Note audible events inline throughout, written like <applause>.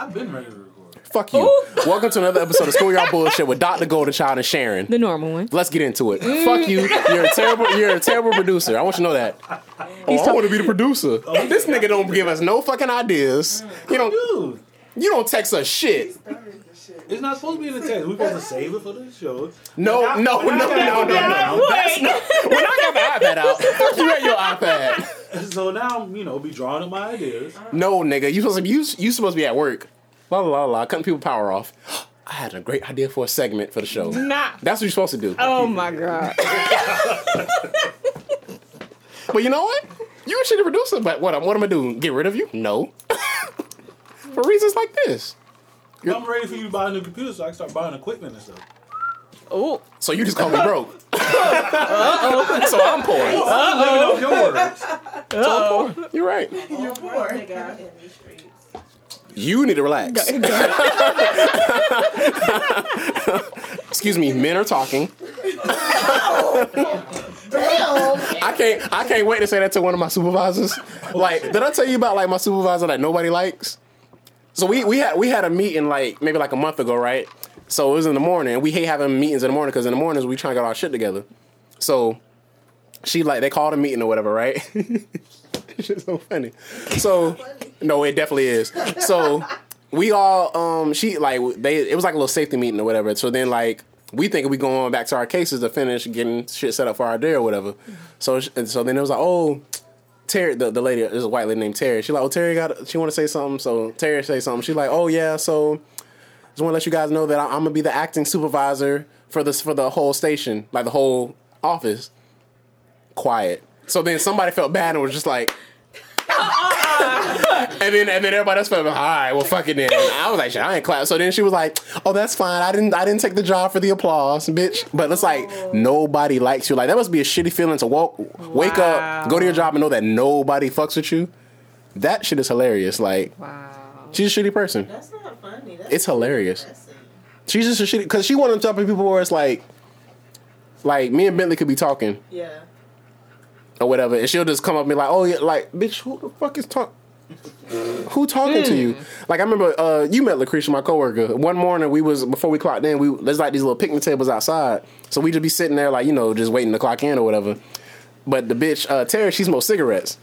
I've been ready to record. Fuck you. Welcome to another episode of Schoolyard Bullshit with Dr. Golden Child and Sharon. The normal one. Let's get into it. Mm. Fuck you. You're a terrible. You're a terrible producer. I want you to know that. Oh, I want to be the producer. Oh, this nigga don't give us no fucking ideas. You don't. Dude, You don't text us shit. it's not supposed to be in the text. We're supposed to save it for the show. No, We're no, not- no, we're no, not no, no, no. That's not. When I got the iPad out, fuck you and your iPad. <laughs> So now, you know, be drawing up my ideas. No, nigga, you supposed to be, you, you supposed to be at work. La la la la, cutting people power off. <gasps> I had a great idea for a segment for the show. Nah. That's what you're supposed to do. Oh my god. <laughs> But you know what? You should be producer. But what? I'm what am I doing? Get rid of you? No. <laughs> for reasons like this. I'm ready for you to buy a new computer so I can start buying equipment and stuff. Oh. So you just call me broke. <laughs> so I'm poor. Living off your words. So I'm poor. You're right. You're poor. Nigga in these streets. You need to relax. <laughs> Excuse me, men are talking. <laughs> I can't I can't wait to say that to one of my supervisors. Like, did I tell you about like my supervisor that nobody likes? So we we had we had a meeting like maybe like a month ago, right? So it was in the morning. We hate having meetings in the morning because in the mornings we try to get our shit together. So she like they called a meeting or whatever, right? <laughs> Shit's so funny. So no, it definitely is. So we all um she like they it was like a little safety meeting or whatever. So then like we think we going back to our cases to finish getting shit set up for our day or whatever. So and so then it was like oh. Terry, the, the lady, there's a white lady named Terry. She like, oh Terry got, she want to say something. So Terry say something. She like, oh yeah, so just want to let you guys know that I'm gonna be the acting supervisor for this for the whole station, like the whole office. Quiet. So then somebody felt bad and was just like. Uh-uh. and then and then everybody else felt like, all right, well fuck it then. I was like, shit, I ain't clap. So then she was like, oh that's fine. I didn't I didn't take the job for the applause, bitch. But it's like oh. nobody likes you. Like that must be a shitty feeling to walk, wake Wow. up, go to your job and know that nobody fucks with you. That shit is hilarious. Like Wow. She's a shitty person. That's not funny. That's It's hilarious. depressing. She's just a shitty because she one of the type of people where it's like, like me and Bentley could be talking Yeah. or whatever, and she'll just come up and be like, "Oh yeah, like bitch, who the fuck is talk? Who talking to you?" Like I remember uh, you met Lucretia, my coworker. One morning we was before we clocked in, we there's like these little picnic tables outside, so we just be sitting there like you know just waiting to clock in or whatever. But the bitch uh, Terry, she smokes cigarettes,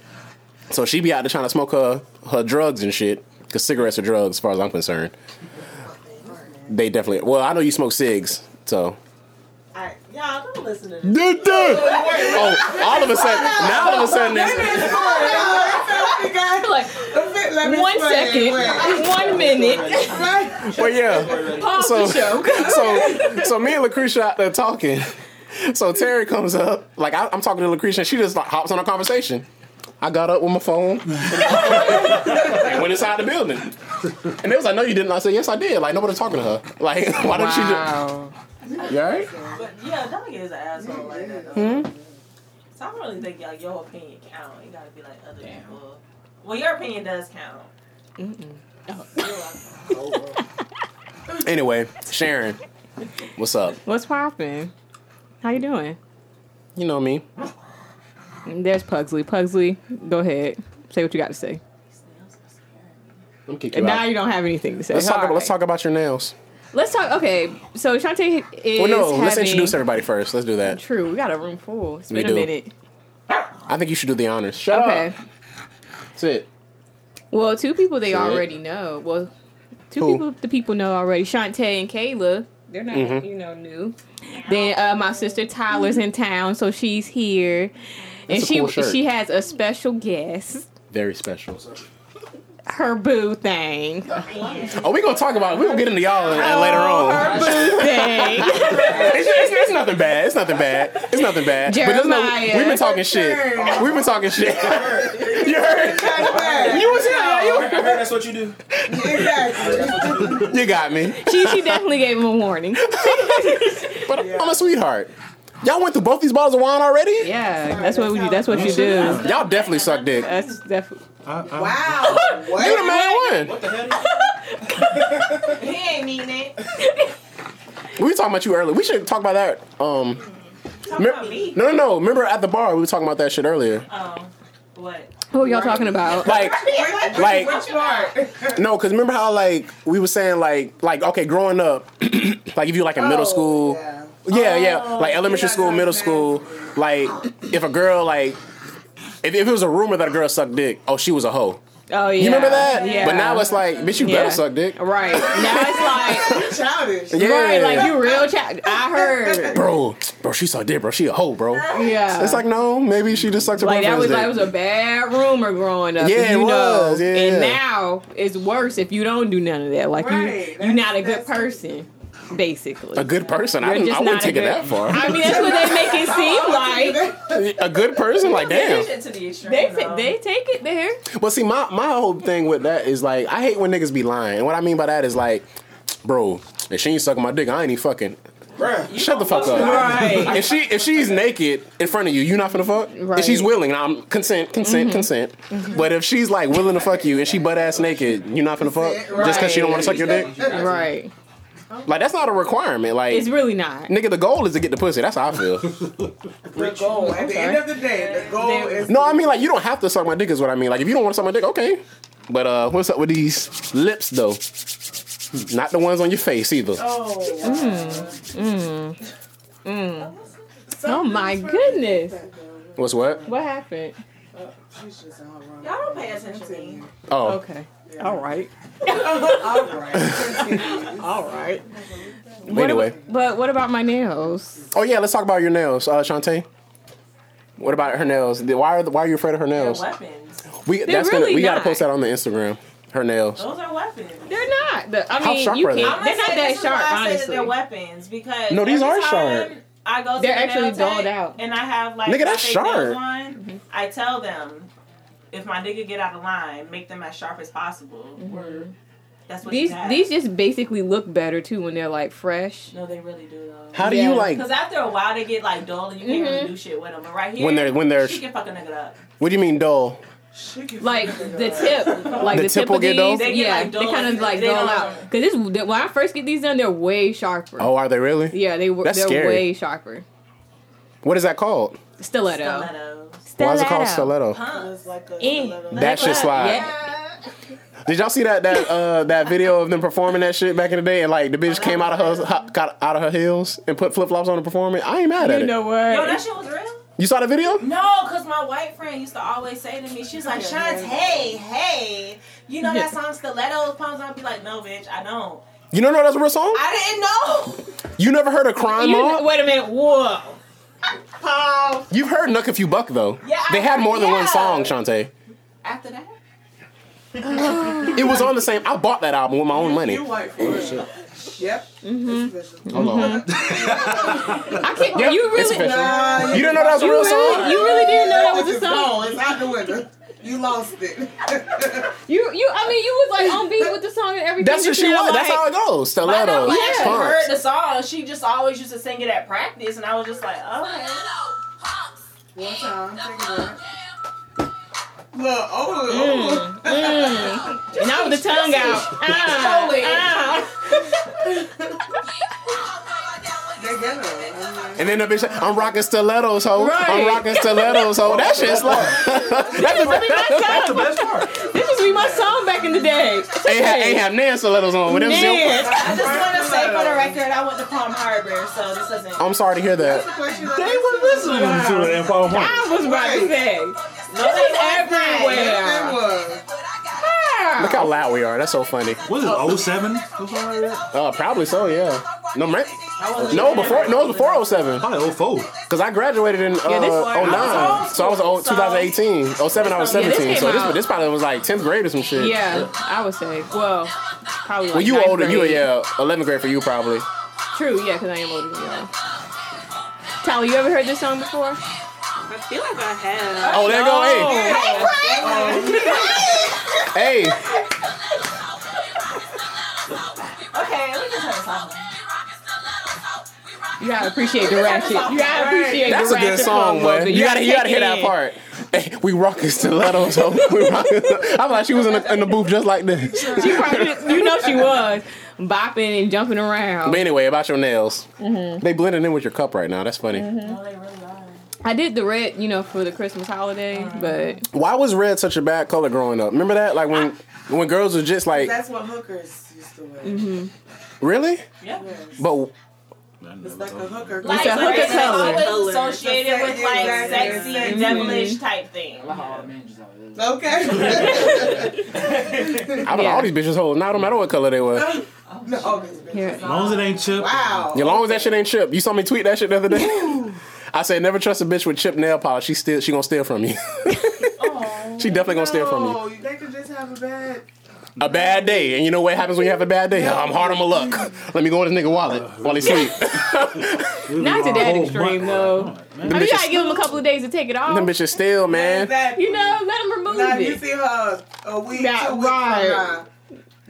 so she be out there trying to smoke her her drugs and shit. Because cigarettes are drugs, as far as I'm concerned. They definitely. Well, I know you smoke cigs, so. I, y'all don't listen to this. oh, all of a sudden, now all of a sudden, it's, Like one second, one minute. but yeah. Pause So, the show. <laughs> so, so me and Lucretia out there talking. So Terry comes up, like I, I'm talking to Lucretia, and she just like hops on a conversation. I got up with my phone and went inside the building. And they was like, "No, you didn't." I said, "Yes, I did." Like nobody talking to her. Like, <laughs> why don't she Wow. do? <laughs> You all right? But yeah, Doug is an asshole like that Hmm? So I don't really think like your opinion count. You gotta be like other people. Well, your opinion does count. Anyway, Sharon, what's up? What's poppin'? How you doing? You know me. There's Pugsley. Pugsley, go ahead. Say what you got to say. Kick you And now you don't have anything to say. Let's talk. All About, let's right. talk about your nails. Let's talk. Okay, so Shantae is. Well, no, let's having- introduce everybody first. Let's do that. True, we got a room full. It's We been a do. minute. I think you should do the honors. Shut Okay. up. That's it. Well, two people they already know. Well, two Who? people the people know already. Shantae and Kayla. They're not, Mm-hmm. you know, new. Then uh, my sister Tyler's in town, so she's here, and a she cool shirt. she has a special guest, Very special. her boo thing, Oh, we gonna talk about. it. We gonna get into y'all and, and later her on. boo thing. <laughs> It's, it's, it's nothing bad. It's nothing bad. It's nothing bad. But no- Jeremiah. we've been talking shit. We've been talking shit. you heard? <laughs> You was here. You, I heard that's what you do. you got me. she she definitely gave him a warning. <laughs> But I'm a sweetheart. Y'all went through both these bottles of wine already? Yeah, that's what we do. That's what you do. Y'all definitely suck dick. That's definitely. Wow. <laughs> You the main one. What the hell? he ain't mean it. We were talking about you earlier. We should talk about that. Um, me- about me. no, no, no. Remember at the bar we were talking about that shit earlier. Oh. What? Who are y'all talking about? Like, like Which no, because remember how like we were saying like like okay, growing up, <clears throat> like if you like in middle Oh, school, yeah. Yeah, yeah, Oh, like elementary school, middle that's school, like if a girl like if, if it was a rumor that a girl sucked dick, oh she was a hoe. Oh yeah. You remember that? Yeah. But now it's like, bitch, you Yeah. better suck dick. right now it's like <laughs> Childish. Yeah, right, like you real chat. I heard. <laughs> bro, bro, she sucked dick, bro. She a hoe, bro. Yeah. It's like no, maybe she just sucked her like that was dick. like it was a bad rumor growing up. Yeah, you it know. was, yeah. And now it's worse if you don't do none of that. Like Right, you, you're not a good person, basically. a good person. I, You're didn't, just I wouldn't not a take it that far. I mean, that's what they make it <laughs> seem like. a good person, like They damn. it to the extreme. They though. they take it there. But see, my my whole thing with that is like, I hate when niggas be lying. And what I mean by that is like, bro, if she ain't sucking my dick, I ain't even fucking. Bruh. Shut the fuck up. Right. If she if she's naked in front of you, you not finna fuck. Right. If she's willing, I'm consent, consent, mm-hmm. consent. Mm-hmm. But if she's like willing to fuck you and she butt ass naked, you not finna fuck just because she don't want to suck your dick. Right. Like that's not a requirement. Like It's really not. nigga, the goal is to get the pussy. That's how I feel. <laughs> The goal. At the end of the day, the goal They- is. No, I mean like you don't have to suck my dick. Is what I mean. Like if you don't want to suck my dick, okay. But uh, what's up with these lips though? Not the ones on your face either. Oh. Mm. Mm. Mm. Oh my goodness. What's what? What happened? Oh, she's just all wrong. Y'all don't pay attention to me. Oh, Okay. All right. <laughs> All right. <laughs> All right. anyway. But what about my nails? Oh yeah, let's talk about your nails, uh, Shantae. What about her nails? Why are why are you afraid of her They're nails? weapons. We that's really gonna we gotta post that on the Instagram. Her nails. Those are weapons. They're not. The, I How mean, sharp you are they? can't. They're not that this why sharp, I say that honestly. they're weapons because No, these every are sharp. I go to They're the actually nail tech dulled out. and I have like Nigga, that's fake sharp. nails on. I tell them if my nigga get out of line, make them as sharp as possible. That's what These you these just basically look better too when they're like fresh. no, they really do though. How do Yeah. you like? Because after a while they get like dull and you can't Mm-hmm. really do shit with them. But right here, When they're- when they're- she can fuck a nigga up. What do you mean dull? Like the tip, <laughs> like The the, tip tip will of get these, dull? They get, yeah, like, they kind of like they dull out. Because this when I first get these done, they're way sharper. Oh, are they really? Yeah, they were. That's They're scary. way sharper. What is that called? Stiletto. Stilettos. Why is it called stiletto? It's like a Eh. That shit slide. Yeah. Did y'all see that that uh that video of them performing that shit back in the day and like the bitch came out of her got out of her heels and put flip flops on to perform it? I ain't mad at You it. know what? Yo, that shit was real. You saw the video? No, because my white friend used to always say to me, she was like, Shant, hey, hey, you know that song Stilettos Pumps? I'd be like, no, bitch, I don't. You don't know that's a real song? I didn't know. You never heard of Crime You- Mob? wait a minute. Whoa. Pause. You've heard Knuck If You Buck though. Yeah, I they had more than one song, Shantae. After that? It was on the same. I bought that album with my own money. You white for it. Yep. Mm-hmm. It's. Hold on. <laughs> I can't. Yep, you really. Nah, You didn't know that was a you real really, song? you really didn't know that was a It's song. gone. It's out the window. You lost it. <laughs> You, you. I mean, you was like on beat with the song and everything. That's what she now, was. That's how it goes. Stiletto. never Stilettos, like, actually punks. heard the song. She just always used to sing it at practice, and I was just like, oh. One time. Take it back. Look, oh, oh. Mm. And <laughs> now with the tongue out. Ah, Holy. ah. <laughs> They get her. And then the bitch, I'm rocking stilettos, ho. Right. I'm rocking stilettos, ho. <laughs> That shit's like. that's the <laughs> That's the best part. This used to be my song back in the day. ain't, ha- ain't have Nan stilettos on. But them Man. zip- I just want to say for the record, I went to Palm Harbor, so this doesn't. I'm sorry to hear that. They were listening to it in Palm Harbor. I was about to say. This is It everywhere. Was. Look how loud we are. That's so funny. Was it, 07? Or something like that? Uh, probably so, yeah. No, man. No, before there. no, it was before 07. Probably 04. Because I graduated in uh, Yeah, 09. I was so I was old oh, 2018. 07, I was Yeah, this 17. so this, this probably was like 10th grade or some shit. Yeah, I would say. Well, probably. Like Well, you ninth older. You, grade. yeah, 11th grade for you, probably. True, yeah, because I am older than you. Tyler, you ever heard this song before? I feel like I have. Oh, there you go. Hey. Hey. Okay, let me just have this off. You gotta appreciate the ratchet. You gotta appreciate That's the a good song, part, boy. You gotta, you gotta hear that in. part. Hey, we rockin' stilettos, so <laughs> we rockin'. I'm like, she was in the, in the booth just like this. She probably, you know, she was bopping and jumping around. But anyway, about your nails. Mm-hmm. They blending in with your cup right now. That's funny. No, they really are. I did the red, you know, for the Christmas holiday, but Why was red such a bad color growing up? Remember that? Like when when girls were just like, That's what hookers used to wear. Mm-hmm. really? Yeah. But It's like a hooker. Like, It's a hooker it's color. always associated with like Exactly. sexy, devilish type thing. Okay. <laughs> I was Yeah. all these bitches holding out no matter what color they were. <laughs> no, oh, this bitch Here. is As long as it ain't chip. Wow. As long as that shit ain't chip. You saw me tweet that shit the other day. I said never trust a bitch with chip nail polish. She still she gonna steal from you. <laughs> she definitely gonna steal from you. No, they could just have a bad. A bad day, and you know what happens when you have a bad day? I'm hard on my luck. <laughs> Let me go in this nigga wallet while he sleep. <laughs> not to that extreme though. I mean, you bitches- gotta give him a couple of days to take it off. Them bitches steal, man. Exactly. You know, let them remove Now you see her uh, a week, That- two weeks right.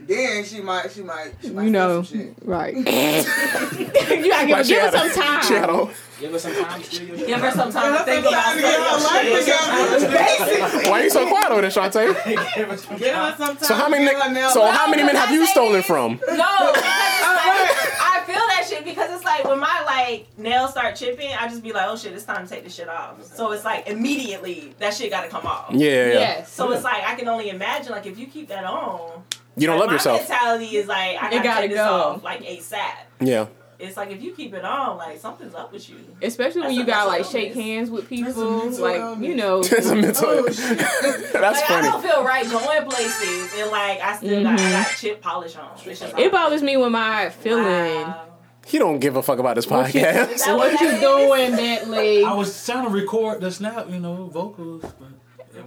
From now. Then she might, she might, she might You know, some shit. right? <laughs> you gotta give, Like, she give had it a- some time. She Give her some time to steal your shit. Give her some time to think about Sometimes you get her life together, Basically. why you so quiet over there, Shantae? Give us <laughs> some Give her some time. So how many to get her ni- nails so done. how many men have you stolen from? No, like, <laughs> I feel that shit because it's like when my like nails start chipping, I just be like, oh shit, it's time to take this shit off. So it's like immediately that shit got to come off. Yeah, yeah. Yes. So it's like I can only imagine like if you keep that on. You don't like, love yourself. My mentality is like I gotta, gotta take this go. off like ASAP. Yeah. It's like if you keep it on, like something's up with you. Especially when That's you gotta mental like shake hands with people, like illness. you know. <laughs> It's a mental. Oh. <laughs> That's like I don't feel right going places and like I still got, I mm-hmm. got chip polish on. It's just It bothers me when my feeling. Wow. He don't give a fuck about this What you, podcast. what <laughs> what you that doing, Bentley? I was trying to record the snap, you know, vocals. But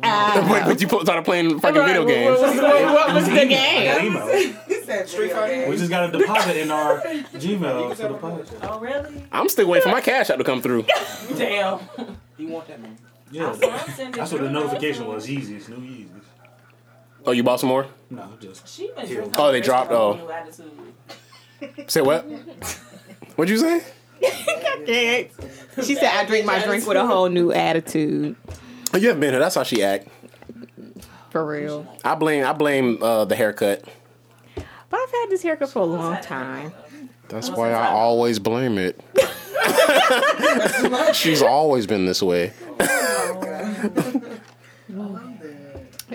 Ah. But, but you put, started playing fucking video games. What, what- what was the game? got email. He said Street Fighter? We just got a deposit in our Gmail for the podcast. Oh really? I'm still waiting for my cash out to come through. <laughs> Damn. He want that man. Yeah, I'm that's what the notification a was. Yeezys, new Yeezys. Oh, you bought some more? No, just She been Here. Oh, they dropped, oh. Say what? <laughs> What'd you say? <laughs> She said, "I drink my drink with a whole new attitude." Oh, you haven't been here. That's how she act. For real. I blame. I blame uh, the haircut. But I've had this haircut for a long time. That's why I always blame it. <laughs> She's always been this way.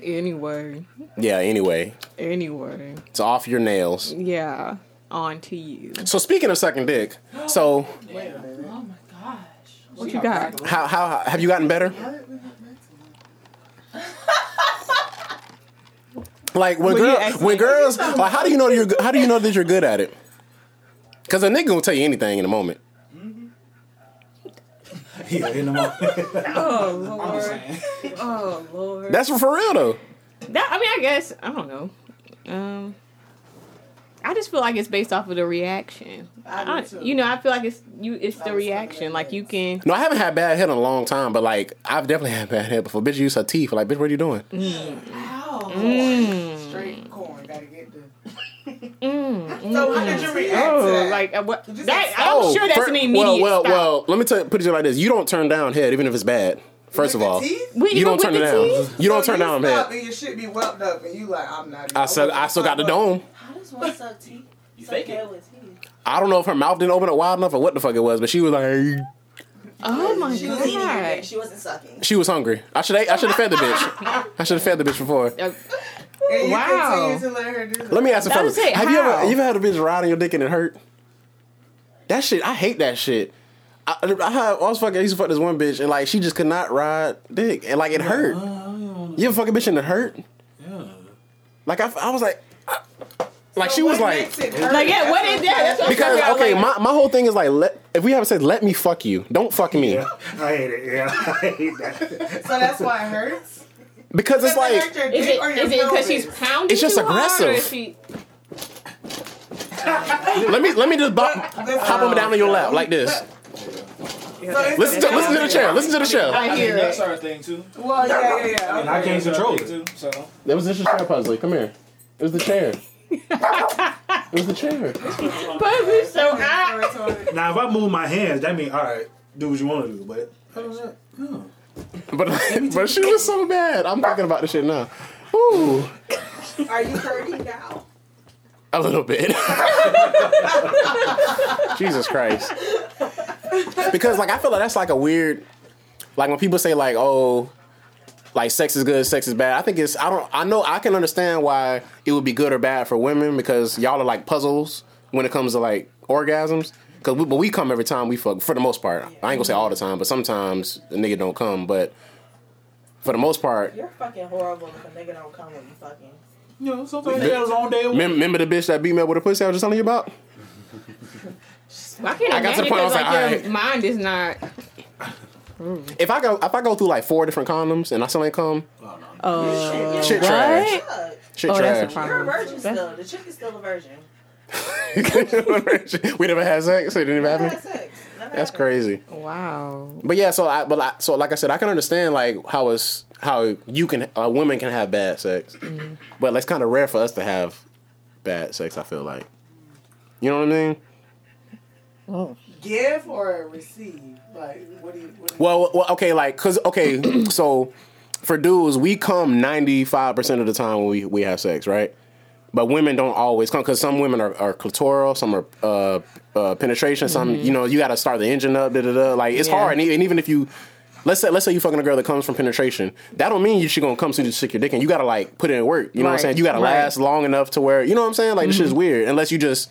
Anyway, Yeah. Anyway, anyway, it's off your nails. yeah. On to you. So speaking of sucking dick, so Oh my gosh. What you got? how how have you gotten better? <laughs> Like when Well, you girl, when girls, like how do you know you're how do you know that you're good at it? Because a nigga gonna tell you anything in a moment. <laughs> yeah, in the moment. <laughs> Oh lord. Oh lord. That's for, for real though. That I mean, I guess I don't know. Um, I just feel like it's based off of the reaction. I I, you know, I feel like it's you. It's the reaction. Like you can. No, I haven't had bad head in a long time, but like I've definitely had bad head before. Bitch use her teeth. Like, bitch, what are you doing? Ow. Mm, Straight corn. Gotta get the. <laughs> mm, So how mm. did you react to Oh, that? like uh, what? That, I'm sure that's fir- an immediate Well, well, stop. well. Let me tell, put it like this: you don't turn down head even if it's bad. First of With the all, teeth? Wait, you don't turn it down. You don't So turn down stop head. And your shit be whelped up, and you like, I'm not. I still, I still got the dome. How does one suck teeth? You Suck fake it. with teeth. I don't know if her mouth didn't open up wide enough or what the fuck it was, but she was like, Oh my She was eating your dick. god. She wasn't sucking. she was hungry. I should, I should have fed the bitch. I should have fed the bitch before. Uh, And you Wow. to let her do that. Let me ask a That fellas: was it. Have you ever, you ever had a bitch riding your dick and it hurt? That shit, I hate that shit. I, I, had- I was fucking. I used to fuck this one bitch and like she just could not ride dick and like it hurt. You ever fuck a bitch and it hurt? Yeah. Like I, I was like, I- like she was like, makes it hurt? Like yeah, what is that? That's what I'm because okay, like- my, my whole thing is like, let if we have sex, let me fuck you. Don't fuck me Yeah, I hate it. Yeah, <laughs> I hate that. So that's why it hurts. because it's Does it like hurt your Is dick it or your is it because she's pounding? It's just too hard, or aggressive. is she- <laughs> let me let me just bop, hop him down on your lap like this. So Listen to listen to the chair. Listen to the chair. I hear That's it. our thing too. Well, yeah, yeah, yeah. And I can't control it. too. So that was just a chair puzzle. Come here. It was the chair. It was the chair. Pussy so hot. Now, if I move my hands, that means all right, do what you want to do. But other than that, no. But but she was so bad. I'm thinking about this shit now. Ooh, Are you hurting now? a little bit. <laughs> Jesus Christ. Because like I feel like that's like a weird. like when people say like, oh, like sex is good, sex is bad. I think it's I don't I know I can understand why it would be good or bad for women because y'all are like puzzles when it comes to like orgasms. Cause we, but we come every time we fuck for the most part. I ain't gonna say all the time, but sometimes the nigga don't come. But for the most part, You're fucking horrible if a nigga don't come when you fucking. You know, sometimes they was on day one. Mem- remember the bitch that beat me up with a pussy I was just telling you about? <laughs> I can't I got to the point I was because like, like, your alright. mind is not. If I go if I go through like four different condoms and I still ain't come, oh Uh, shit what? trash. Fuck. Shit Oh, that's a trash. You're a virgin That's- still. The chick is still a virgin. <laughs> we never had sex, so it didn't even Never happen. had sex. Never That's happened. crazy. Wow. But yeah, so I but I, so like I said, I can understand like how it's how you can uh, women can have bad sex, but it's kind of rare for us to have bad sex. I feel like, you know what I mean? Give or receive? Like, what do you? What do you Well, well okay, like cause okay, <clears throat> so for dudes, we come ninety five percent of the time when we we have sex, right? But women don't always come because some women are, are clitoral, some are uh, uh, penetration, some you know you got to start the engine up, da da da. Like it's Yeah. hard, and, and even if you let's say let's say you fucking a girl that comes from penetration, that don't mean you should gonna come to stick your dick in. You got to like put it in work. You know what I'm saying? You got to right. last long enough to where you know what I'm saying. Like this shit's weird unless you just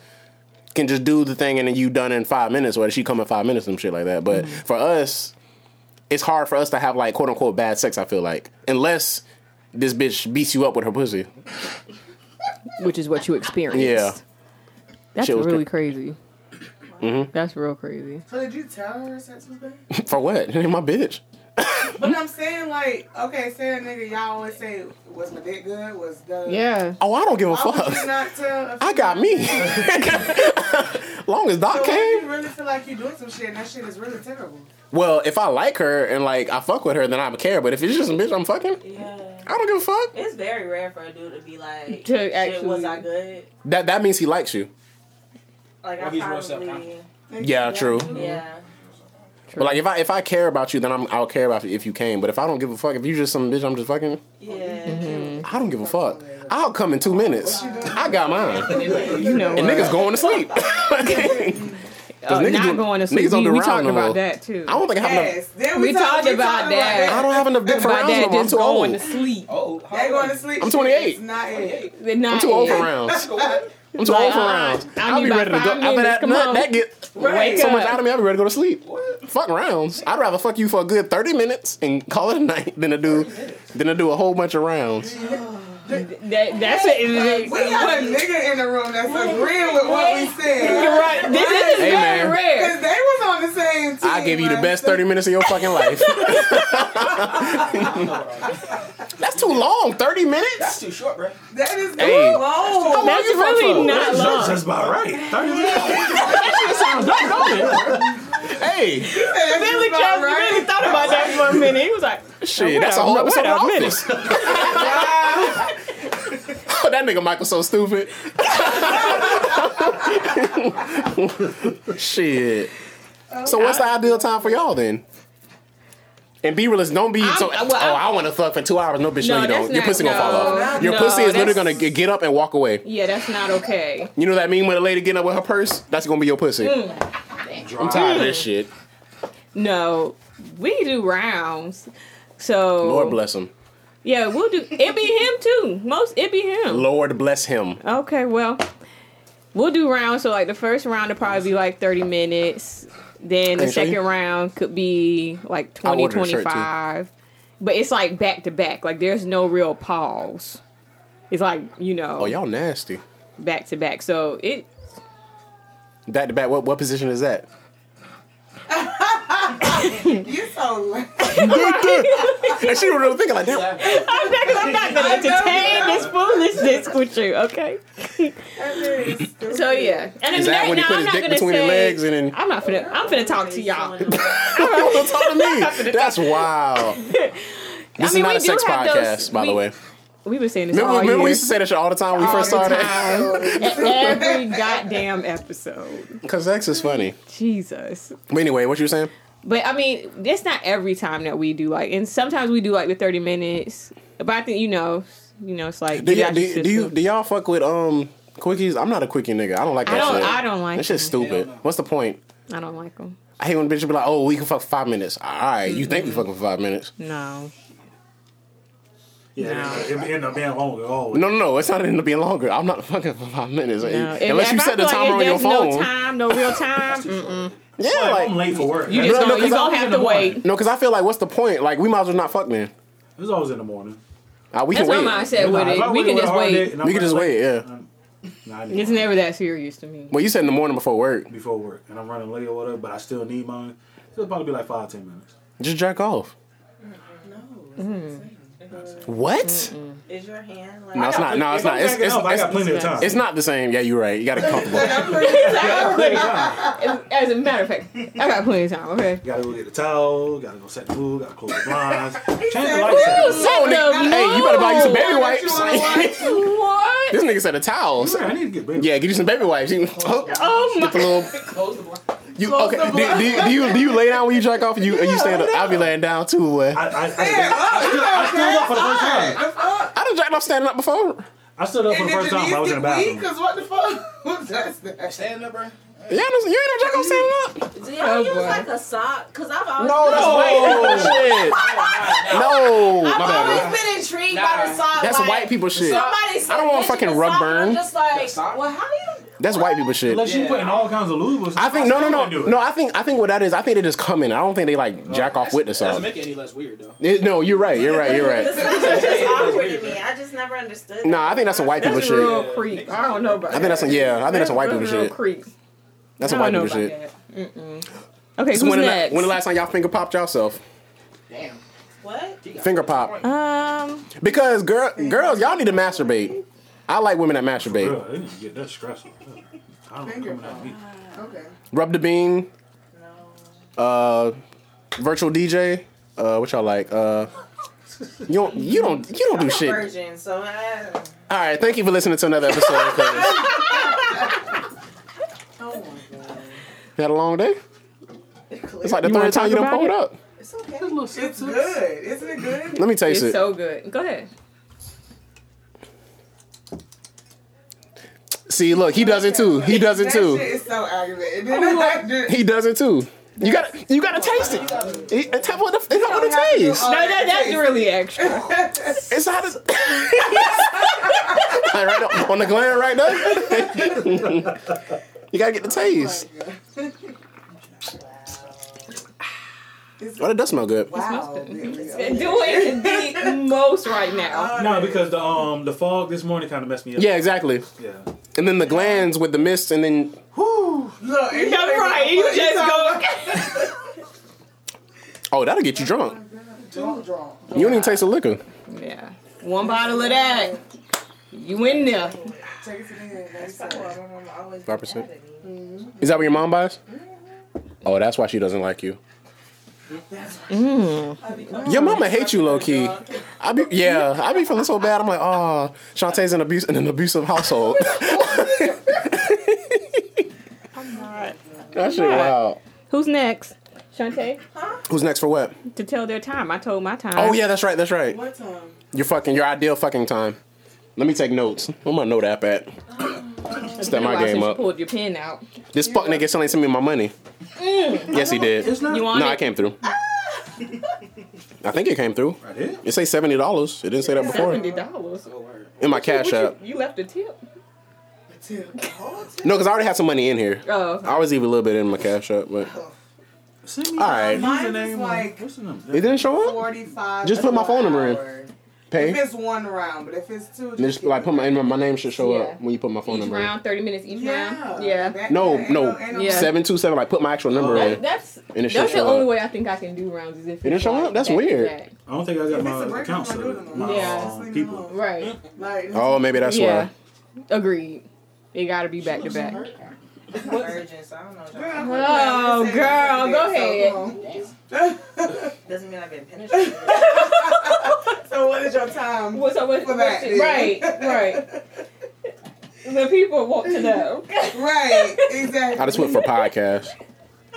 can just do the thing and then you done in five minutes, or she come in five minutes and shit like that. But mm-hmm. for us, it's hard for us to have like quote unquote bad sex. I feel like unless this bitch beats you up with her pussy. Which is what you experienced. Yeah. That's Shit was really cra- crazy. Mm-hmm. That's real crazy. So did you tell her sex was bad? <laughs> For what? It <laughs> ain't my bitch. <coughs> But I'm saying like, okay, say a nigga, y'all always say, was my dick good? Was the Yeah. Oh, I don't give a Why would you fuck. not tell? a I got me. <laughs> Long as Doc So what came. you really feel like you're doing some shit and that shit is really terrible? Well, if I like her and like I fuck with her, then I would care. But if it's just a bitch I'm fucking, Yeah. I don't give a fuck. It's very rare for a dude to be like, To shit, actually- was I good? That that means he likes you. Like, Well, I he's real probably, self-confident. Yeah, true. yeah. But like if I if I care about you, then I'm I'll care about you if you came. But if I don't give a fuck, if you just some bitch I'm just fucking, Yeah. I don't give a fuck. I'll come in two minutes. I got mine. You know. And what? niggas going to sleep. <laughs> Uh, niggas not do- going to sleep. niggas don't We, do we round talked about that too. I don't think I have enough. Yes. Then We talked about that. I don't have enough dick for about rounds no that more. I'm too going old. to sleep. Oh, how They old going to sleep. I'm 28. It's not it. I'm too old for rounds. I'm too old for uh-uh. rounds. I I'll need be ready to go. five After minutes. that, Come that, that get Wake so much out of me, I'll be ready to go to sleep. Fuck rounds. I'd rather fuck you for a good 30 minutes and call it a night than to do than to do a whole bunch of rounds. That, that's it. We got a nigga in the room that's agreeing with what we You're said. right. This, this is Hey, very man. rare. Because they was on the same team. I give you the best 30 minutes of your fucking life. <laughs> That's too long. 30 minutes? That's too short, bro. That is Hey. long. How long That's you fuck really not That's long. just about right. 30 minutes. <laughs> That sounds dope, don't it? Hey, That's Billy about Jones right. really thought about that for a minute. He was like, shit, that's a whole wait episode a of minute. Office. <laughs> that nigga Michael so stupid. shit. So what's the ideal time for y'all then? And be realist. Don't be I'm- so. well, oh, I'm- I want to fuck for two hours. No, bitch, no, No, you don't. Your not- pussy gonna fall off. Your no, pussy is literally gonna get, get up and walk away. yeah, that's not okay. You know that I mean? When a lady getting up with her purse, that's gonna be your pussy. Mm. I'm tired of this shit. No, we do rounds. So Lord bless him. yeah, we'll do. It be him too. Most it be him. Lord bless him. Okay, well, we'll do rounds. So like the first round will probably be like thirty minutes. Then the second round could be like 20, ordered a shirt, too. 25. But it's like back to back. Like there's no real pause. It's like you know Oh, y'all nasty. back to back. So it Back to back. What what position is that? <laughs> You so lame. And she was really thinking like, damn. I'm not, I'm not gonna entertain this foolishness with you. Okay. So yeah, and Is that when he now put I'm his not dick gonna between his say- legs and then I'm not finna. I'm finna talk to y'all. <laughs> don't talk to me? That's wild. <laughs> This mean, is not a sex podcast, those- by the way. We've been saying this Remember, all remember we used to say that shit all the time when we first All the started? time. <laughs> Every goddamn episode. Because sex is funny. Jesus. But anyway, what you saying? But I mean, it's not every time that we do like, and sometimes we do like the thirty minutes. But I think you know, you know, it's like Do, get y- do, do you do y'all fuck with um quickies? I'm not a quickie nigga. I don't like I that don't. shit. I don't like. That shit's them. stupid. What's the point? I don't like them. I hate when bitches be like, "Oh, we can fuck five minutes." All right, you think we fucking for five minutes? No. Yeah, No. it, it end up being longer. Always. No, no, no. It's not end up being longer. I'm not fucking for five minutes. No. Unless If- you set the feel like timer on your there's No time, no real time. <laughs> Mm-mm. Yeah, Like, like I'm late for work. You just No, no, gonna, you 'cause I gonna have to the morning. wait. no, because I feel like what's the point? Like we might as well not fuck then. It's always in the morning. Uh, we That's can my wait. mindset with I it. We can just wait. We can just wait. Yeah. Nah, It's never that serious to me. Well, you said in the morning before work. before work, and I'm running late or whatever, but I still need mine. It'll probably be like five ten minutes. Just jack off. What? Is your hand like? No, it's not. No, it's not. It's, backing it's, up, I got it's, plenty of time. it's not the same. Yeah, you're right. You <laughs> got it <laughs> comfortable. As a matter of fact, I got plenty of time. Okay. Gotta go get the towel. Gotta go set the food. Gotta close the blinds. <laughs> Change the said, lights. out. So, nigga, hey, you better buy you some baby wipes. What? this nigga said a towel. Yeah, I need to get baby. Yeah, get you some baby wipes. You, oh, oh my. get the little. Close the blind. You okay? Do, do, you, do you do you lay down when you jack off? Or you <laughs> or you stand up? I'll be laying down too. Boy. I, I, I, I, stood, I stood up for the first time. I done jacked off standing up before. I stood up for the first time. I was in the bathroom. Cause what the fuck? <laughs> What's that? Stand up, bro. Yeah, you ain't never jack off standing up. Do y'all Oh, use boy. like a sock? Cause I've always No, that's white people shit. <laughs> No, I've bad. always been intrigued by the sock. That's like, white people shit. Somebody I don't want mention fucking the rug burn. I'm just like, well, how do you? That's white people shit. Unless you put in all kinds of lube. I think no, no, no, no. I think I think what that is. I think they just come in. I don't think they like jack off with the Doesn't make it any less weird though. It- no, you're right. You're right. You're This right. is just awkward to me. I just never understood. No, I think that's some white people That's shit. real creep. I don't know about. I think that's some yeah. I think that's some white people real shit. creep. That's I some white people shit. that. Okay, So who's when the, next? when the last time y'all finger popped yourself? Damn. What? Finger pop. um, Because girl, girls, y'all need to masturbate. I like women that masturbate. Bro, they need to get that stressful. I don't. Finger Coming at me. Okay. Rub the bean. No. Uh, virtual DJ. Uh, what y'all like? Uh, you don't, you don't, you don't do shit. All Virgin. So uh, right, thank you for listening to another episode. <laughs> Oh my god. You had a long day. It's like the You third time you done about pulled it? up. It's okay. It's good. Isn't it good? Let me taste it's it. It's so good. Go ahead. See, look, he does it too. He does it That too. shit is so aggravating. Then I <laughs> just- He does it too. You got, you got to taste it. It- It's how what the, it's how what it tastes. No, that, that's really extra. <laughs> It's how the. <laughs> right on- on the gland right there. you gotta get the taste. Oh But it does smell good. Wow. <laughs> Doing the most right now. No, because the um the fog this morning kind of messed me up. Yeah, exactly. Yeah. And then the glands with the mist, and then Look, and Yeah, right. You just go. <laughs> oh, that'll get you drunk. <laughs> Too drunk. You don't even taste the liquor. Yeah. One bottle of that. You in there. Take it to the head. Next my time. Five percent. mad at me. Is that what your mom buys? Oh, that's why she doesn't like you. Mm. Your mama hates you low key. I be yeah, I be feeling so bad. I'm like, oh, Shantae's in abuse in an abusive household. <laughs> That shit wow. Who's next? Shantae? Who's next for what? To tell their time. I told my time. Oh yeah, that's right, that's right. What time? Your fucking your ideal fucking time. Let me take notes. Where my note app at? Um, Step my game since you up. pulled your pen out. This fuck nigga still ain't sent me my money. Mm. Yes, he did. It's not. You want No, it? I came through. <laughs> I think it came through. I did. It say seventy dollars. It didn't say that before. Seventy dollars. In my cash app. You left a tip. No, because I already had some money in here. Oh. I always leave a little bit in my cash app, but Send me All right. the Mine is like- the number? it didn't show up. Forty-five. Just put my phone number in. If Pay. it's one round, but if it's two, And just like put my my name should show Yeah. up when you put my phone Each number. in. round, thirty minutes each Yeah. round. Yeah. That- No, ain't no, ain't Yeah. seven two seven. Like put my actual number That, in. that's And it that's the only up. way I think I can do rounds is if It didn't show like up? That's back weird. back. I don't think I got If my break, account set up. My. Yeah. people. Right. Like, Oh, maybe that's why. Agreed. It got to be back to back. I'm virgin, so I don't know. what y'all- Oh, girl, go ahead. <laughs> Doesn't mean I've been penetrated. So what is your time? What's up with For that, what's- yeah. Right, <laughs> right. The people want to know. Right, exactly. I just went for podcast.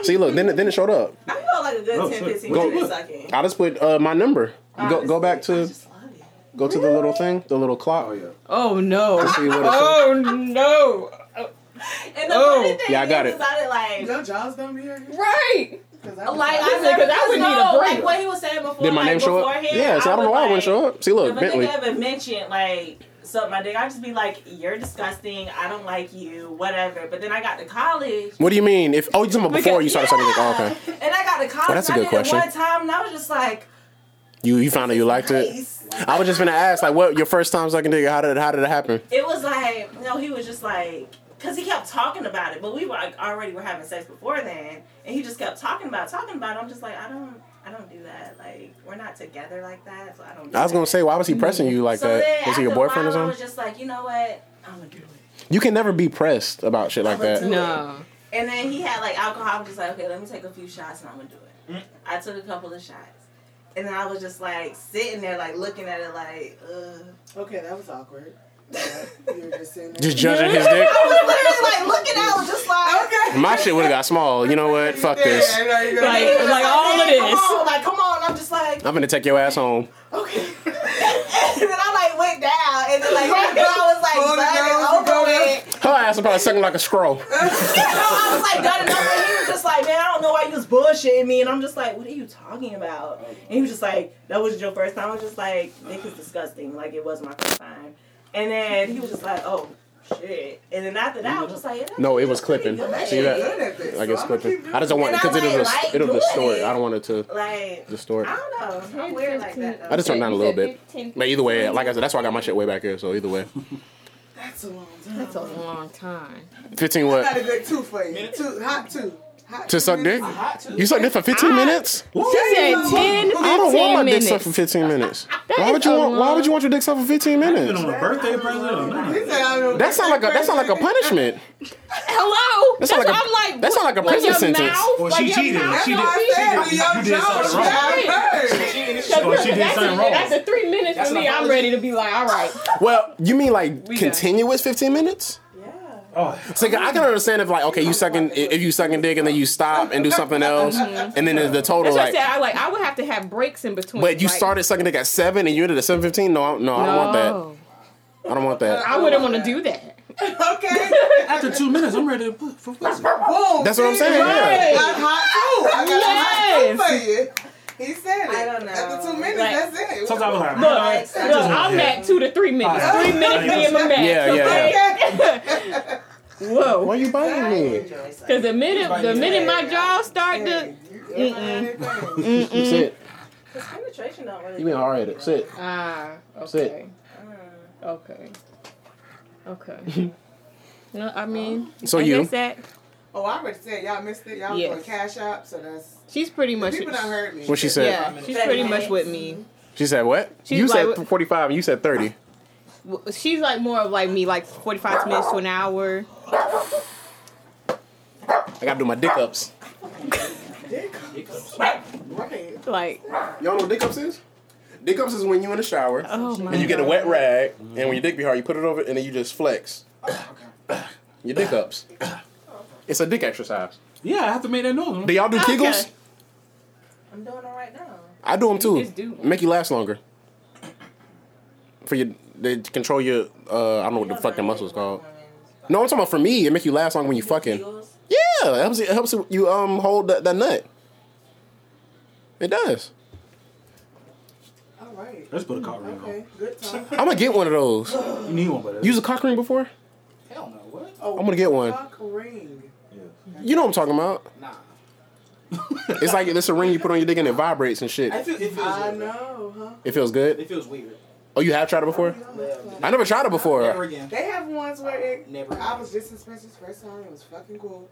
See, look, then it, then it showed up. I felt like a good Oh, 10, 15 Go- minutes sucking. I just put uh, my number. Go go back to Just love it. go to the little thing, the little clock. Oh yeah. Oh no. See what. Oh no. And the Oh. funny thing Yeah, I got is it. about it, like, Your jaws don't be hurting? Right. Cause I like I said, never 'cause I would know, need a break. Like what he was saying before. Did my like, name show up? Yeah, so I don't know would, why I wouldn't show up. See, look, If a Bentley. nigga ever mentioned like suck my dick, I just be like, "You're disgusting. I don't like you. Whatever." But then I got to college. What do you mean? If oh, you talking about before you started sucking dick? Oh, okay. And I got to college. Well, that's a and good I did question. it one time, and I was just like, You you found out you liked it. nice. I was just gonna ask, like, what your first time sucking dick? How did how did it happen? It was like, no, he was just like, because he kept talking about it, but we were like already were having sex before then, and he just kept talking about it, talking about it. I'm just like, I don't, I don't do that. Like, we're not together like that, so I don't. Do I was gonna say, why was he pressing you like so that? Was he your boyfriend or while, I something? was just like, you know what, I'm gonna do it. You can never be pressed about shit like I'ma that. do it. No. And then he had like alcohol. I was just like, okay, let me take a few shots and I'm gonna do Mm. it. I took a couple of shots. And then I was just like sitting there, like looking at it, like, ugh. Okay, that was awkward. You were just. Just judging his <laughs> dick. I was literally like looking out, it, just like, okay. My shit would have got small. You know what? Fuck this. Yeah, I know you're gonna- Like- He was like all of "Man, this." Come on, like, come on. I'm just like, I'm gonna take your ass home. okay. <laughs> and then I like went down, and then like my girl was like Pull the done and over together. Her ass was probably sucking like a scroll. <laughs> I was like done and over. And he was just like, man, I don't know why you was bullshitting me. And I'm just like, what are you talking about? And he was just like, that was your first time. I was just like, this is disgusting. Like it was my first time. And then he was just like, oh shit. And then after that, I was just like, yeah, No, it was clipping. good. See that? Good at this, Like so it's I'ma clipping. I just don't want because I it'll like- it'll distort. doing I don't want it to Like distort. I don't know. I'm weird like that. Though. I just turned down a little bit. But either way, like I said, that's why I got my shit way back here. So either way, That's a long time. That's a long time. 15 what? I got a good two for you. Two, hot two. Hot To suck dick? minutes. Hot too. You sucked dick for 15 minutes? She said 10, 15 I don't want my dick sucked for 15 minutes. Why would you a want? Why would you want your dick sucked for 15 Been minutes? on a birthday present or nothing. He said, I don't. That sound like a that sound like a punishment. Hello? That sound That's like what a- I'm like. that sound like a prison your sentence. Mouth, Well, like she your cheated. mouth. She did- why I she did- do you did something wrong. I heard. Because Well, she did that's, something wrong. that's a three minutes That's for me. I'm ready to be like, all right. Well, you mean like continuous 15 minutes? Yeah. Oh, So I can understand if like okay, you sucking if you sucking dick and then you stop and do something else, mm-hmm. and then the total That's what I like. said. I like. I would have to have breaks in between. But you like, started sucking dick at seven and you ended at seven fifteen. No, I- no, I don't want that. I don't want that. I wouldn't want to do that. <laughs> Okay. after two minutes, I'm ready to put for pussy. Boom. That's what I'm See? saying. Yeah. Got hot too. I got Yes. a hot two for you. He said it. I don't know. After two minutes, Like- that's it. Sometimes I'm like, Look, I look, just want I'm at two to three minutes. Ah. Three minutes being my max. Yeah, yeah, okay? <laughs> Whoa. Why are you biting me? Because the minute the minute my jaw start to Mm-mm. Sit. Cause penetration don't really. You mean hard headed? Sit. ah okay Sit. okay okay. <laughs> no, I mean, So you? guess that Oh, I already said y'all missed it. Y'all Yes. doing cash app, so that's she's pretty much. people done heard me. What she said? Yeah, she's pretty much with me. She said what? She's you like- said forty five and you said thirty. She's like more of like me, like forty five minutes to an hour. I gotta do my dick ups. Dick ups. Right. Like, Y'all know what dick ups is? Dick ups is when you in the shower oh and you get a wet rag and when your dick be hard, you put it over and then you just flex. Oh, okay. Your dick ups. It's a dick exercise. Yeah, I have to make that noise. Do y'all do Okay. Kegels? I'm doing it right now. I do them too. do. Make you last longer. For your, they control your, uh, I don't know what the fuck that muscle's called. No, I'm talking about for me. It make you last longer when you fucking. Kegels? Yeah, it helps. It helps you um hold that, that nut. It does. All right. Let's put a cock ring on. Okay. Good talk. I'm gonna get one of those. You need one, but Use a cock ring before? Hell no. What? Oh, I'm gonna get one. Cock ring. You know what I'm talking about? Nah. It's like it's a ring you put on your dick and it vibrates and shit. I feel, it feels I weird. know, huh? It feels good. It feels weird. Oh, you have tried it before? I never tried it before. never again. They have ones where it. Never. I was just in Spencer's first time. It was fucking cool.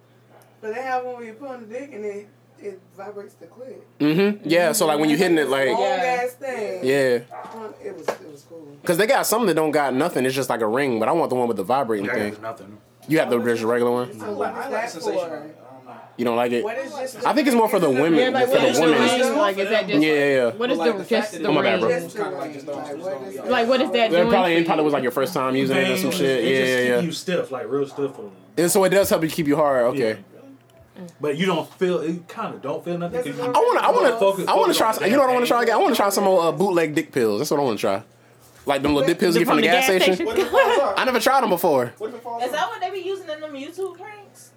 But they have one where you put on the dick and it it vibrates the clit. Mm-hmm. Yeah. So like when you're hitting it, like long Yeah. ass thing. yeah, Um, It was it was cool. because they got some that don't got nothing. It's just like a ring. But I want the one with the vibrating Yeah, thing. there's nothing. You have the just regular one. I like, I like that sensation. for? I don't know. You don't like it? What is just I think it's more for the women. Yeah, like for the women. ring? Like, is that just? Yeah, yeah, yeah. What is like, the, the fact just that the Oh, my bad, bro. Just the Kinda like ring. just those Like, just what don't is be that? Like, what is that It doing? probably it probably was like your first time using it or some It shit. just Yeah, yeah, yeah. you stiff, like real stiff. For And so it does help you keep you hard. Okay. But you don't feel. It kind of don't feel nothing. I wanna, I wanna, Focus- I wanna try. on You know what I wanna try again? I wanna try some more uh, bootleg dick pills. That's what I wanna try. Like them little dip pills you get from the gas station. What if it falls off? I never tried them before. What if it falls Is off? that what they be using in them YouTube pranks?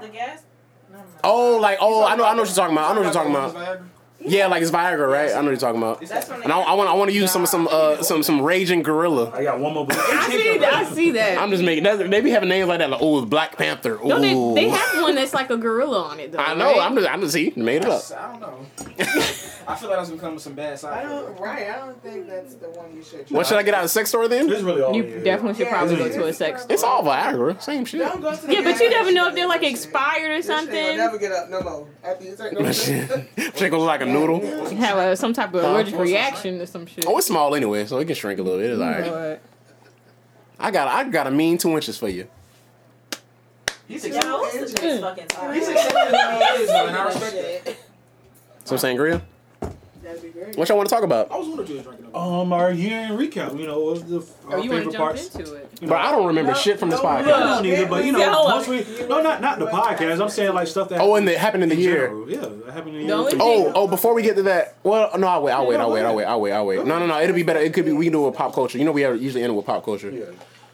The gas? No, no. Oh, like oh, I know, I know what you're talking about. I know what you're talking about. Viagra? Yeah, like it's Viagra, right? I know what you're talking about. That's when they And I, I want, I want to use some, some, uh, some, some raging gorilla. I got one more. I see that. I see that. I'm just making. That, they be having names like that, like oh, Black Panther. Ooh. no, they, they have one that's like a gorilla on it though. I know. right? I'm just, I'm just see, made it up. I don't know. <laughs> I feel like that's becoming some bad side. I don't. Right. I don't think that's the one you should. What should I get out of the sex store then? This is really all. You it is. definitely should Yeah, probably go to a sex store. It's all Viagra, same shit. Don't go to the Yeah, but you never know if they're like expired or This shit will something. never get up no more. After you take <laughs> no Shit <laughs> gonna look like a noodle. Have a, some type of allergic reaction to some shit. Oh, it's small anyway, so it can shrink a little bit. It's alright. But I got, I got a mean two inches for you. He's Yo, six what's the fucking time? He's six seven years old, and I respect that. So sangria. That'd be great. What y'all want to talk about? I was wondering if you was drinking. them. Um, our year in recap. You know, what was the our oh, you to favorite jump parts? into it? You But I don't remember No, shit from this no, I podcast. don't either, but you know, Yeah, hold on. no, not not the podcast. I'm saying like stuff that. Oh, and it happened in the year. general. Yeah, that happened in the The year. Oh, oh! Before we get to that, well, no, I'll wait. I'll wait. I'll wait. I'll wait. I'll wait. I'll wait. No, no, no. It'll be better. It could be. We can do it with pop culture. You know, we have usually end it with pop culture. Yeah.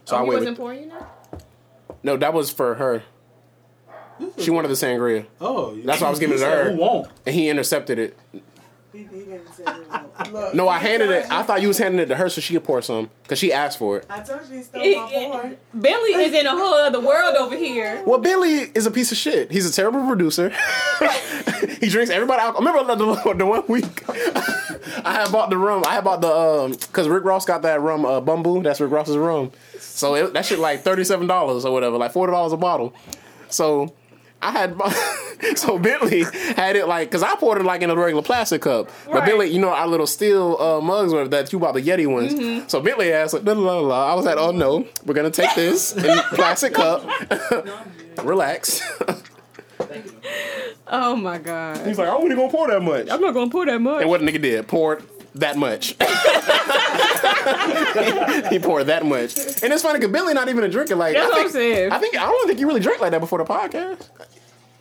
So oh, I'll wait. wasn't With, for you now? no, that was for her. She wanted the sangria, Oh, That's why I was giving it to her. Who won't? and he intercepted it. He, he didn't say it. <laughs> Look, No, I handed it. I thought you was handing it to her so she could pour some because she asked for it. I told you he stole my boy. Bentley is in a whole other world over here. Well, Billy is a piece of shit. He's a terrible producer. <laughs> he drinks everybody alcohol. Remember the, the one week <laughs> I had bought the rum. I had bought the um because Rick Ross got that rum uh, Bumbu. That's Rick Ross's rum. So it, that shit like thirty seven dollars or whatever, like forty dollars a bottle. So I had <laughs> so Bentley had it like because I poured it like in a regular plastic cup, but Right. Bentley, you know, our little steel uh, mugs were that you bought the Yeti ones. Mm-hmm. So Bentley asked la, la, la. I was like, oh no, we're gonna take this in <laughs> plastic cup. <laughs> Relax. Oh my god. He's like, I wasn't gonna pour that much. I'm not gonna pour that much. And what the nigga did, poured that much. <laughs> he poured that much. And it's funny because Billy not even a drinker. Like that. That's I what think, I'm saying. I think I don't think you really drank like that before the podcast.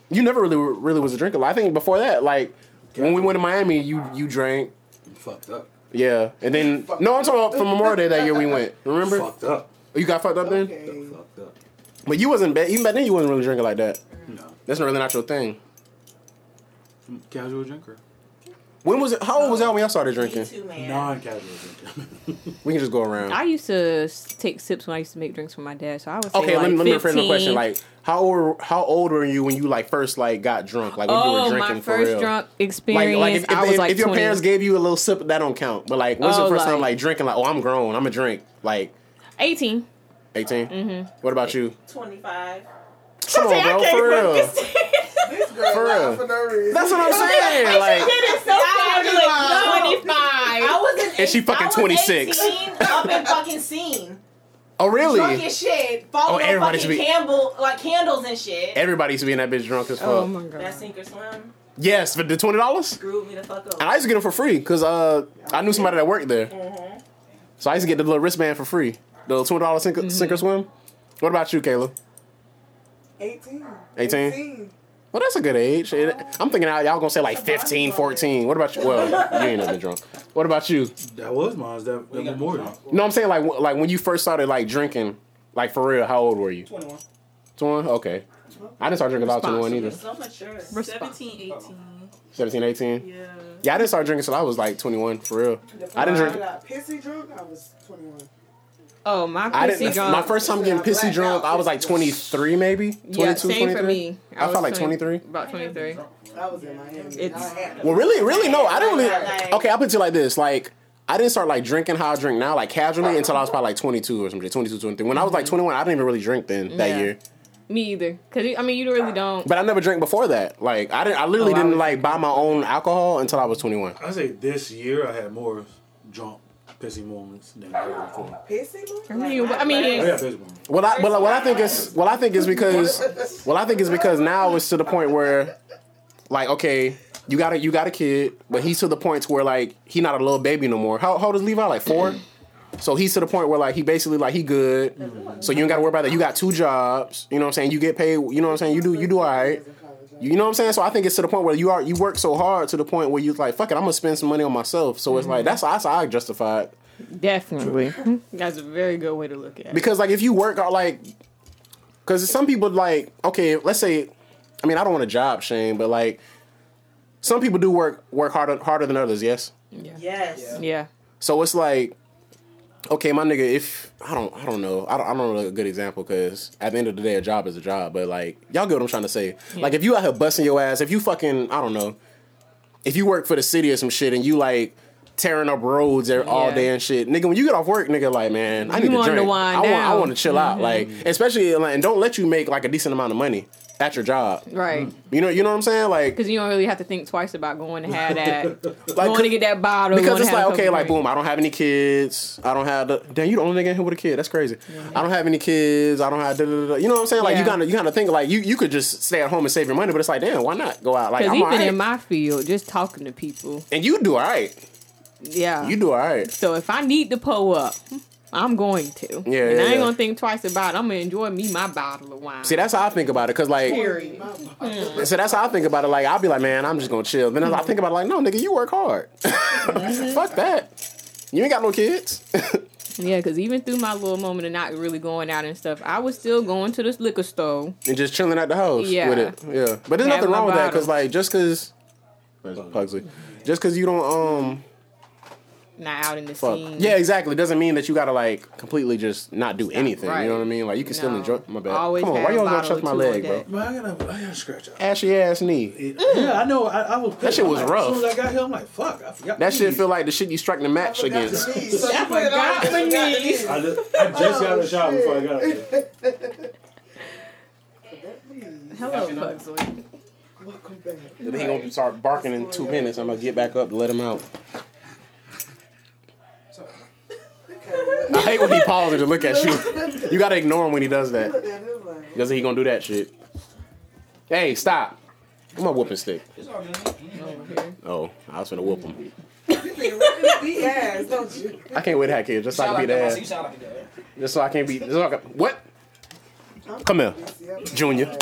You never really really was a drinker. I think before that, like when we went to Miami, you you drank. Fucked up. Yeah, and then no, I'm talking about from Memorial Day that year we <laughs> went. Remember? Fucked up. Oh, you got fucked up then, Fucked up. but you wasn't bad. Even back then, you wasn't really drinking like that. No. That's not really not your thing. Casual drinker. When was it? How old was that when y'all started Me drinking? too, man. Non-casual drinker. <laughs> We can just go around. I used to take sips when I used to make drinks for my dad, so I was Okay, like let me let me rephrase 15. my question. Like, how old how old were you when you like first like got drunk? Like when you were oh, drinking my first drunk experience, like if, if, I was if- like if your 20. parents gave you a little sip, that don't count. But like, when's Oh, the first time like- like drinking? Like, oh, I'm grown. I'm a drink. Like 18. 18. Mm-hmm. What about you? 25. Come on, bro, for real. <laughs> This For real. for no reason. That's what I'm saying. Like, It's so fabulous. No. 25. I was in And she fucking I was 26. 18, up in fucking scene. oh really? Drunk as shit. Following oh, everybody fucking should be- candle, like candles and shit. Everybody used to be in that bitch drunk as fuck. Oh my god. That sink or swim yes, but the twenty dollars. screwed me the fuck up. And I used to get them for free because uh, I knew somebody that worked there. So I used to get the little wristband for free. The little twenty dollars sink, sink or swim. What about you, Kayla? 18. 18? Well, that's a good age. It- I'm thinking out y'all gonna say like 15, 14. What about you? Well, you ain't never been drunk. What about you? that was mine. That, that memorial. No, I'm saying like like when you first started like drinking, like for real. How old were you? 21. 21. Okay. I didn't start drinking until I was 21 either. so mature. 17, 18. 17, 18. Yeah. Yeah, I didn't start drinking until I was like 21 for real. I didn't drink- I got pissy drunk, I was 21. Oh, my I didn't. drunk. My first time getting pissy drunk, I was like 23 maybe. 22, yeah, same 23. for me. I felt was like 23. About 23. I was in Miami. It's- Well, really, really, no. I didn't really. Okay, I'll put it like this. Like, I didn't start like drinking how I drink now, like casually, until I was probably like 22 or something, 22, 23. When I was like mm-hmm. 21, I didn't even really drink then that Yeah. year. Me either. Cause I mean, you really don't. But I never drank before that. Like, I didn't. I literally Oh, didn't was- like buy my own alcohol until I was 21. I say this year I had more drunk, pissy moments than ever before. pissy. I mean, I I mean, oh, got pissy moments. Well, I, well, what I think is, well, I think is because, <laughs> well, I think it's because now it's to the point where, like, okay, you got a you got a kid, but he's to the point to where like he not a little baby no more. How, how old is Levi? Like four. <clears throat> So he's to the point where like he basically like he good. So you ain't got to worry about that. You got two jobs. You know what I'm saying? You get paid. You know what I'm saying? You do you do all right. You know what I'm saying? So I think it's to the point where you are you work so hard to the point where you like fuck it. I'm gonna spend some money on myself. So it's like mm-hmm. that's that's how I justify it. Definitely. That's a very good way to look at it. Because like if you work out like, because some people like okay, let's say, I mean I don't want to job shame, but like some people do work work harder harder than others. Yes. Yeah. Yes. Yeah. So it's like, okay, my nigga, if I don't, I don't know, I don't, I don't know a good example because at the end of the day, a job is a job. But like, y'all get what I'm trying to say. Like, if you out here busting your ass, if you fucking, I don't know, if you work for the city or some shit and you like tearing up roads there all Yeah. day and shit, nigga, when you get off work, nigga, like, man, I need to to drink. I want, I want to chill out, like, especially like, and don't let you make like a decent amount of money at your job. Right. Mm-hmm. You know, you know what I'm saying? Like, Because you don't really have to think twice about going to have that. <laughs> like going to get that bottle. because it's like okay, like boom, I don't have any kids. I don't have the damn. You the only nigga in here with a kid. That's crazy. I don't have any kids. I don't have da, da, da, you know what I'm saying. Like you Yeah. gotta you gotta think like you you could just stay at home and save your money, but it's like damn, why not go out? Like I'm even alright. in my field, just talking to people, and you do all right. yeah. You do all right. so if I need to pull up, I'm going to. Yeah, and yeah, I ain't yeah. gonna think twice about it. I'm gonna enjoy me my bottle of wine. See, that's how I think about it. Cause like, Period. Hmm. so that's how I think about it. Like, I'll be like, man, I'm just gonna chill. Then I hmm. think about it, like, no, nigga, you work hard. <laughs> Mm-hmm. Fuck that. You ain't got no kids. <laughs> Yeah, because even through my little moment of not really going out and stuff, I was still going to this liquor store. and just chilling at the house Yeah. with it. Yeah. But there's Have nothing my wrong with that. Cause like, just cause, Pugsley, just cause you don't um. Not out in the Fuck. scene. Yeah, exactly. It doesn't mean that you gotta like completely just not do anything. right. You know what I mean? Like you can still enjoy. My bad. Always Come on, why you a always gonna touch my or two on leg, bro? Man, I gotta, I gotta scratch out. Ashy ass knee. Yeah, I know. I, I was. Pissed. That shit was like, rough. As soon as I got here, I'm like, fuck. I forgot. That shit feel like the shit you strike the match against. So <laughs> I put it on, forgot you my the knees. knees. I just, I just got out of the shower before I got here. Hello, Pugsley. Welcome back. He gonna start barking in two minutes. I'm gonna get back up to let him out. Hate when he pauses to look at you. <laughs> You gotta ignore him when he does that. Look at him Because he gonna do that shit. Hey, stop. I'm a whooping stick. It's all good. Oh, I was gonna whoop him. you be ready to beat ass. I can't wait to have kids just so I can like beat that. ass. You sound like that. Just so I can't be. Just so I can, what? Come here, Junior. <laughs>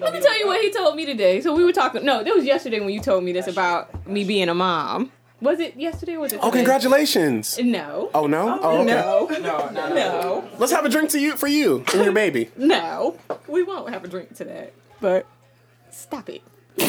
Let me tell you what he told me today. So we were talking. No, it was yesterday when you told me this about me being a mom. Was it yesterday? Or was it? Oh, today? congratulations. No. Oh no. Um, oh okay. No. No, <laughs> no, no. No. Let's have a drink to you for you and your baby. <laughs> No. We won't have a drink to that. But stop it. <laughs>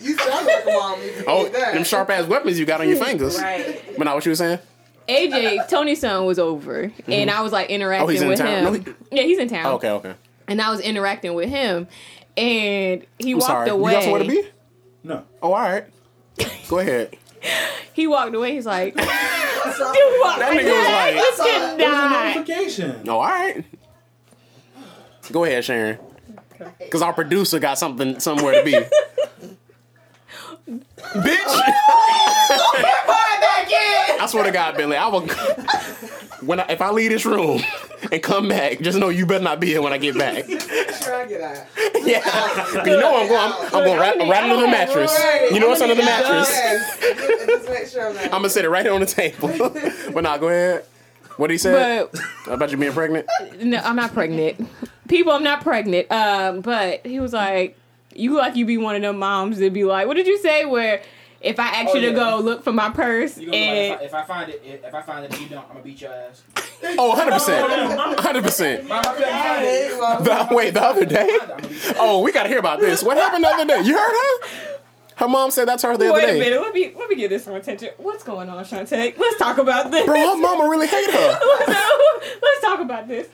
You sound like a mom. Oh, that. them sharp ass weapons you got on your fingers. Right. But not what you were saying. AJ, Tony's son was over, and mm-hmm. I was like interacting Oh, he's in with town? him. No, yeah, he's in town. Oh, okay, okay. And I was interacting with him, and he I'm walked sorry. away. You got somewhere to be? No. Oh, all right. Go ahead. <laughs> He walked away. He's like, "Dude, That what? That nigga was like- this kid It was a died." notification. Oh, all right. Go ahead, Sharon. Because our producer got something somewhere to be. <laughs> Bitch! <laughs> I swear to God, Billy, I will. When I, if I leave this room and come back, just know you better not be here when I get back. Try to get out. Yeah, 'Cause you know I'm going. I'm, I'm going right, right under the mattress. You know what's under the mattress? Yes. Just make sure I'm gonna sit it right here on the table. <laughs> but nah, go ahead. What did he say about you being pregnant? no, I'm not pregnant. People, I'm not pregnant. Um, but he was like, "You like you be one of them moms that be like, what did you say? Where if I ask Oh, you to yeah. go look for my purse You gonna like, and if, I, if I find it, if, if I find it, and you don't, I'm gonna beat your ass. <laughs> Oh, 100 percent, <laughs> 100 percent. But if I couldn't find it, Hey, well, The, wait, the other day? I'm gonna beat your ass. Oh, we gotta hear about this. What happened the other day? You heard her? Her mom said that's her the other day. wait a minute, let me let me get this some attention. What's going on, Shantae? Let's talk about this. Bro, her mama really hate her. <laughs> Let's talk about this.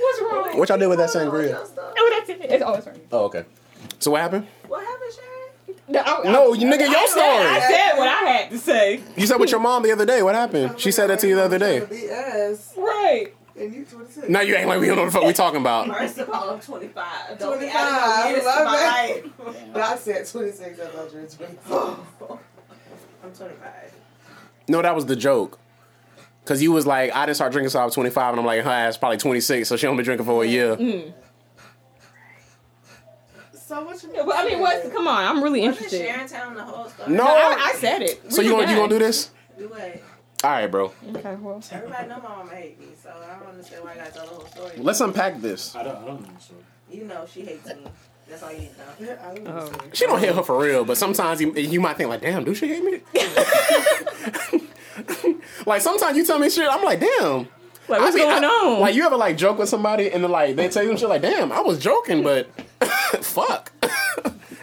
What's wrong? What y'all did with that sangria? Oh, that's it. It's, always it's right. Oh, okay. So what happened? What happened, Sharon? No, I, No, you nigga, your story. I said what I had to say. You said with your mom the other day. What happened? She said that to you the other day. Beat ass. Right. And you 26. Now you ain't like we don't know what the fuck we talking about. First of all, I'm 25. Don't be 25, adding no years to love my it. life. But I said 26. I thought you were 26. I'm 25. No, that was the joke. Cause you was like, I didn't start drinking till I was 25, and I'm like, her ass probably 26, so she only been drinking for a year. Mm-hmm. So what you Yeah, but I mean, what's come on? I'm really Wasn't interested. Sharon telling the whole story? No. No, I, I said it. So you gonna you gonna do this? Do what? All right, bro. Okay, well. Everybody know my mama hate me, so I don't understand why I gotta tell the whole story. Let's unpack this. I don't, I don't know. So. You know she hates me. That's all you need to know. Yeah, know. Oh. She don't hate her for real, but sometimes you, you might think like, damn, do she hate me? <laughs> <laughs> like sometimes you tell me shit, I'm like, damn. Like, what's I be- going I- on? Like you ever like joke with somebody and then like they tell you some shit like, damn, I was joking, but <laughs> fuck. <laughs>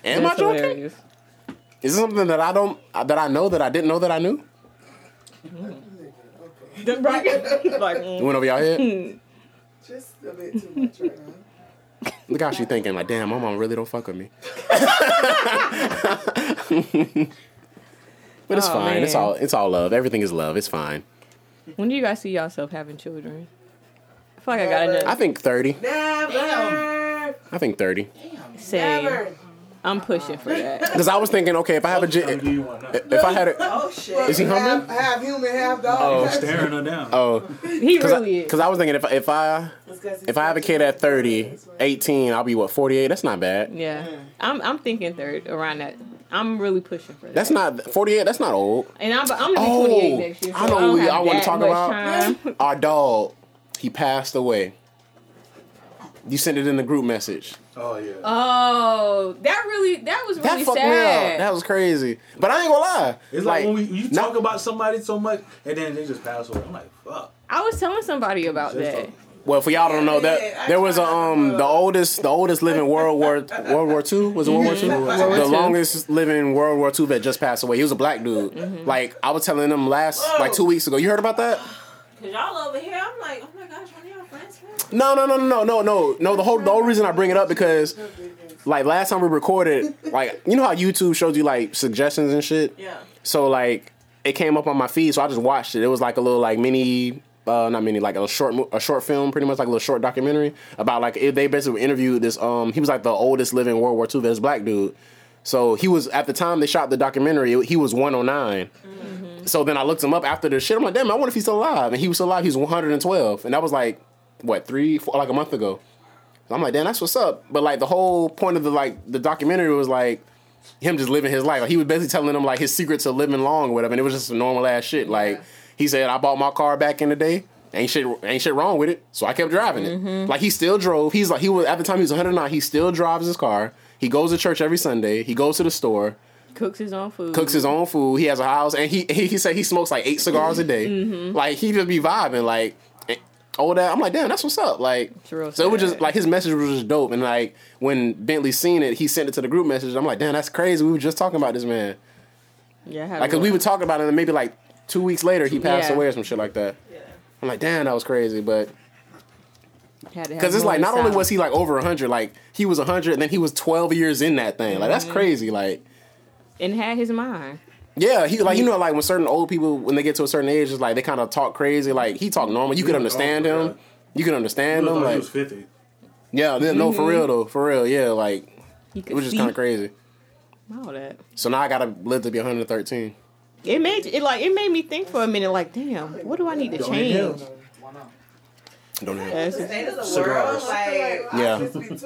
Am That's I joking? hilarious. Is it something that I don't that I know that I didn't know that I knew? <laughs> right? like, It mm. went over y'all head. Just a bit too much right now. Look how she thinking like, damn, my mom really don't fuck with me. but it's Oh, fine. It's all it's all love. Everything is love. It's fine. When do you guys see yourself having children? I feel like I got enough. I think thirty. Never. I think thirty. Same. Never. I'm pushing for that. <laughs> Because I was thinking, okay, if I have a I'm gonna j- give you one now. if I had a Oh shit. Is he half, humming? half human, half dog. Oh, That's- Staring her down. oh, He because really I, 'cause I was thinking if if I if I have a kid at 30, 18, I'll be what 48. That's not bad. Yeah. I'm I'm thinking third around that. I'm really pushing for that. That's not 48. That's not old. and I'm I'm gonna be Oh, 28 next year. So I know don't who I wanna talk about. time. <laughs> Our dog, he passed away. You sent it in the group message. Oh yeah. Oh, that really that was That really fucked me up. sad. That was crazy. But I ain't gonna lie. it's like, when we, you not- talk about somebody so much and then they just pass away. I'm like, fuck. I was telling somebody about that. talk- Well, for y'all don't know that there was a um the oldest the oldest living World War World War Two was it World War Two the longest living World War Two vet just passed away. He was a black dude. Mm-hmm. Like I was telling them last like two weeks ago. You heard about that? Cause y'all over here, I'm like, oh my gosh, one of y'all friends. friends? No, no, no, no, no, no, no. The whole the whole reason I bring it up because like last time we recorded, like you know how YouTube shows you like suggestions and shit. Yeah. So like it came up on my feed, so I just watched it. It was like a little like mini, uh, not mini, like a short a short film, pretty much like a little short documentary about like it, they basically interviewed this. Um, he was like the oldest living World War II this black dude. So he was at the time they shot the documentary, he was 109. So then I looked him up after the shit. I'm like, damn, I wonder if he's still alive. And he was still alive. He was 112, and that was like what three, four, like a month ago. I'm like, damn, that's what's up. But like the whole point of the like the documentary was like him just living his life. Like he was basically telling them like his secrets to living long or whatever, and it was just normal ass shit. Like he said, I bought my car back in the day. Ain't shit, ain't shit wrong with it. So I kept driving it. Like he still drove. He's like he was at the time he was 109. He still drives his car. He goes to church every Sunday. He goes to the store, Cooks his own food. cooks his own food. He has a house, and he he, he said he smokes like eight cigars a day. Like he just be vibing like. eh, All that I'm like, damn, that's what's up. Like, so it was just like his message was just dope, and like when Bentley seen it, he sent it to the group message. I'm like, damn, that's crazy. We were just talking about this man. Yeah, I had Like, cause we were talking about it, and maybe like two weeks later, he passed Yeah. away or some shit like that. Yeah. I'm like, damn, that was crazy. But had to have because it's like, not moments only was he like over hundred, like he was hundred, and then he was 12 years in that thing. Like Mm-hmm. that's crazy. Like, and had his mind. yeah, he like you know like when certain old people when they get to a certain age, it's like they kind of talk crazy. Like he talk normal. You could understand him. yeah. You could understand I him. Like he was 50. yeah, yeah, no, Mm-hmm. for real though, for real. Yeah, like He could it was just kind of crazy. all that. So now I gotta live to be 113. It made it like it made me think for a minute. Like, damn, what do I need to Don't change? inhale. Don't know. That's The just- state the Cigars. like Yeah. I just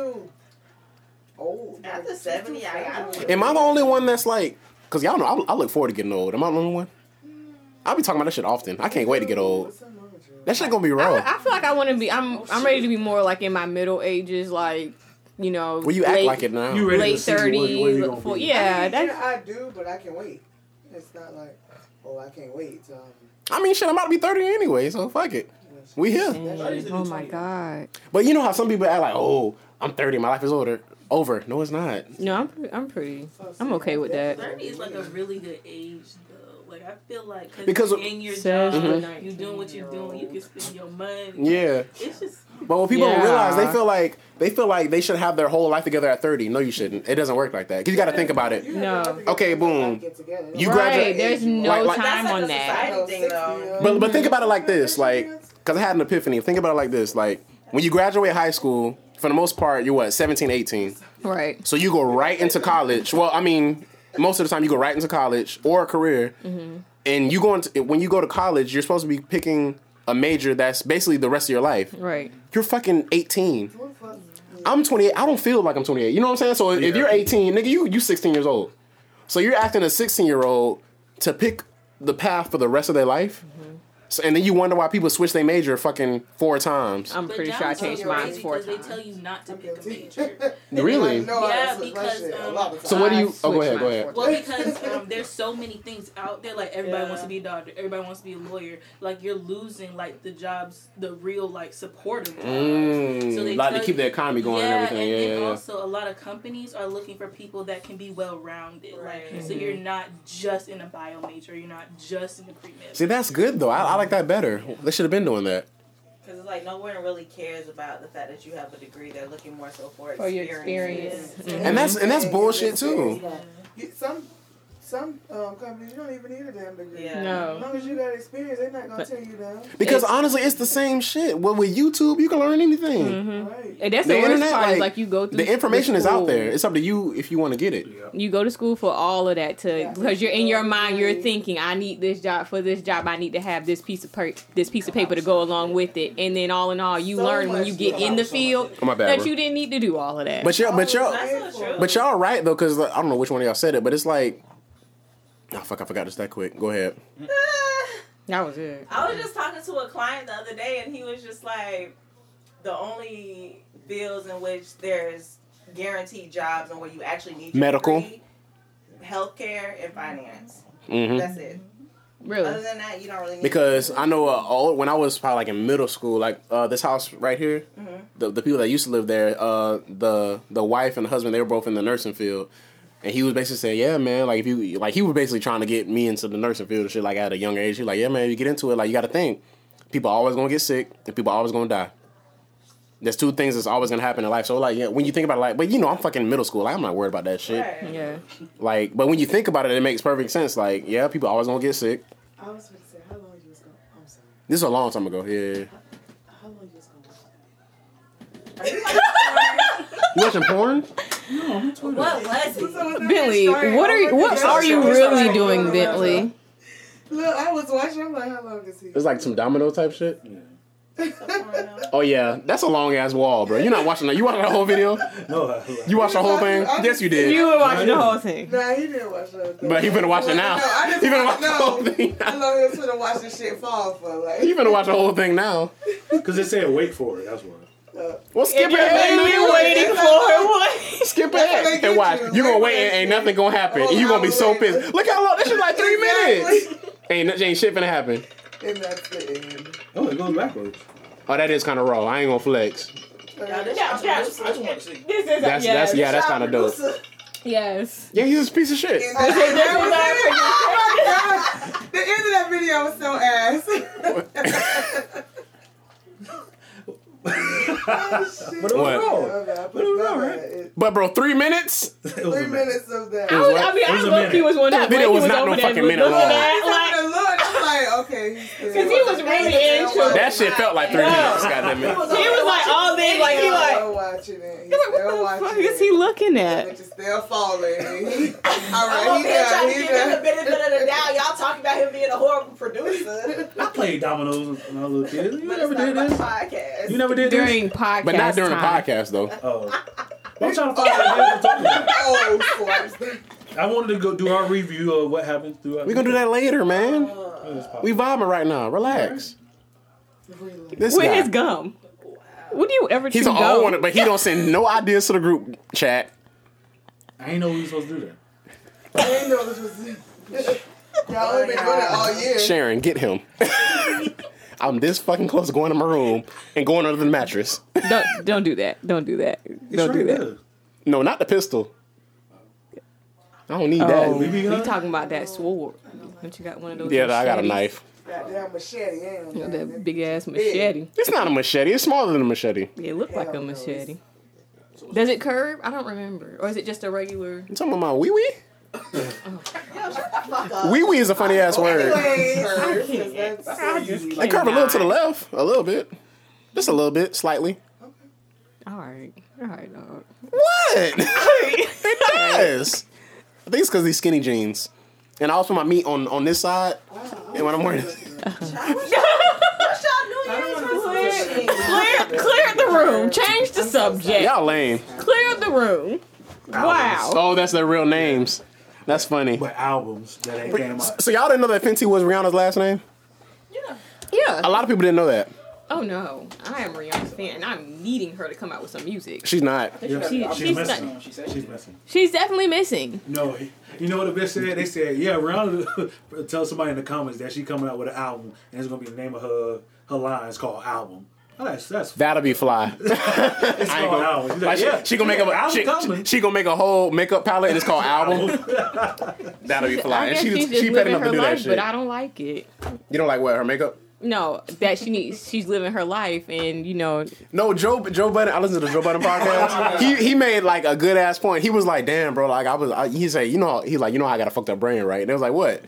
old. after seventy, I, I Am I the only one that's like? Cause y'all know I, I look forward to getting old. Am I the only one? I'll be talking about that shit often. I can't wait to get old. What's wrong with you? That shit gonna be I, raw. I feel like I want to be. I'm I'm ready to be more like in my middle ages, like you know. Well, you act like it now. You ready Late to see what, what you thirties, gonna for be. yeah. I, mean, That's yeah, I do, but I can wait. It's not like, oh, I can't wait. Um, I mean, shit, I'm about to be 30 anyway, so fuck it. We here. oh my god. But you know how some people act like, oh, I'm 30, my life is older. Over. No, it's not. No, I'm pre- I'm pretty. I'm okay with that. Thirty is like a really good age though. Like I feel like cause Because you're of- in your Seven, job, Mhm. you're doing what you're doing. You can spend your money. Yeah. It's just But what people don't realize, they feel like they feel like they should have their whole life together at 30. No, you shouldn't. It doesn't work like that. Cause you got to think about it. No. have to get Okay, boom. get together. You right. graduate- There's no Like- like- time like on a that. society thing, though. But but think about it like this, like, cause I had an epiphany. Think about it like this, like, when you graduate high school, for the most part, you're what 17, 18. Right. So you go right into college. Well, I mean, most of the time you go right into college or a career, mm-hmm. and you go into when you go to college, you're supposed to be picking a major that's basically the rest of your life. Right. You're fucking 18. I'm 28. I don't feel like I'm 28. You know what I'm saying? So if you're 18, nigga, you you 16 years old. So you're acting a 16 year old to pick the path for the rest of their life. So, and then you wonder why people switch their major fucking four times. I'm But pretty sure I changed so mine crazy four 'cause They times. tell you not to pick a major. <laughs> Really? No, Yeah, switch because, shit um, So what do you? Oh, go ahead. Go ahead. Well, <laughs> because um, there's so many things out there. Like everybody Yeah. wants to be a doctor, everybody wants to be a lawyer. Like you're losing like the jobs, the real like supportive jobs. Mm, So they like to keep the you- economy going yeah, and everything. and yeah, then yeah, yeah. also a lot of companies are looking for people that can be well rounded. Right. Like so you're not just in a bio major, you're not just in a pre med. See, that's good though. I, I like that better. They should have been doing that. Because it's like no one really cares about the fact that you have a degree. They're looking more so for For your experience. experience. And that's and that's bullshit too. You- Some some um, companies you don't even need a damn degree. Yeah. As long as you got experience, they're not gonna But- tell you that. Because It's- honestly, it's the same shit. Well, with YouTube, you can learn anything. Mm-hmm. Right. And that's The the, worst internet, part. is like, like you go through The information is out there. It's up to you if you want to get it. You go to school for all of that to Yeah. because you're in your mind. You're thinking, I need this job for this job. I need to have this piece of per- this piece of paper to go along with it. And then all in all, you So learn when you get in the field Oh my bad, that bro. you didn't need to do all of that. But y'all, but y'all, That's so true. but y'all right though, because I don't know which one of y'all said it, but it's like, oh fuck, I forgot this that quick. Go ahead. that was it. I was just talking to a client the other day, and he was just like, the only fields in which there's guaranteed jobs and where you actually need your Medical. degree, healthcare, and finance. hmm That's it. Really? Other than that, you don't really need. Because I know uh, all, when I was probably like in middle school, like uh, this house right here, Mhm. the the people that used to live there, uh, the the wife and the husband, they were both in the nursing field. And he was basically saying, "Yeah, man, like if you like, he was basically trying to get me into the nursing field and shit. Like at a young age, he was like, yeah, man, if you get into it, like you got to think, people always gonna get sick and people always gonna die. There's two things that's always gonna happen in life. So like, yeah, when you think about it, like, but you know, I'm fucking middle school. Like, I'm not worried about that shit. Right. Yeah. Like, but when you think about it, it makes perfect sense. Like, yeah, people always gonna get sick. I was going to say, how long you was going? I'm sorry. This is a long time ago. Yeah. How long you was going? <laughs> You watching porn? What was it? Bentley, what are you, what are you really doing, Bentley? Look, I was watching. I'm like, how long is he? It's like some domino type shit. Oh yeah, that's a long ass wall, bro. You're not watching that. You watched the whole video? No, You watched the whole thing? Yes, you did. You were watching the whole thing. Nah, he didn't watch that. But he finna watch it now. No, I just He finna watch watch the whole thing I now. know he was finna watch this shit fall for like. You finna watch the whole thing now. because they said wait for it. That's why. Well, skip You're ahead. mainly nigga. waiting for <laughs> what? Skip That's ahead and watch. you. You gonna wait and wait ain't nothing gonna happen. Oh, And you gonna be so was pissed. Look how long. This is like three minutes. Exactly. Ain't ain't shit finna happen. And that's the end. Oh, it goes backwards. Oh, that is kind of raw. I ain't gonna flex. Yeah, this I shit just, was- I just want to see. This is That's yes. that's yeah. That's kind of dope. Yes. Yeah, he's a piece of shit. And that's it. That was it. <laughs> Oh my god! The end of that video was so ass. <laughs> Oh, <laughs> but it was What? wrong. Okay, I put But it was that alright. back. It- But bro, three minutes. <laughs> Three minutes of that. I, was was. I mean, It was I a looked. He minute. was wondering That what video was was not no fucking looking minute long. at. Like, Like, look, I'm like, okay. Cause he was really into That shit felt like three minutes. Goddamn it. he was like all day, like he like. still watching it. He's He's like, still what the watching fuck it. is he looking That at? bitch is still falling. <laughs> And he, all I'm right, over he here trying done. to He give him the benefit of the doubt. Y'all talking about him being a horrible producer. I played dominoes when I was a little kid. You never it's not did my this. podcast. You never did this. During podcast But not during the time. podcast though. Oh. I'm trying to find out what I'm talking about. <laughs> Oh, slaps. I wanted to go do our review of what happened throughout. We're gonna do that later, man. Uh, that. We vibing right now. Relax. This With guy. his gum. Would you ever do? He's chew an gum? old one, but he don't send no ideas to the group chat. I ain't know we were supposed to do that. I didn't know this was. <laughs> Y'all only been doing it all year. Sharon, get him. <laughs> I'm this fucking close to going to my room and going under the mattress. Don't don't do that. Don't do that. Don't do right that. there. No, not the pistol. I don't need Oh, that. BB you talking about that sword? Don't you got one of those? Yeah, I got a machetes? knife. Goddamn machete. ain't You know, that big ass machete. It's not a machete. It's smaller than a machete. It looked like a machete. Does it curve? I don't remember. Or is it just a regular? You talking about wee wee? Wee wee is a funny ass word. Anyways, because that's- They curve a little to the left, a little bit, just a little bit, slightly. All right. All right, dog. What? <laughs> it does. I think it's because these skinny jeans. And I also put my meat on on this side, and when I'm wearing, What's y'all New Year's resolution? Clear, clear the room. Change the subject. y'all lame. Clear the room. Wow. Oh, that's their real names. That's funny. But albums that ain't came out. So y'all didn't know that Fenty was Rihanna's last name? Yeah. Yeah. A lot of people didn't know that. Oh no, I am Rihanna's fan, and I'm needing her to come out with some music. She's not. Yeah, She- she's, she's missing. not- She said She's missing. She's definitely missing. No, you know what the bitch said? They said, yeah, Rihanna <laughs> tell somebody in the comments that she coming out with an album and it's gonna be the name of her her line. It's called album. Oh, that's that's That'll be fly. <laughs> it's called gonna- album. Like, she, yeah, she gonna make a album she, she, she gonna make a whole makeup palette and it's called album. <laughs> That'll be fly. I And guess she, she's just she living up to her do that life, shit. but I don't like it. you don't like what her makeup? No, that she needs. She's living her life, and you know, No, Joe Joe Budden. I listened to the Joe Budden podcast. <laughs> Oh, he he made like a good ass point. He was like, "Damn, bro, like I was." I, he said, "You know," he's like, "You know, I got a fucked up brain, right?" And it was like, "What?"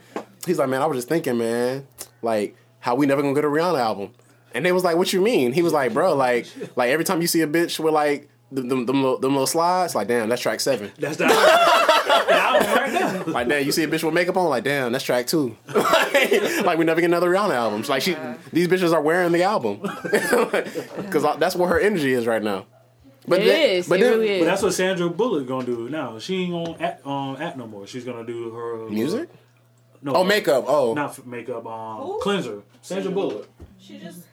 He's like, "Man, I was just thinking, man, like how we never gonna get a Rihanna album." And they was like, "What you mean?" He was like, "Bro, like <laughs> like every time you see a bitch with like them them, them, little, them little slides, like damn, that's track seven. That's the, <laughs> the album right now. Like damn, you see a bitch with makeup on, like damn, that's track two. <laughs> like we never get another Rihanna album. Like she, these bitches are wearing the album because that's where her energy is right now. But it then- is. But it then, really is. But that's what Sandra Bullock gonna do now. She ain't gonna act, um, act no more. She's gonna do her music. No, Oh, makeup. Oh, not makeup. Um, Who? cleanser. Sandra Bullock. She just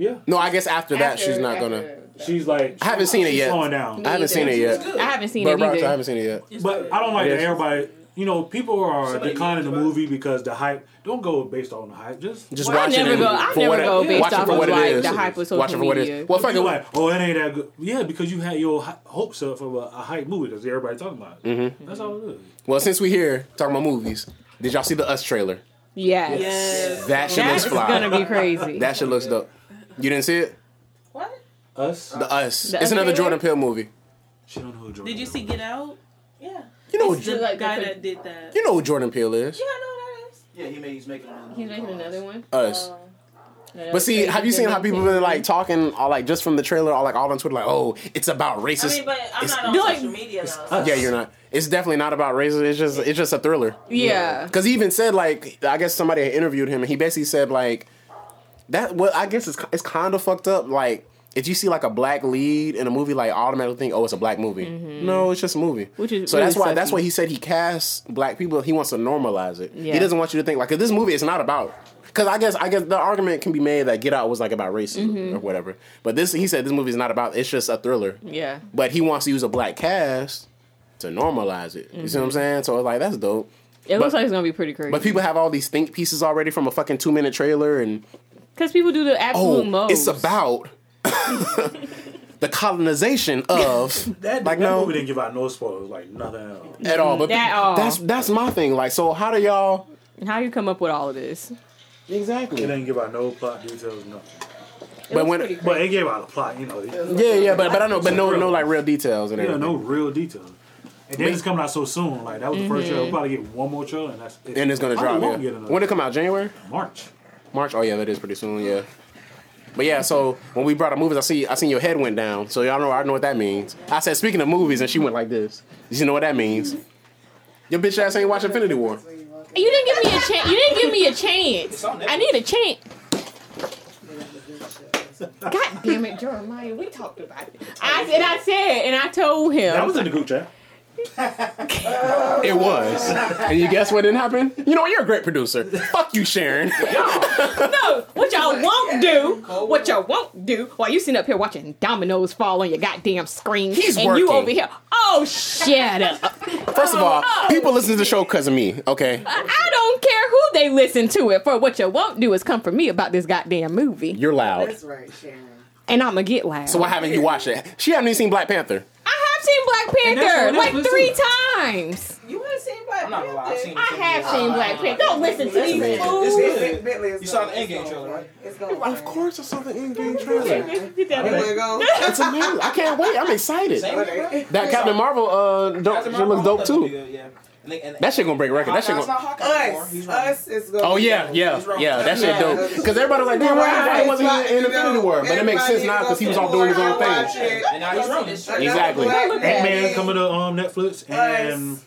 Yeah, no. I guess after that, she's not After- gonna. after- she's like. I haven't seen it she's yet. Slowing down. I haven't seen it yet. I haven't seen But it Rock, I haven't seen it yet. But I don't like that guess. everybody. You know, people are Somebody declining the needs to- movie because the hype. Don't go based on the hype. Just Just I watch never it. and- go. I for never what it- go based watch it off for of what it like is. the hype of social Watch it for what it media. is. Well, fuck you it. like, oh, it ain't that good. Yeah, because you had your hy- hopes up for a, a hype movie that everybody talking about. Mm-hmm. That's all it is. Well, since we here talking about movies, did y'all see the Us trailer? Yes. Yes. That shit That's looks fly. gonna be crazy. That shit looks dope. You didn't see it? what? Us. The Us. The it's Us another? Jordan Peele movie. She don't know who Jordan. Did you see Get Out? Yeah. You know, The who, like guy the- that did that. you know who Jordan Peele is. Yeah, I know who that is. Yeah, he made, he's making another one. He's making another one. Us. Uh, But see, have you seen how people been like talking, all like just from the trailer, all like all on Twitter, like, oh, it's about racism. I mean, but I'm It's- not on Do like- social media though. yeah, you're not. It's definitely not about racism. It's just, it's just a thriller. Yeah. Because he even said like, I guess somebody had interviewed him, and he basically said like, that. Well, I guess it's it's kind of fucked up. Like, if you see like a black lead in a movie, like automatically think, oh, it's a black movie. No, it's just a movie. Mm-hmm. Which is so that's really why that's why he said he casts black people. He wants to normalize it. Yeah. He doesn't want you to think like, 'cause this movie is not about. Because I guess I guess the argument can be made that Get Out was like about racism Mm-hmm. or whatever. But this he said this movie is not about. It's just a thriller. Yeah. But he wants to use a black cast to normalize it. You see what I'm saying? So it's like that's dope. It looks like it's gonna be pretty crazy. But people have all these think pieces already from a fucking two minute trailer, and because people do the absolute oh, most. it's about <laughs> the colonization of <laughs> That, like that no movie didn't give out no spoilers, like nothing at all. at all. But At all. that's that's my thing. Like, so how do y'all How you come up with all of this? exactly? It didn't give out no plot details, nothing. But when But it gave out a plot, you know. yeah, yeah, but but I know, but no, no like real details and Yeah, everything. no real details. And then it's coming out so soon. Like that was the first mm-hmm. trailer. We'll probably get one more trailer, and that's it. And it's gonna Probably drop. won't Yeah. get another When it come out? January, March. March. Oh yeah, that is pretty soon. Yeah. But yeah, so when we brought up movies, I see I seen your head went down. So y'all know I know what that means. I said speaking of movies, and she went like this. You know what that means? Your bitch ass ain't watch Infinity War. You didn't give me a chance. You didn't give me a chance. I need a chance. God damn it, Jeremiah. We talked about it. I said, I said, and I told him. That was in the group chat. <laughs> It was. And you guess what didn't happen? You know what? You're a great producer. Fuck you, Sharon. <laughs> no, what y'all won't do, what y'all won't do, while you sitting up here watching dominoes fall on your goddamn screen, He's and you over here, oh shut up. First of all, oh, people listen to the show because of me, okay? I I don't care who they listen to it for. What you won't do is come for me about this goddamn movie, You're loud. That's right, Sharon. and I'm gonna get loud. So why haven't you watched it? She haven't even seen Black Panther. I have seen Black Panther like Netflix, three too. times. You ain't seen Black I'm not gonna lie, I've Panther. seen I have seen Black Panther. Don't listen to these fools. good. Bentley is You saw the it's Endgame trailer, right? It's going. Of course, I saw the Endgame trailer. You wanna? <laughs> It's amazing. I can't wait. I'm excited. That Captain Marvel uh, dope, Captain shit looks dope too. Yeah, yeah. And That shit gonna break record. That shit Hawkeye's gonna. not Us, He's us is going. Oh yeah, yeah, yeah. That shit dope. Because everybody was like, damn, why he wasn't in Infinity War? But it makes sense now because he was off doing his own thing. And now he's running. Exactly. Ant Man coming to um, Netflix and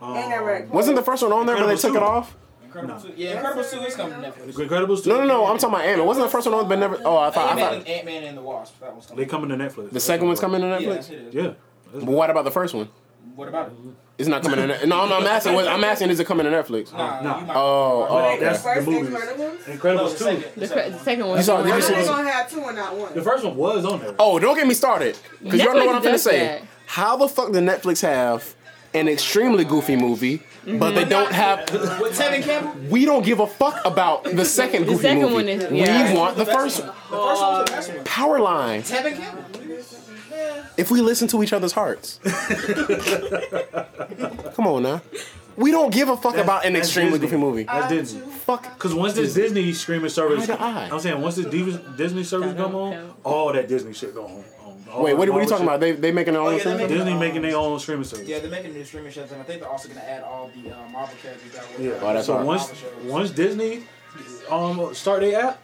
um, Ain't that right? Wasn't the first one on there, but they took it off? Incredible 2. Yeah, Incredible 2 is coming to Netflix. Incredibles. No, no, no. I'm talking about Ant Man. Wasn't the first one on, but never. Oh, I thought. I Ant-Man thought and, Ant-Man and the Wasp. That one's coming. They coming to Netflix. the second one's coming to Netflix. it is. Yeah. But what about the first one? What about it? It's not coming to. No, I'm, I'm asking. what- I'm asking. Is it coming to Netflix? Nah, Nah. you Oh, oh, Hey, okay. that's- First the movies. Incredibles. No, the two. second. The, fir- the second one. You saw- did you see they this? gonna have two and not one? The first one was on there. Oh, don't get me started. Because you Netflix don't know what I'm gonna say. that. How the fuck did Netflix have an extremely goofy movie, mm-hmm. but they don't have? With Tevin Campbell? We don't give a fuck about the second goofy second movie. one is- yeah. We want the first one. The first one was the best one. Powerline. Tevin Campbell? If we listen to each other's hearts. <laughs> Come on now. We don't give a fuck about an extremely Disney. goofy movie. That's Disney. Fuck. Because once this Disney streaming service, Eye to eye. I'm saying once this Dis- Disney service come on, all that Disney shit go on. on all Wait, what, what are you talking shit. about? They they making their own yeah, they thing? make- Disney making their own streaming service. Yeah, they're making new streaming shows, and I think they're also going to add all the uh, Marvel characters that were. Yeah. Oh, that's so hard. once once Disney um start their app,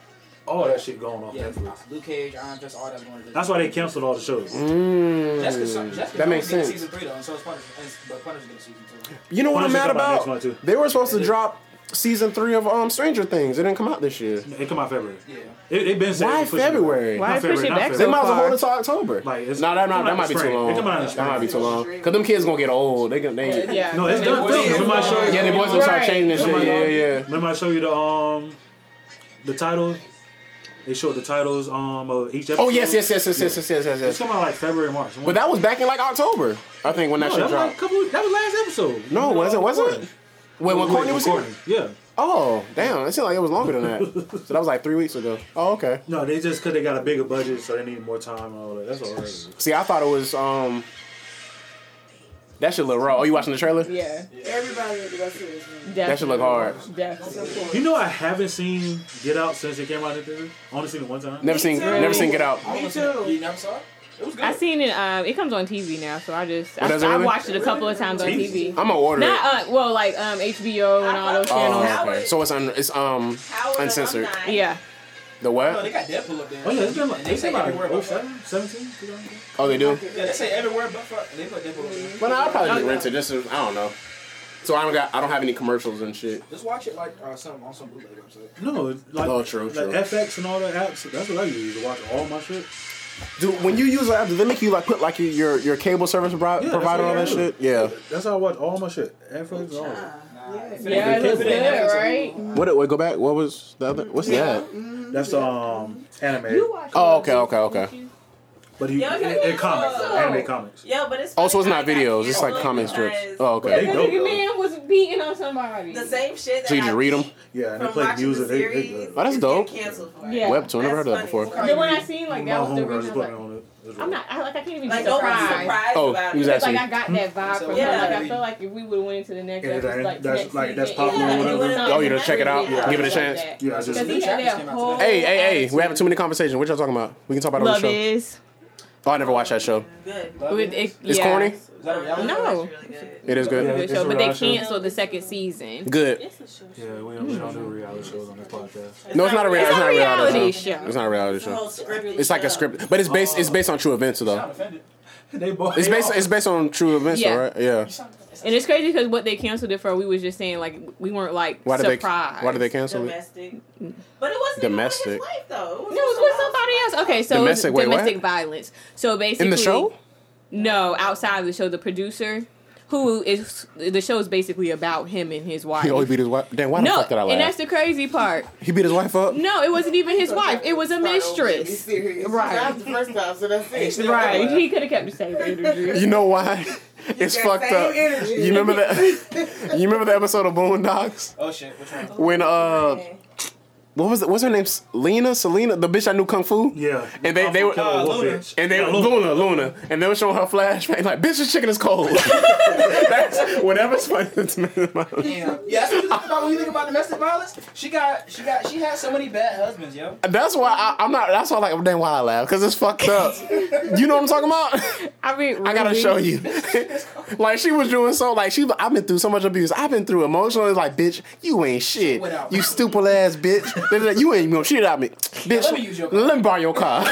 all that shit going off Yeah, Netflix. Luke Cage, Iron Fist, all that's going to That's why they canceled all the shows. Mm, Jessica, Jessica that makes sense. Season three though, and so is Punisher, and, but Punisher's getting season two. You know what I'm mad come out next about? too. They were supposed to drop season three of um Stranger Things. It didn't come out this year. It come out February. Yeah. It, it been said Why they push it back. February? Why Not push February, not back They might as well hold it to October. Like, it's- no, that, it come might, that might be too long. It come out in that might be too long. Cause them kids gonna get old. They can they. Yeah. No, it's done. filming. Remember I showed you. Yeah, they boys gonna start changing this shit. Yeah, yeah. Remember I showed you the um the titles. They showed the titles um of each episode. Oh yes, yes, yes, yes, yes, yes, yes, yes. It's coming out like February, March. But that was back in like October, I think, when that no, shit that was like a couple. That was last episode. No, was it? Was it? Wait, when Courtney was here? Yeah. Oh, damn! It seemed like it was longer than that. <laughs> so that was like three weeks ago. Oh, okay. No, they just because they got a bigger budget, so they need more time and all that. That's all. Is. See, I thought it was um. That should look raw. Oh, you watching the trailer? Yeah. Everybody need to go see this movie. That should look hard. Definitely. You know, I haven't seen Get Out since it came out in theater. I only seen it one time. Never seen, too. never seen Get Out. Me too. You never saw it? It was good. I seen it. Um, it comes on TV now, so I just I, Oh, does it I watched it a couple of times on TV. I'm gonna order Not it. uh, well, like um HBO and all those Oh, channels. okay. So it's un, it's um uncensored. Yeah. The No, what? they got Deadpool up there. Oh yeah, it's been like And they they say say everywhere but 07, 17, Oh, they do. Yeah, they say everywhere but fuck. and They put Deadpool up there. But no, I'll probably just rent it. Just I don't know. So I don't got I don't have any commercials and shit. Just watch it like uh, some on some bootleg website. No, like, Oh, true, like true. FX and all that apps. That's what I use to watch all my shit. Dude, when you use an app, do they make you like put like your your, your cable service pro- that's provider on that shit? Yeah. That's how I watch all my shit. Netflix and all that. Yeah, it looks If good, right? What? did Wait, go back. What was the other? What's that? That's um anime. Oh, okay, okay, okay. But you, Yeah, it, it comics, anime comics. Yeah, but it's Oh, it's not how I got videos. It's like canceled comic strips. because Oh, They okay. dope, man was beating on somebody. The same shit that So you just I read 'em? beat Yeah, and they from play watching music. the They, they series good. Oh, that's dope. canceled for. Yeah. Webtoon. Never heard of that before. The one I seen like My that was the homegirl reason. just I put was me like, on it. It's I'm not. I, like I can't even be Like nobody's surprised. surprised Oh, about he was it. It's like actually- I got that vibe from Yeah. him. Like I feel like if we would have went into the next Yeah, episode, that- like that's- next like, that's season, popcorn yeah, or it whatever. would've Oh, you to been check it out? better. Give it a Like chance? that. Yeah, I just Because he had that whole. Hey, hey, hey! We're having too many conversations. What y'all talking about? We can talk about it on Love the show. is. Oh, I never watched that show. Good. With it, It's yeah. corny. Is that a? No. It's really good. It is good. Yeah. Good It's show, but they reality show. canceled the second season. Good. It's a show. Yeah, we don't, we don't do reality shows on this podcast. No, it's not a reality. It's It's not a reality reality show. show. It's not a reality It's a whole show. It's like a script, but it's based. It's based on true events though. <laughs> They both. It's based. It's based on true events Yeah. though, right? Yeah. And it's crazy because what they canceled it for, we was just saying like we weren't like Why did they? surprised. Why did they cancel it? Domestic. Mm. But it wasn't Domestic. Even with his wife, though. No, it was with somebody else. Okay, so Domestic- it was wait, what? violence. So basically, In the show? No, outside of the show, the producer, who is the show is basically about him and his wife. He always beat his wife. Damn, why the fuck did I and that's the crazy part. He beat his wife up. No, it wasn't even his <laughs> wife. It was a mistress. serious. Right. That was the first time, so that's it. Right, he could have kept the same <laughs> energy. You know why? It's fucked up. energy. You remember that? <laughs> you remember the episode of Boondocks Oh shit, which one? when uh, what was it? What's her name? Lena, Selena, the bitch I knew kung fu. Yeah. And they- they were- Uh, Luna. And they Yeah, Luna, Luna, and they were showing her flashback like, "Bitch, this chicken is cold." <laughs> that's whatever's funny to me. Damn. Yeah, that's what you think about when you think about domestic violence. She got, she got, she had so many bad husbands, yo. That's why I, I'm not. That's why like damn why I laugh because it's fucked up. You know what I'm talking about? I mean, I gotta show you. <laughs> like she was doing so. Like she, I've been through so much abuse. I've been through emotional. It's like, bitch, you ain't shit. You stupid ass bitch. You ain't gonna shit out me, bitch. let me use your car. Let me borrow your car. <laughs>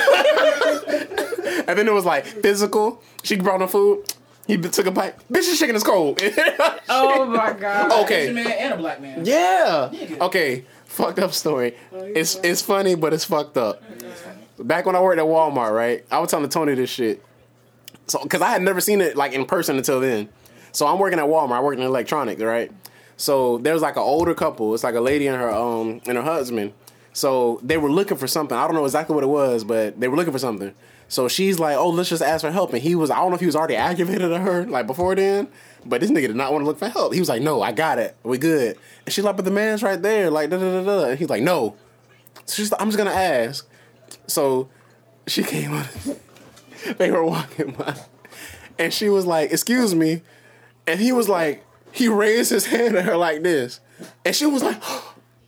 and then it was like physical. She brought him food. He took a bite. Bitch, this chicken is cold. <laughs> Oh my god. Okay. Asian man and a black man. Yeah. Nigga. Okay. Fucked up story. Oh, it's it's funny, but it's fucked up. Back when I worked at Walmart, right? I was telling Tony this shit. So, because I had never seen it like in person until then. So I'm working at Walmart. I work in electronics, right? So there's like an older couple. It's like a lady and her um and her husband. So they were looking for something. I don't know exactly what it was, but they were looking for something. So she's like, "Oh, let's just ask for help." And he was, I don't know if he was already <laughs> aggravated at her like before then, but this nigga did not want to look for help. He was like, "No, I got it. We good." And she's like, "But the man's right there." Like, da da da da. And he's like, "No." So she's like, "I'm just gonna ask." So she <laughs> came on. they were walking by, and she was like, "Excuse me," and he was like, he raised his hand at her like this, and she was like. <gasps>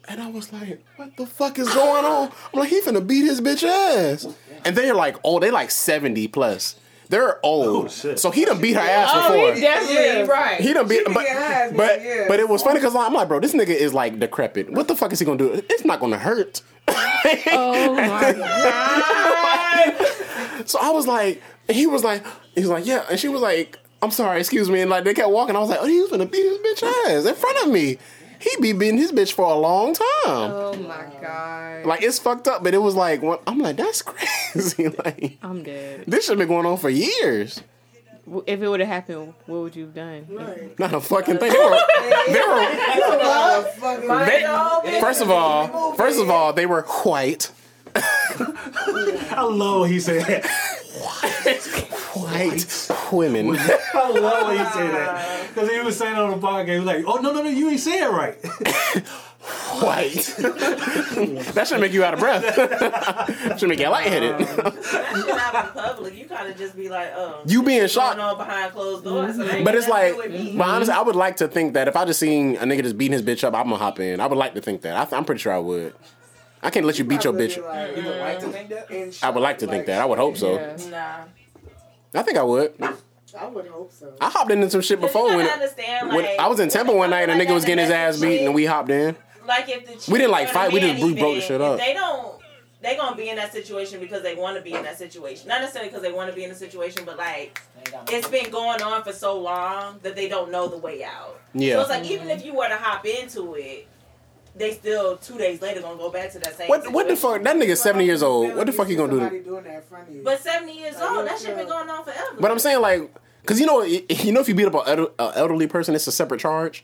And I was like, what the fuck is going on? I'm like, he finna beat his bitch ass. And they're like, oh, they like 70 plus. They're old. Oh. So he done beat her ass Oh, before. he definitely Yeah. right. He done beat, can but get ass, but, yeah. but it was funny because I'm like, bro, this nigga is like decrepit. What the fuck is he gonna do? It's not gonna hurt. <laughs> oh my <laughs> god. So I was like, he was like, he was like, yeah, and she was like, I'm sorry, excuse me, and like they kept walking. I was like, oh, he was gonna beat his bitch ass in front of me. He be beating his bitch for a long time. Oh my god. Like it's fucked up, but it was like, what- I'm like, that's <laughs> crazy. like I'm dead. this should been going on for years. If it would have happened, what would you have done? Right. Not a fucking thing. They were, they were They- first of all, first of all, they were white. <laughs> I love when he said that. White women. <laughs> I love when he said that. Because he was saying on the podcast, he was like, oh, no, no, no, you ain't saying it right. <laughs> White. <laughs> that should make you out of breath. should make you lightheaded. Especially not in public. You kind of just be like, oh. you being Going shot. on behind closed doors. so they But it's like, nothing to do with me. but honestly, I would like to think that if I just seen a nigga just beating his bitch up, I'm gonna hop in. I would like to think that. I th- I'm pretty sure I would. I can't let you beat your bitch. Like, You would like to mm. think that? I would like to think that. I would hope so. Yeah. Nah. I think I would. I would hope so. I hopped into some shit before you when, understand, when like, I was in Temple one night and a nigga was getting his ass beat and we hopped in. like if the We didn't, like, fight, we man just- we broke the shit up. They don't. They gonna be in that situation because they want to be in that situation. Not necessarily because they want to be in the situation, but like it's been going on for so long that they don't know the way out. Yeah. So it's like even if you were to hop into it, they still two days later gonna go back to that same. What what the fuck? That nigga's seventy years old. What the fuck he gonna do? Doing that in front of you. But seventy years Like, old, that shit been going on forever. But I'm saying like, cause you know, <laughs> you know, if you beat up an elderly person, it's a separate charge.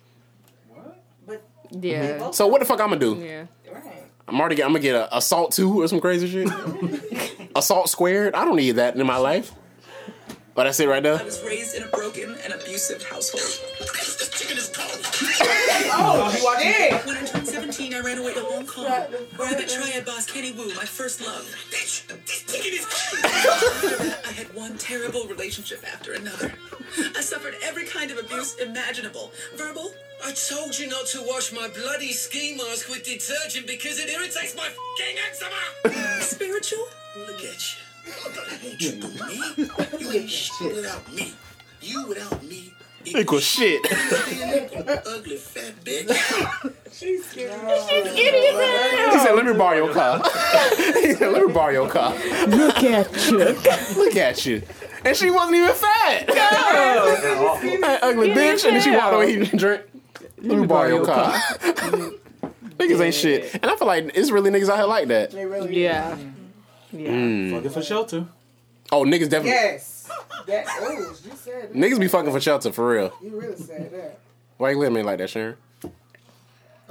What? But Yeah. So what the fuck I'm gonna do? Yeah. right. I'm already. I'm gonna get a assault two or some crazy shit. <laughs> assault squared. I don't need that in my life. But that's it right I was raised in a broken and abusive household. This chicken is cold. oh, shit! When I turned 17, I ran away to Hong Kong, where I met triad boss Kenny Wu, my first love. Bitch, this chicken is cold. I had one terrible relationship after another. I suffered every kind of abuse imaginable. Verbal, I told you not to wash my bloody ski mask with detergent because it irritates my fucking eczema! spiritual, Look at you. I got hatred for me. You ain't shit without me. You without me. Equal shit. Ugly fat bitch. He said, "Let me borrow your car." <laughs> he said, "Let me borrow your car." Look at you. Look at you. And she wasn't even fat. <laughs> That ugly bitch. And then she walked away eating drink. Let me borrow your car. <laughs> niggas ain't shit. And I feel like it's really niggas out here like that. They really Yeah. Yeah. Mm. Fucking for shelter. Oh, niggas definitely. Yes. That, oh, you said that. Niggas be fucking for shelter for real. You really said that. Why you looking at me like that, Sharon?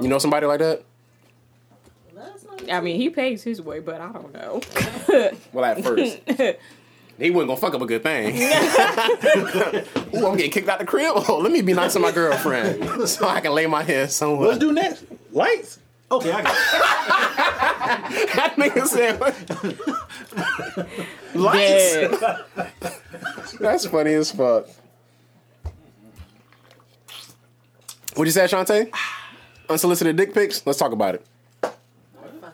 You know somebody like that? I mean, he pays his way, but I don't know. <laughs> Well, at first. <laughs> He wasn't gonna fuck up a good thing. <laughs> Ooh, I'm getting kicked out the crib. Oh, let me be nice to my girlfriend so I can lay my head somewhere. Let's do next. Lights. Okay, I got it. that nigga said, <laughs> lights. That's funny as fuck. What'd you say, Shantae? Unsolicited dick pics? Let's talk about it.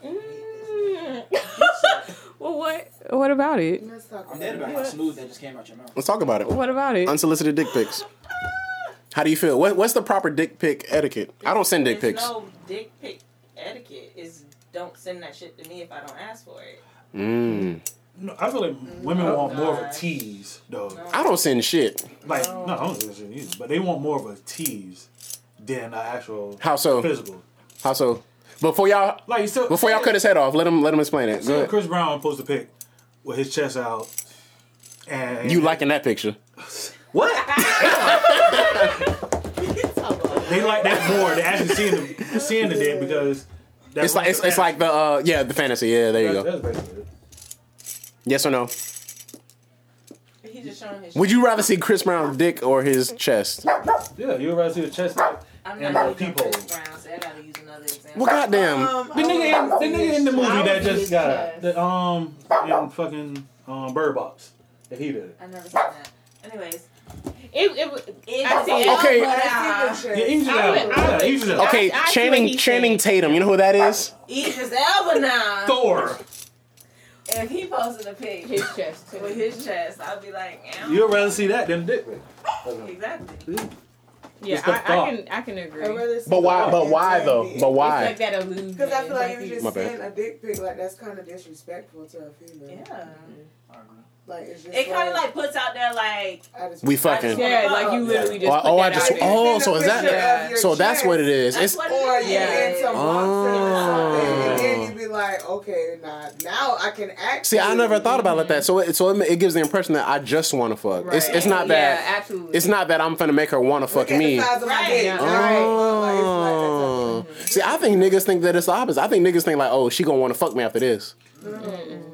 Mm. <laughs> well, what? What about it? Let's talk I'm about dead it. about how smooth that just came out your mouth. Let's talk about it. What about it? Unsolicited dick pics. How do you feel? What, what's the proper dick pic etiquette? I don't send dick There's pics. no dick pic etiquette. Is don't send that shit to me if I don't ask for it. Mm. No, I feel like women want more of a tease, though. I don't send shit. Like, no, I don't think shit either. But they want more of a tease than an actual How so? physical. How so? Before y'all, Like, so, before y'all cut his head off, let him let him explain it. Go So ahead. Chris Brown posted a pic with his chest out, And You liking that picture? <laughs> what? <laughs> they like that more than actually seeing the seeing the dick because that's It's like it's, it's like the uh yeah the fantasy yeah there you go That's, that's basically it. yes or no He just showing his. would you rather see Chris Brown's dick or his chest Yeah, you would rather see the chest I'm and not the using peephole. Chris Brown, so I gotta use another example. well goddamn Um, The nigga, in, the nigga in the movie that just his got chest. the um in fucking um Bird Box that he did. I never seen that. Anyways, It, it, it I was see. Okay. but Elba. I see the Yeah. Idris Elba. I would- Yeah, Idris Elba. okay I- I Channing Channing. Tatum you know who that is Idris Elba now. Thor. If he posted a pic his chest too. with his chest, I'd be like, Ow. You'd rather see that than dick. exactly. Yeah, I, I can I can agree. I'd see but why the but why though baby. but It's why like that illusion. Because I feel like It's you just My bad. send a dick pic like that's kind of disrespectful to a female. Yeah. Mm-hmm. Like it's just It kind of like puts out there like, we I just fucking Yeah, like you literally just. oh, oh I just out oh so is that picture of your so that's what it is that's it's what Or it you is. in some boxing and then Oh. you be like, okay, nah, now I can act. See, I never thought about it like that. So, it, so it, it gives the impression that I just want to fuck. It's, Right. it's not Yeah, that. absolutely. It's not that I'm gonna make her want to fuck me. the size of my Right, dick. Right. Like, like that Oh. See, I think niggas think that it's the opposite. I think niggas think like, oh, she gonna want to fuck me after this. That's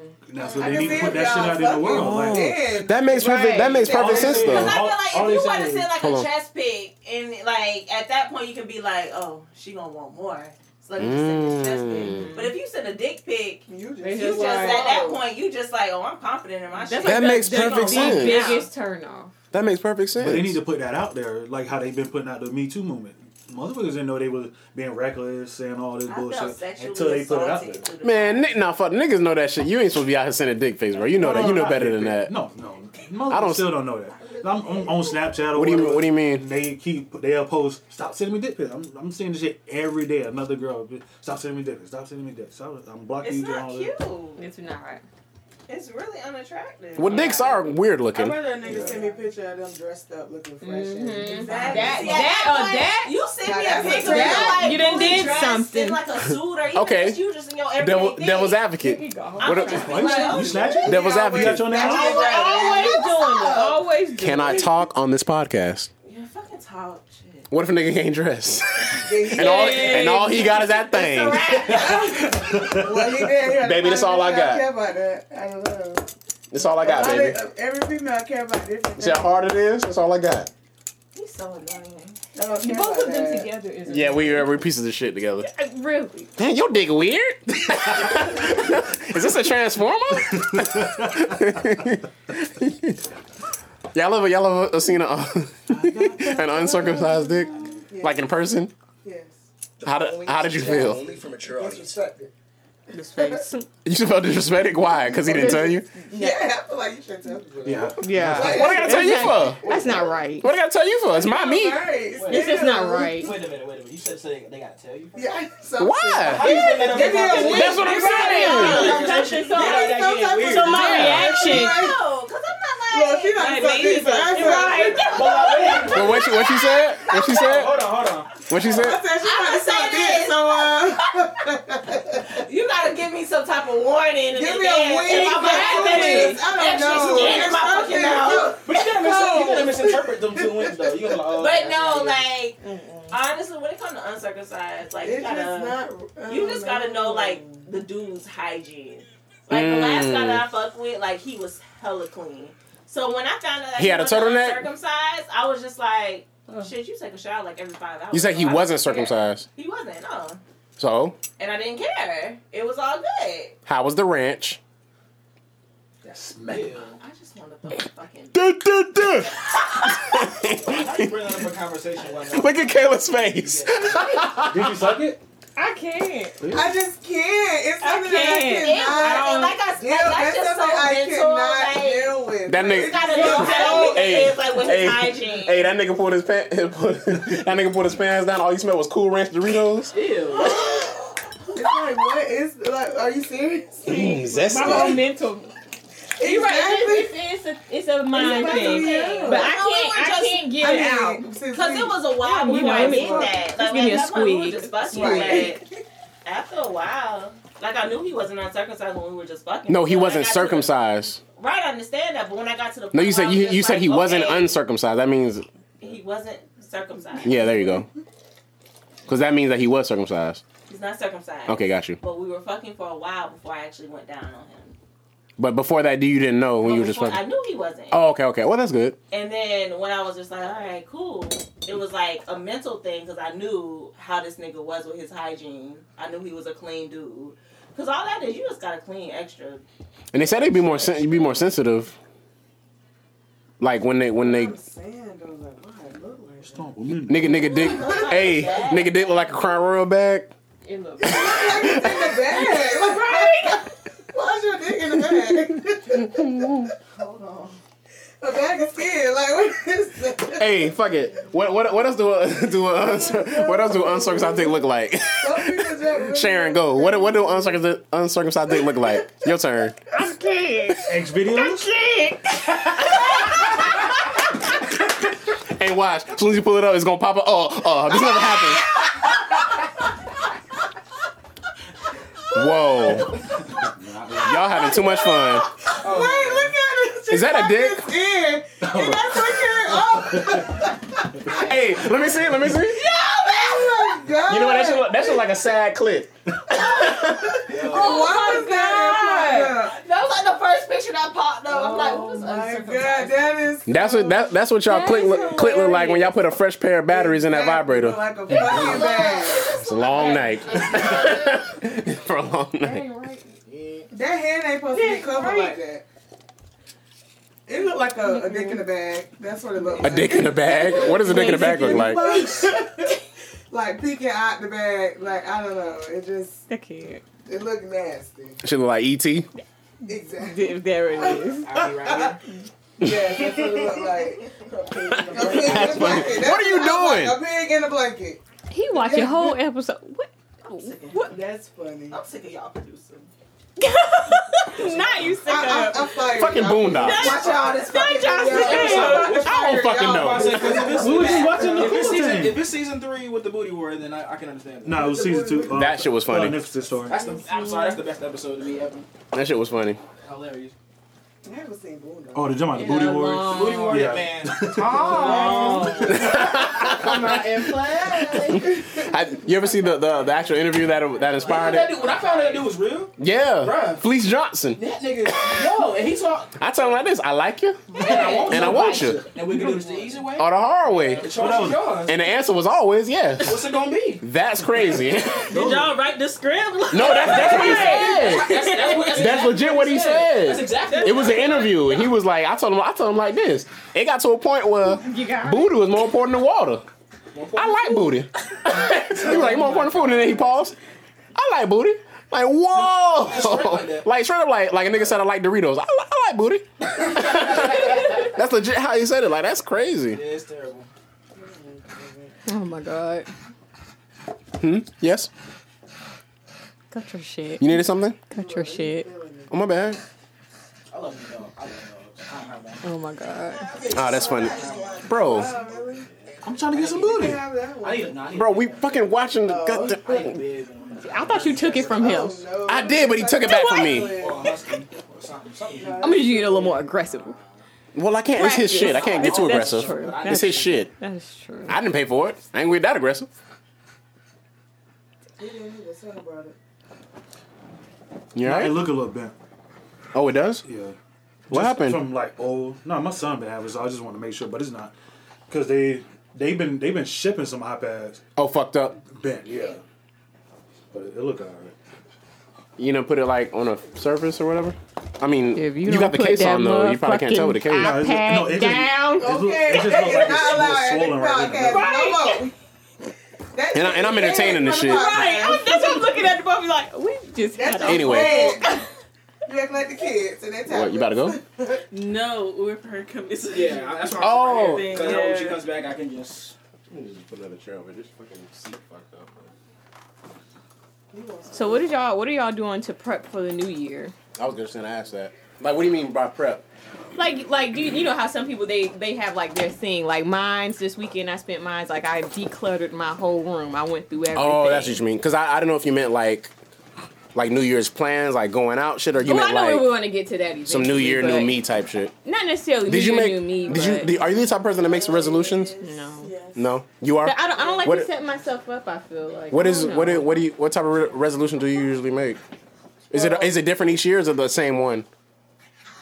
what I they need to put that shit out in the world. Like, then. That makes perfect. That makes perfect sense All Because. I feel like all if you want to send like Hold a chest pic, and like at that point you can be like, oh, she gonna want more. So let me just send this chest Mm. pic. But if you send a dick pic, You just, you just just like- at that point you just like, oh, I'm confident in my shit. That makes perfect sense. Biggest turn off. That makes perfect sense. but they need to put that out there, like how they've been putting out the Me Too movement. Motherfuckers didn't know they was being reckless, saying all this I bullshit until they put it out assaulted there. through the- Man, ni- nah, fuck, niggas know that shit. You ain't supposed to be out here sending dick pics, bro. You know that. You know not better than that. No, no. Motherfuckers I don't- still don't know that. I'm, I'm on Snapchat or What do you whatever, What do you mean? They keep they'll post stop sending me dick pics. I'm, I'm seeing this shit every day. Another girl stop sending me dick pics. Stop sending me dick. Stop, I'm blocking It's you. and not all cute. that. It's not right. It's really unattractive. Well, dicks are weird looking. I'd rather a nigga send me a picture of them dressed up looking fresh. and- mm-hmm. Exactly. That- See, that- at oh, point, uh, that- You send me a picture. that- of like you done fully did something. In like a suit or even Okay. you just in your everyday Devil, thing. devil's advocate. I'm What gonna a- just be you, like, snatch- you? Devil's Yeah, advocate. You got your name? Always, always doing it. Always doing Can I talk on this podcast? Yeah, fucking talk shit. What if a nigga can't dress? <laughs> And all and all he got is that thing. <laughs> well, he did. He Baby, that's all I lot of got. care about that. I don't know. That's all I got, All baby. they- Every female care about different See how hard it is? That's all I got. He's so annoying. They don't care Both of them that. together is Yeah, we are we pieces of shit together. Uh, really. Damn, your dick weird. <laughs> is this a transformer? Y'all ever y'all ever seen a, <laughs> an uncircumcised dick, like in person? Yes. How did how did you feel? Only for mature audience. Disrespected. This face. <laughs> You should feel disrespected. Why? Because he didn't tell you. Yeah, I feel like you should tell people. that. Yeah. Yeah. What I gotta tell you for? That's not right. What I gotta tell you for? It's my meat. Right. This is not right. Wait a minute, wait a minute. You said, said they gotta tell you? Yeah. so- Why? How you bring that up Give me a in week. That's what I'm saying. Something so, Yeah, so my Yeah. reaction. No, because I'm not like. Well, she not Like, suck maybe dick, so I said- Right. What she what she said? What she said? Hold on, hold on. What she I said? said she I'm might gonna say suck this. so uh, <laughs> You gotta give me some type of warning. in give me a advance. week. If I'm gonna have that shit, I don't know. shit's getting in my fucking mouth. But you gotta, mis- you gotta misinterpret them two wins, though. You gotta like, oh, But that's no, not like honestly, when it comes to uncircumcised, like you It's just gotta, not. You don't just gotta know like the dude's hygiene. Like the Mm. last guy that I fucked with, like he was hella clean. So when I found out that He had a wasn't turtleneck? circumcised, I was just like, Oh. shit, you take a shower like every five hours. You said he So wasn't didn't care. circumcised. He wasn't, no. So And I didn't care. It was all good. how was the ranch? That's Yeah. I just want to throw a fucking. Duh, duh, duh. <laughs> How you bring that up a conversation when Look at Kayla's face. Did you suck it? I can't. I just can't. It's I something that I can't. It, cannot like I said, deal. that's That's just so I mental. cannot Like, deal with. That Like, nigga- you gotta know how Hey, like with hey, his hygiene. hey, that nigga pulled his pants. <laughs> that nigga pulled his pants down. All you smelled was Cool Ranch Doritos. Ew. <laughs> It's like what is like? Are you serious? Mm, My whole mental. You're right. It's, it's, it's, a, it's a mind It's thing. But. I can't. I can't get it out. Because it was a while You before know, I let me- did that. just Like, give me a that we were squeeze. just fucking, Right. <laughs> after a while, Like I knew he wasn't uncircumcised when we were just fucking. No, he But wasn't got the- circumcised. right, I understand that, but when I got to the No, you said you you just said he wasn't okay, uncircumcised. That means He wasn't circumcised. yeah, there you go. Because that means that he was circumcised. He's not circumcised. Okay, got you. But we were fucking for a while before I actually went down on him. But before that, you didn't know when But you were just before- I knew he wasn't. Oh, okay, okay. Well, that's good. And then when I was just like, all right, cool, it was like a mental thing because I knew how this nigga was with his hygiene. I knew he was a clean dude. Because all that is, you just gotta clean extra. And they said they'd be more sen- you'd be more sensitive. Like when they when they I'm saying though, like, why it look like? Stop with me. nigga nigga dick hey nigga dick look like a crown royal bag. It looks. <laughs> Like it's in the bag. <laughs> Right? Why's your dick in the bag? Hold <laughs> on. A bag of skin. Like what is that? Hey, fuck it. What what what else do uh, a, <laughs> do a, uncir- what else do uncircumcised dick look like? Some people just really <laughs> Sharon, go. What what do uncircumcised uncircumcised dick look like? Your turn. I'm scared. X videos. Hey, watch. As soon as you pull it up, it's gonna pop up. Oh, oh, this never happened. Whoa. <laughs> Y'all having too much fun. Oh, Wait, look at it. Is that a dick? Skin. And that's looking. <laughs> Oh Hey, let me see. Let me see. Oh my god. You know what? That should look, that should look like a sad clip. <laughs> Oh, why was that? That was like the first picture that popped up. I'm like, Oh what is my god, uncircumcised? that is. That's what that, that's what y'all click look, click look like when y'all put a fresh pair of batteries in that vibrator. Like a fucking bag. It's a long night. <laughs> For a long night. That hand ain't supposed to be covered like that. It looked like a, a mm-hmm. dick in a bag. That's what it looked like. A dick in a bag? What does a dick in a bag look like? <laughs> like peeking out the bag. Like I don't know. It just I can't. it looked nasty. Should look like E ET. Exactly. <laughs> There it is. <laughs> I'll be right here. Yeah, that's what it looked like. A pig in a blanket. That's funny. That's What are you it looked like, doing? A pig in a blanket. He watched a whole episode. What? What? That's funny. I'm sick of y'all producing. <laughs> Not you sick I, of. I, I'm fired. Fucking y'all. boondocks. Watch all this fucking y'all video. sick. I don't fucking know. I said, 'cause if it's- We was just watching the if it's cool season, thing. if it's season three with the booty war, then I, I can understand. That. No, it was season two. Uh, That shit was funny. Uh, story. That's the. I'm sorry. That's the best episode to me ever. That shit was funny. Hilarious. I never seen Boondocks. Oh, the jump out the booty Yeah, wars. long. Booty war, Yeah. man. <laughs> Oh. Come out and play. I, you ever see the, the, the actual interview that that inspired That it? dude, when I found out that dude was real, Yeah, Bruh. Fleece Johnson. that nigga, yo, and he talked, I tell him like this: I like you, and I want and I you. want you, And we can do this the easy way. or the hard way. The choice is yours. And the answer was always yes. What's it gonna be? That's crazy. <laughs> Did y'all write the script? No, that's, that's what he <laughs> said. That's, that's, what, that's, That's legit what he said. That's said. exactly. It was an interview, and he was like, I told him, I told him like this. It got to a point where <laughs> You got booty was more important than water. I like booty. <laughs> he was like, more important than food, and then he paused. I like booty. Like whoa, straight like like straight up like like a nigga said I like Doritos. I, I like booty. <laughs> that's legit how he said it. Like that's crazy. Yeah, it's terrible. Oh my god. Hmm. Yes, Cut your shit. you needed something? Cut your shit. Oh my bad. I love you, dog. I love dogs. I don't have one. Oh my god. Oh, that's funny, bro. Oh. I'm trying to get some booty. Have. I need a, no, I need Bro, we fucking watching the. I need a goddamn- big one. I thought you took it from him. Oh, I did, but he took it back from me. Or a husky. Or something. Something. I'm gonna get a little more aggressive. Well, I can't. It's his shit. I can't get too That's aggressive. true. It's That's his shit. That is true. I didn't pay for it. I ain't with that aggressive. He didn't even say about it. You It alright? look a little bent. Oh, it does. Yeah. What Just happened? From like old. No, my son been having. it, So I just want to make sure, but it's not because they they've been they've been shipping some iPads Oh, fucked up. bent. Yeah. But it, it look alright. You know, put it like on a surface or whatever. I mean, If you, you, got the case on though. You probably can't tell with the case. No, it's just- iPad no, it just- down. It, Okay, it just look like it's not allowed more swollen right podcast. now. No more. And I- and I'm entertaining this shit. the Right. I'm, that's what I'm looking at the movie like. We just That's had your a Anyway. <laughs> friend. You act like the kids and they What? You about to go? No, we're for her coming. Yeah, that's why I'm Oh. right here. Because when she comes back, I can just. Just put another chair over. This fucking seat fucked up. So what did y'all? What are y'all doing to prep for the new year? I was just gonna ask that. Like, what do you mean by prep? Like, like you, you know how some people they they have like their thing. Like mine's this weekend. I spent mine's like I decluttered my whole room. I went through everything. Oh, that's what you mean. Because I, I don't know if you meant like like New Year's plans, like going out shit, or you Well, I meant know we like want to get to that. some New Year, new me type shit? Not necessarily. Did new you year, make? new me? did you? but- Are you the type of person that makes resolutions? No. No, you are. But I don't. I don't like What- to set myself up. I feel like. What I what? what do you? What type of re- resolution do you usually make? Is it is it different each year? Or is it the same one?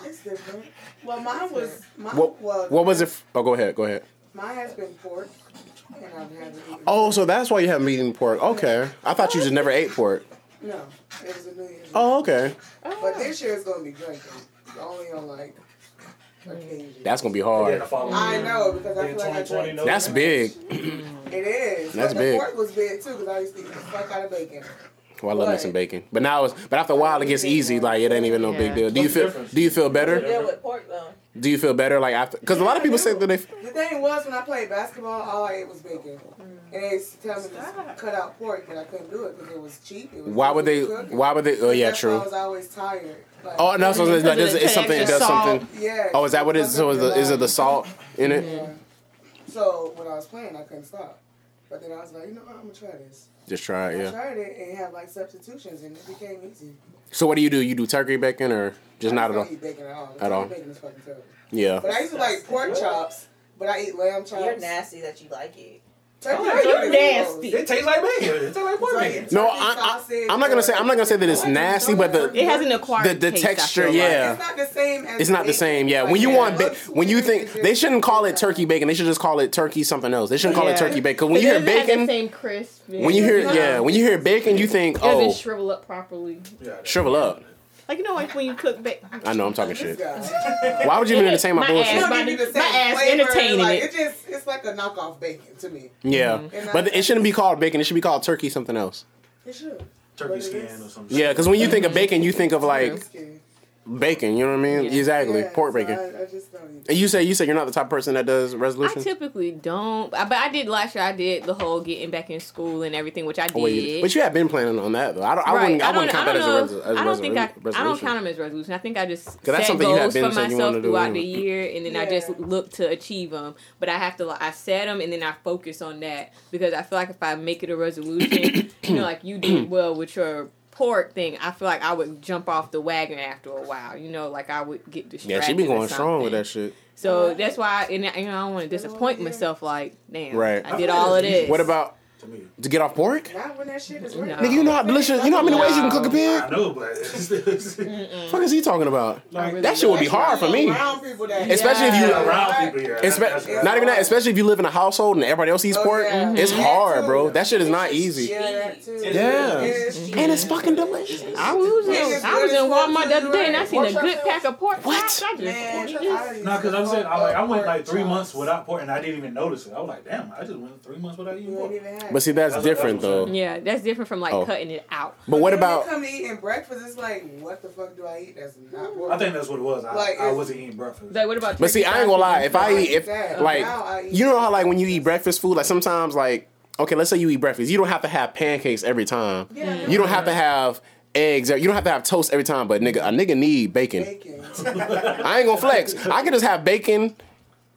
It's different. Well, mine was. Mine, What well, What was it? f- Oh, go ahead. Go ahead. Mine has been pork, and I've haven't. Oh, so that's why you haven't eaten pork. Okay, I thought you just never ate pork. No, it was a New Year's. Oh, okay. But this year it's gonna be drinking, only on like occasion. That's gonna be hard. I know because I feel like I 2020, drank. That's big. It is. That's but big. The pork was big too because I used to eat the fuck out of bacon. Well, I love me some bacon, but now it's but after a while it gets easy. Like it ain't even no big deal. Do you feel? Do you feel better? Yeah, with pork though. Do you feel better like after? Because a lot of people say that they. The thing was when I played basketball, all I ate was bacon, mm. And they used to tell me to cut out pork, but I couldn't do it because it was cheap. It was Why would they? easy cook. Why would they? Oh yeah, That's true. I was always tired. Like, Oh no, so it's, like, it's, it's something that does extra something. yeah. Oh, is that what it is? So is, the, is it the salt in it? Yeah. So when I was playing, I couldn't stop. But then I was like, you know what? I'm gonna try this. Just try it, I yeah. tried it and have like substitutions, and it became easy. So what do you do? You do turkey bacon or just I not at don't all? eat bacon at all. At all. Bacon is fucking terrible. Yeah. But I used to like pork chops, but I eat lamb chops. You're nasty that you like it. Turkey Oh, bacon you're nasty. gross. It tastes like bacon. It tastes like pork bacon. like No, I, sausage I, I'm not gonna say I'm not gonna say that it's nasty, but the It has an acquired the, the taste, I texture, like. yeah. It's not the same as It's not the same, yeah. When you it want, ba- when you think they shouldn't call it turkey bacon, they should just call it turkey something else. They shouldn't call it turkey bacon. Because when It you hear doesn't the bacon, same crisp. when you hear yeah, when you hear bacon, you think it doesn't oh, shrivel up properly. Yeah. Shrivel up. Like you know, like when you cook bacon. I know I'm talking shit. Why would you even entertain my My bullshit? ass. don't My- give you the my ass flavor, entertaining like, it. It just it's like a knockoff bacon to me. Yeah, mm-hmm. And but it shouldn't be called bacon. It should be called turkey something else. It should. Turkey skin or something. Yeah, because when you think of bacon, you think of like bacon. You know what I mean? Yeah. Exactly, Yeah, pork so bacon. I, I just don't eat. And you say you say you're not the type of person that does I resolutions. typically don't, I- but I did last year. I did the whole getting back in school and everything, which I did. Oh, wait, but you have been planning on that though. I, don't, I right. wouldn't. I, I don't, wouldn't count I that don't as a, know. res- as I a don't res- think I. I don't count them as resolution. I think I just that's set something you have goals been for saying you wanna myself throughout the year, and then I just look to achieve them. But I have to. like I set them, and then I focus on that because I feel like if I make it a resolution, you know, like you did well with your pork thing, I feel like I would jump off the wagon after a while. You know, like I would get distracted. Yeah, she been or going strong with that shit. So that's why, and I- you know, I don't want to disappoint myself. Like, damn, Right. I did all of <laughs> this. What about To me. to get off pork? Not when that shit is ready. No. Nigga, you know how delicious. You know how many ways you can cook a pig? I know, but it's, Fuck is he talking about? like That shit would be hard for me. Around people that Especially if you- Yeah. around people. Yeah, Espe- that's- that's- not even that. Especially if you live in a household and everybody else eats Oh, pork, yeah. it's mm-hmm. hard, bro. That shit is not easy. Yeah, that too. Yeah. And it's fucking delicious. I was in, I was in Walmart the other day and I seen a right? good pack of pork What? chops. I just, Man, you I just used No, because I'm saying, I, like, I went like three months without pork, and I didn't even notice it. I was like, damn, I just went three months without eating You pork. Ain't even had But see, that's That's- different that's what I'm though. yeah, that's different from like Oh. cutting it out. But what about? you come to eating breakfast? It's like, what the fuck do I eat? That's not pork. I think that's what it was. I, Like, I it's- wasn't eating breakfast. Like, what about? But see, I ain't gonna lie. If I eat, if That. like, I eat you know how like when you eat breakfast food, like sometimes like, okay, let's say you eat breakfast, you don't have to have pancakes every time. Yeah, You don't have to have eggs. You don't have to have toast every time. But nigga, a nigga need bacon. bacon. <laughs> I ain't gonna flex. I can just have bacon,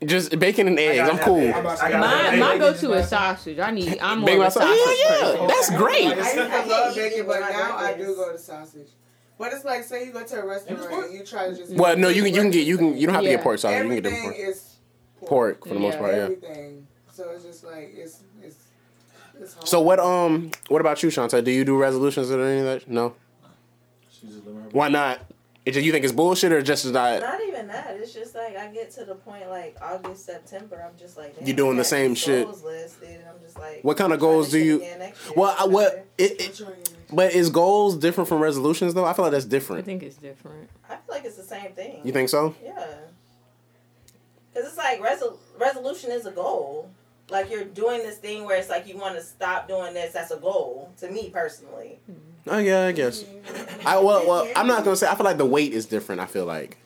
just bacon and eggs. I'm cool. eggs. I My my go to is sausage. I need. I'm more Bacon of a myself. sausage Yeah, yeah, person. that's I great. used to I love bacon, eating but now I do go to sausage. But it's like, say you go to a restaurant and you try to just. Well, no, you can you can get you can you don't have to Yeah. get pork sausage. You can get Everything different pork. is Pork for the most part. Yeah. Everything. So it's just like it's it's. it's. So what um what about you, Shanta? Do you do resolutions or any of that? No. She's just Why not? It just, you think it's bullshit or just not? Not even that. It's just like I get to the point like August, September. I'm just like you're doing the same shit. Goals listed, and I'm just like, What kind of goals do you? again next year. Well, I, what it, it but is goals different from resolutions though? I feel like that's different. I think it's different. I feel like it's the same thing. You think so? Yeah. Because it's like resol- resolution is a goal. Like you're doing this thing where it's like you want to stop doing this. That's a goal to me personally. Mm-hmm. Oh yeah, I guess. I well, well, I'm not gonna say. I feel like the weight is different. I feel like.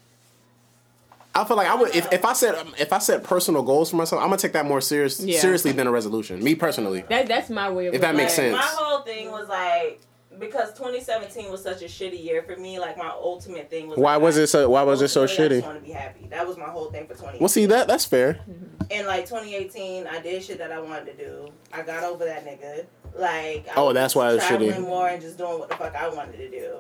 I feel like I would if, if I set if I set personal goals for myself, I'm gonna take that more serious Yeah. seriously than a resolution. Me personally. That that's my way of. If that makes sense. My whole thing was like because 2017 was such a shitty year for me. Like my ultimate thing was. Why like, was it so? Why was it so ultimately, I shitty? just want to be happy. That was my whole thing for 20. Well, see that that's fair. Mm-hmm. And like 2018, I did shit that I wanted to do. I got over that nigga. Like, I Oh, that's why it's traveling shitty. more and just doing what the fuck I wanted to do.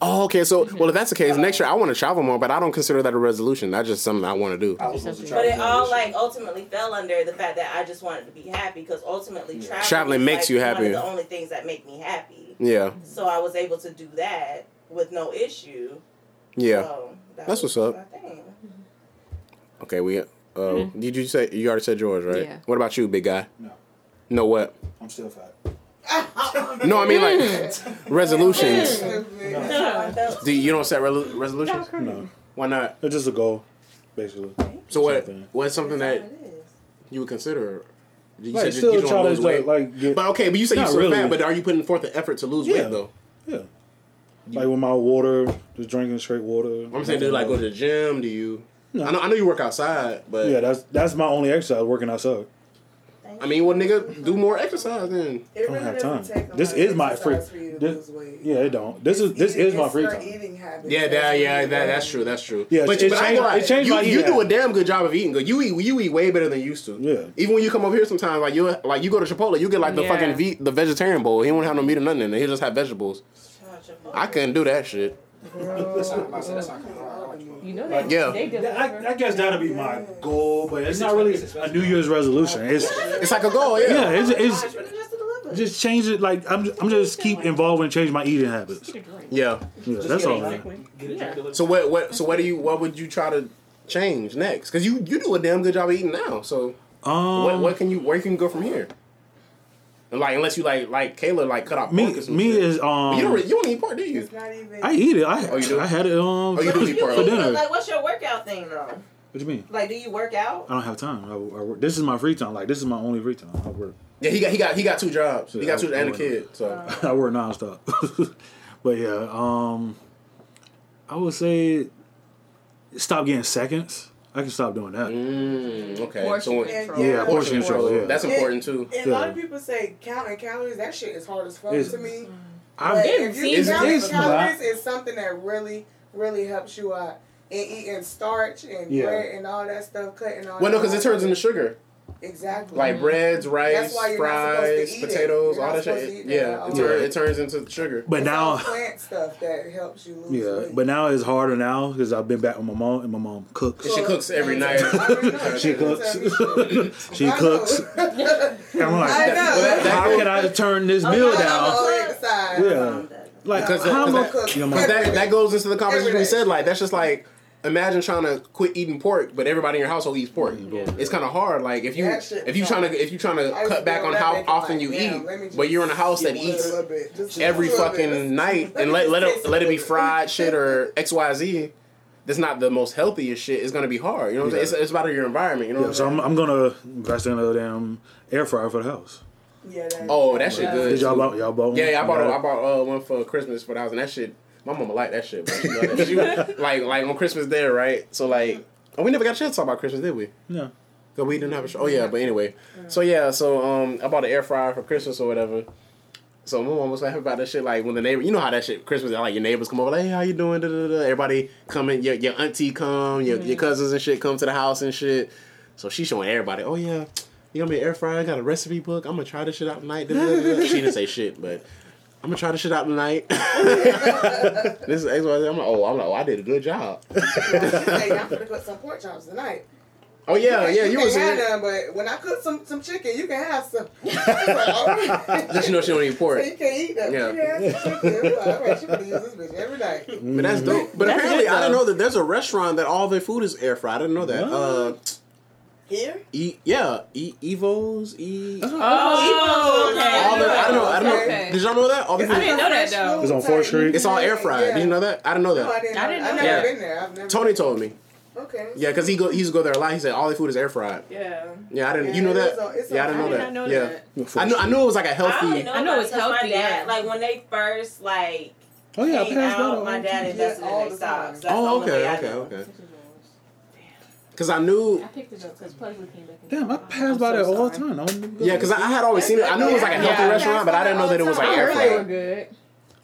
Oh, okay. So, well, if that's the case, next year I want to travel more, but I don't consider that a resolution. That's just something I want to do. I was supposed to But it all like ultimately fell under the fact that I just wanted to be happy because ultimately traveling, Traveling makes like, you One happy. of the only things that make me happy. Yeah, So I was able to do that with no issue. yeah. So that That's what's up. Okay, we. Uh, Did you say you already said yours, right? Yeah. What about you, big guy? No. No what? I'm still fat. No, I mean like mm. resolutions. That's how I felt. Do you, you don't set re- resolutions? No, Why not? it's just a goal, basically. So what? Something. What's something that how it is. you would consider? You Like said still you don't try to lose weight. like get But okay, but you say you're Not really. fat, but are you putting forth the effort to lose Yeah. weight though? yeah, like with my water, just drinking straight water. I'm saying, do you like go to the gym? Do you? No. I know, I know you work outside, but Yeah, that's that's my only exercise. Working outside. I mean, well, nigga, do more exercise then. It don't have time. This is my free- exercise for you to this- Yeah, it don't. This is this It's is my free time. eating habits. Yeah, that, That's yeah, that, that's true. That's true. Yeah, but, it but I ain't changed- gonna lie, it changed you, my you do a damn good job of eating good. You eat you eat way better than you used to. Yeah. Even when you come over here sometimes, like you like you go to Chipotle, you get like the Yeah. fucking ve- the vegetarian bowl. He won't have no meat or nothing in it. He just have vegetables. I couldn't do that shit. That's not, that's not kind of hard. You know that. Yeah. They deliver. I, I guess that'll be my goal, but it's not really a New Year's resolution. It's It's like a goal, yeah. yeah, it's, it's Just just change it. Like I'm, I'm just keep involved and change my eating habits. Yeah. Yeah, that's all. Get a drink delivered. So what what so what do you what would you try to change next? Because you you do a damn good job of eating now. So Um, what what can you where can you go from here? And like unless you like like Kayla like cut out me pork or some me shit. is um. you don't really- you don't eat pork, do you? It's not even. I eat it. I Oh, you do? I had it um Oh, you do eat pork. for dinner. Like, what's your workout thing though? What do you mean? Like, do you work out? I don't have time. I, I work. This is my free time. Like this is my only free time. I work. Yeah, he got he got he got two jobs. He got two Yeah, and a I- kid. So <laughs> I work nonstop. <laughs> but yeah, um, I would say stop getting seconds. I can stop doing that. mm, okay. Portion So control. Yeah, portion control. Yeah. That's important too. And a lot of people say counting calories. That shit is hard as fuck It's- to me. I'm, But It if you seems count it's calories, not. it's something that really, really helps you out. And eating starch and Yeah. bread and all that stuff, cutting all. Well, no, because it turns into sugar. Exactly Like mm-hmm. breads, rice, That's why you're not supposed to fries, potatoes, all not that shit. to Yeah, it, at turn, all. it turns into sugar. but It's now, plant stuff that helps you lose yeah, weight. but now it's harder now because I've been back with my mom and my mom cooks. She cooks every night. <laughs> She cooks. <laughs> she cooks. <laughs> I'm like, I know. how can I turn this meal I'm down? all the way inside. Yeah. Like, Because how am I- that- Yeah, my- Because that, that goes into the conversation Every we said. Like that's just like imagine trying to quit eating pork, but everybody in your household eats pork. It's kind of hard. Like if you That if you trying to if you trying to I cut back on how often like, you damn, eat, but you're in a house that eats a little bit, just every fucking bit. night, and let let it let it be fried <laughs> shit or X Y Z. That's not the most healthiest shit. It's gonna be hard. You know what I'm saying? It's, it's about your environment. You know Yeah, what so I'm I'm. I'm gonna invest in a damn air fryer for the house. Yeah, that, Oh, that shit good. Did y'all bought y'all bought one? Yeah, yeah, I bought Yeah. I bought uh, one for Christmas for the house, and that shit. My mama liked that shit. But she, know that. she was, like like on Christmas Day, right? So like, oh, we never got a chance to talk about Christmas, did we? Yeah. Cause we didn't have a show. Oh yeah, but anyway. So yeah, so um, I bought an air fryer for Christmas or whatever. So my mom was happy about that shit. Like when the neighbor, you know how that shit Christmas, like your neighbors come over, like, hey, how you doing? Da, da, da. Everybody coming, your your auntie come, your your cousins and shit come to the house and shit. So she showing everybody, oh yeah, you got me an air fryer, I got a recipe book. I'm gonna try this shit out tonight. She didn't say shit, but. I'm gonna try this shit out tonight. <laughs> this is X, Y, Z. I'm like, oh, I'm like, oh, I did a good job. <laughs> hey, I'm gonna cook some pork chops tonight. Oh yeah, yeah, you you can was have in. none, but when I cook some some chicken, you can have some. It's like, all right. Just you know she don't eat pork. So <laughs> you can't eat that. Yeah. You can have some chicken. It's like, all right, she can use this bitch every night. But that's dope. But That's apparently, good, I didn't know that there's a restaurant that all their food is air fried. I didn't know that. Uh, Here? e- yeah, e- Evos, e. Oh, okay. All the, I don't know. I don't know. Okay. Did y'all know that? All the I food, didn't know that though. It's on Fourth Street? it's all air fried. Did you know that? I didn't know No, I that. didn't. I know. didn't I've know never that. been there. I've never. Tony told me. Okay. Yeah, because he go he used to go there a lot. He said all their food is air fried. Yeah. Yeah, I didn't. Yeah, you know it that? is on- it's yeah, I on- didn't know I did that. not know yeah, that. I knew. I knew it was like a I only healthy. know, I know about it's because My healthy, dad, yeah. like when they first like Oh yeah, I came passed that out, on. my dad invested all in the their time. stocks. That's the Oh, only way okay, I okay, know. okay. Because I knew. I picked it up because Pugsley came back. Damn, I pass by there all the time. I don't Yeah, because I, I had always seen it. I knew it was like a healthy Yeah. restaurant, but I didn't know that it was like I air heard they were good.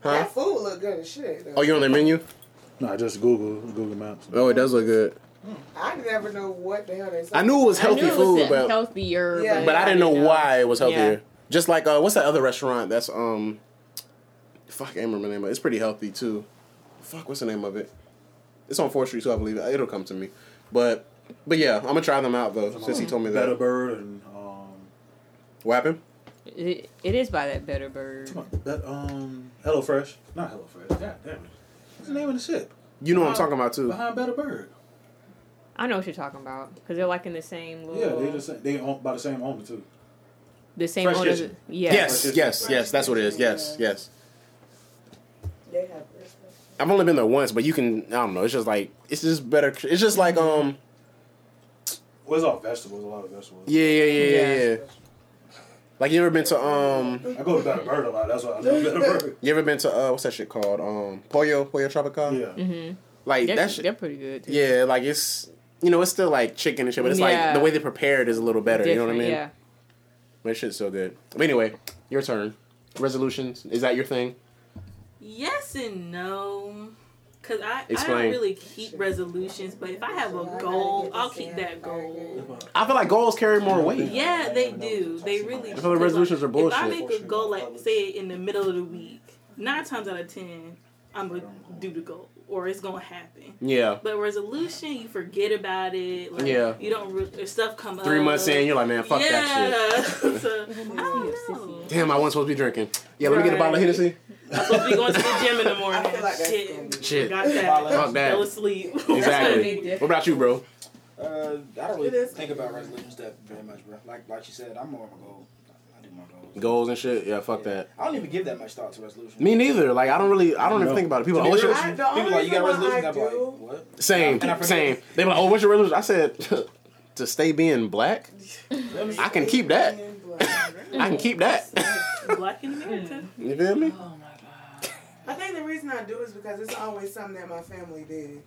Huh? That food look good as shit. Though. Oh, you're on their menu? No, just Google Google Maps. Oh, it does look good. I never know what the hell they. Said. I knew it was I healthy knew it food, but healthier, Yeah. but I didn't know why it was healthier. Just like uh, what's that other restaurant? That's um, fuck, I can't remember the name of it. It's pretty healthy too. Fuck, what's the name of it? It's on Fourth Street, too, I believe it. it'll come to me. But but yeah, I'm gonna try them out though. Since he told me that. Better. Bird and um, What happened? It, it is by that Better Byrd. come on, that um, Hello Fresh, not Hello Fresh. God damn it, what's the name of the ship? You know what I'm talking about too. Behind Better Byrd. I know what you're talking about because they're like in the same little. Yeah, they just they own by the same owner too. the same Fresh owners. Kitchen. Yeah. Yes, yes, yes. That's what it is. Yes, yes. They have. I've only been there once, but you can. I don't know. It's just like it's just better. It's just like um. Well, it's all vegetables, a lot of vegetables. Yeah, yeah, yeah, yeah. Yeah. yeah. Like you ever been to um? I go to Better Byrd a lot. That's why I know Better Byrd. <laughs> You ever been to uh? What's that shit called? Um, Pollo, Pollo Tropical. Yeah. Mm-hmm. Like They're, that shit. they're pretty good. Too. Yeah, like it's you know it's still like chicken and shit, but it's like the way they prepare it is a little better. You know what I mean? Yeah. But shit's so good. But anyway, your turn. Resolutions is that your thing? Yes and no. Cause I, I don't really keep resolutions, but if I have a goal, I'll keep that goal. I feel like goals carry more weight. Yeah, they do. They really. I do. feel like resolutions are bullshit. If I make a goal, like say in the middle of the week, nine times out of ten, I'm gonna do the goal, or it's gonna happen. Yeah. But resolution, you forget about it. Like, Yeah. You don't. Re- stuff come up. Three months in, you're like, man, fuck yeah. that shit. <laughs> so, I don't know. Damn, I wasn't supposed to be drinking. Yeah, let me get a bottle of Right. Hennessy. I'm supposed to be going to the gym in the morning. I feel like that's Shit. gonna be- Shit. Got that. Fuck that. Fell asleep. Exactly. What about you, bro? Uh, I don't really think about resolutions that very much, bro. Like like you said, I'm more of a goal. I do my goals. Goals and shit. Yeah, fuck that. I don't even give that much thought to resolutions. Me neither. Like I don't really. I don't even think about it. People, To oh, be what's your real, I- people like you got reason resolutions. I I'm like, what? same, I same. They be like, oh, what's your resolution? I said, <laughs> to stay being black. I can keep that. I can keep that. Black in America. you feel me? I think the reason I do is because it's always something that my family did.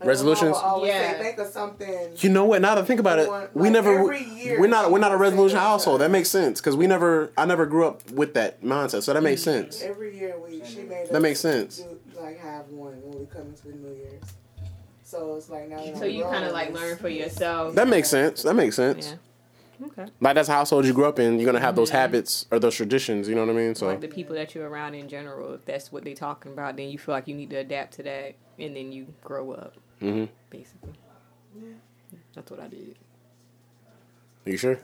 Like, Resolutions? mama Yeah. say, think of something. You know what? Now that I think about it, we never. every year We're not. We're not a she would say resolution household. That makes sense because we never. I never grew up with that mindset, so that makes sense. Every year we she made That us makes sense. Do, like have one when we come into the New Year's. So it's like now. that So I'm you kind of like learn for yourself. That makes sense. That makes sense. Yeah. Okay. Like that's the household you grew up in. You're gonna have those habits or those traditions. You know what I mean? So Like the people that you're around in general, if that's what they're talking about, then you feel like you need to adapt to that, and then you grow up, hmm basically. That's what I did. Are you sure?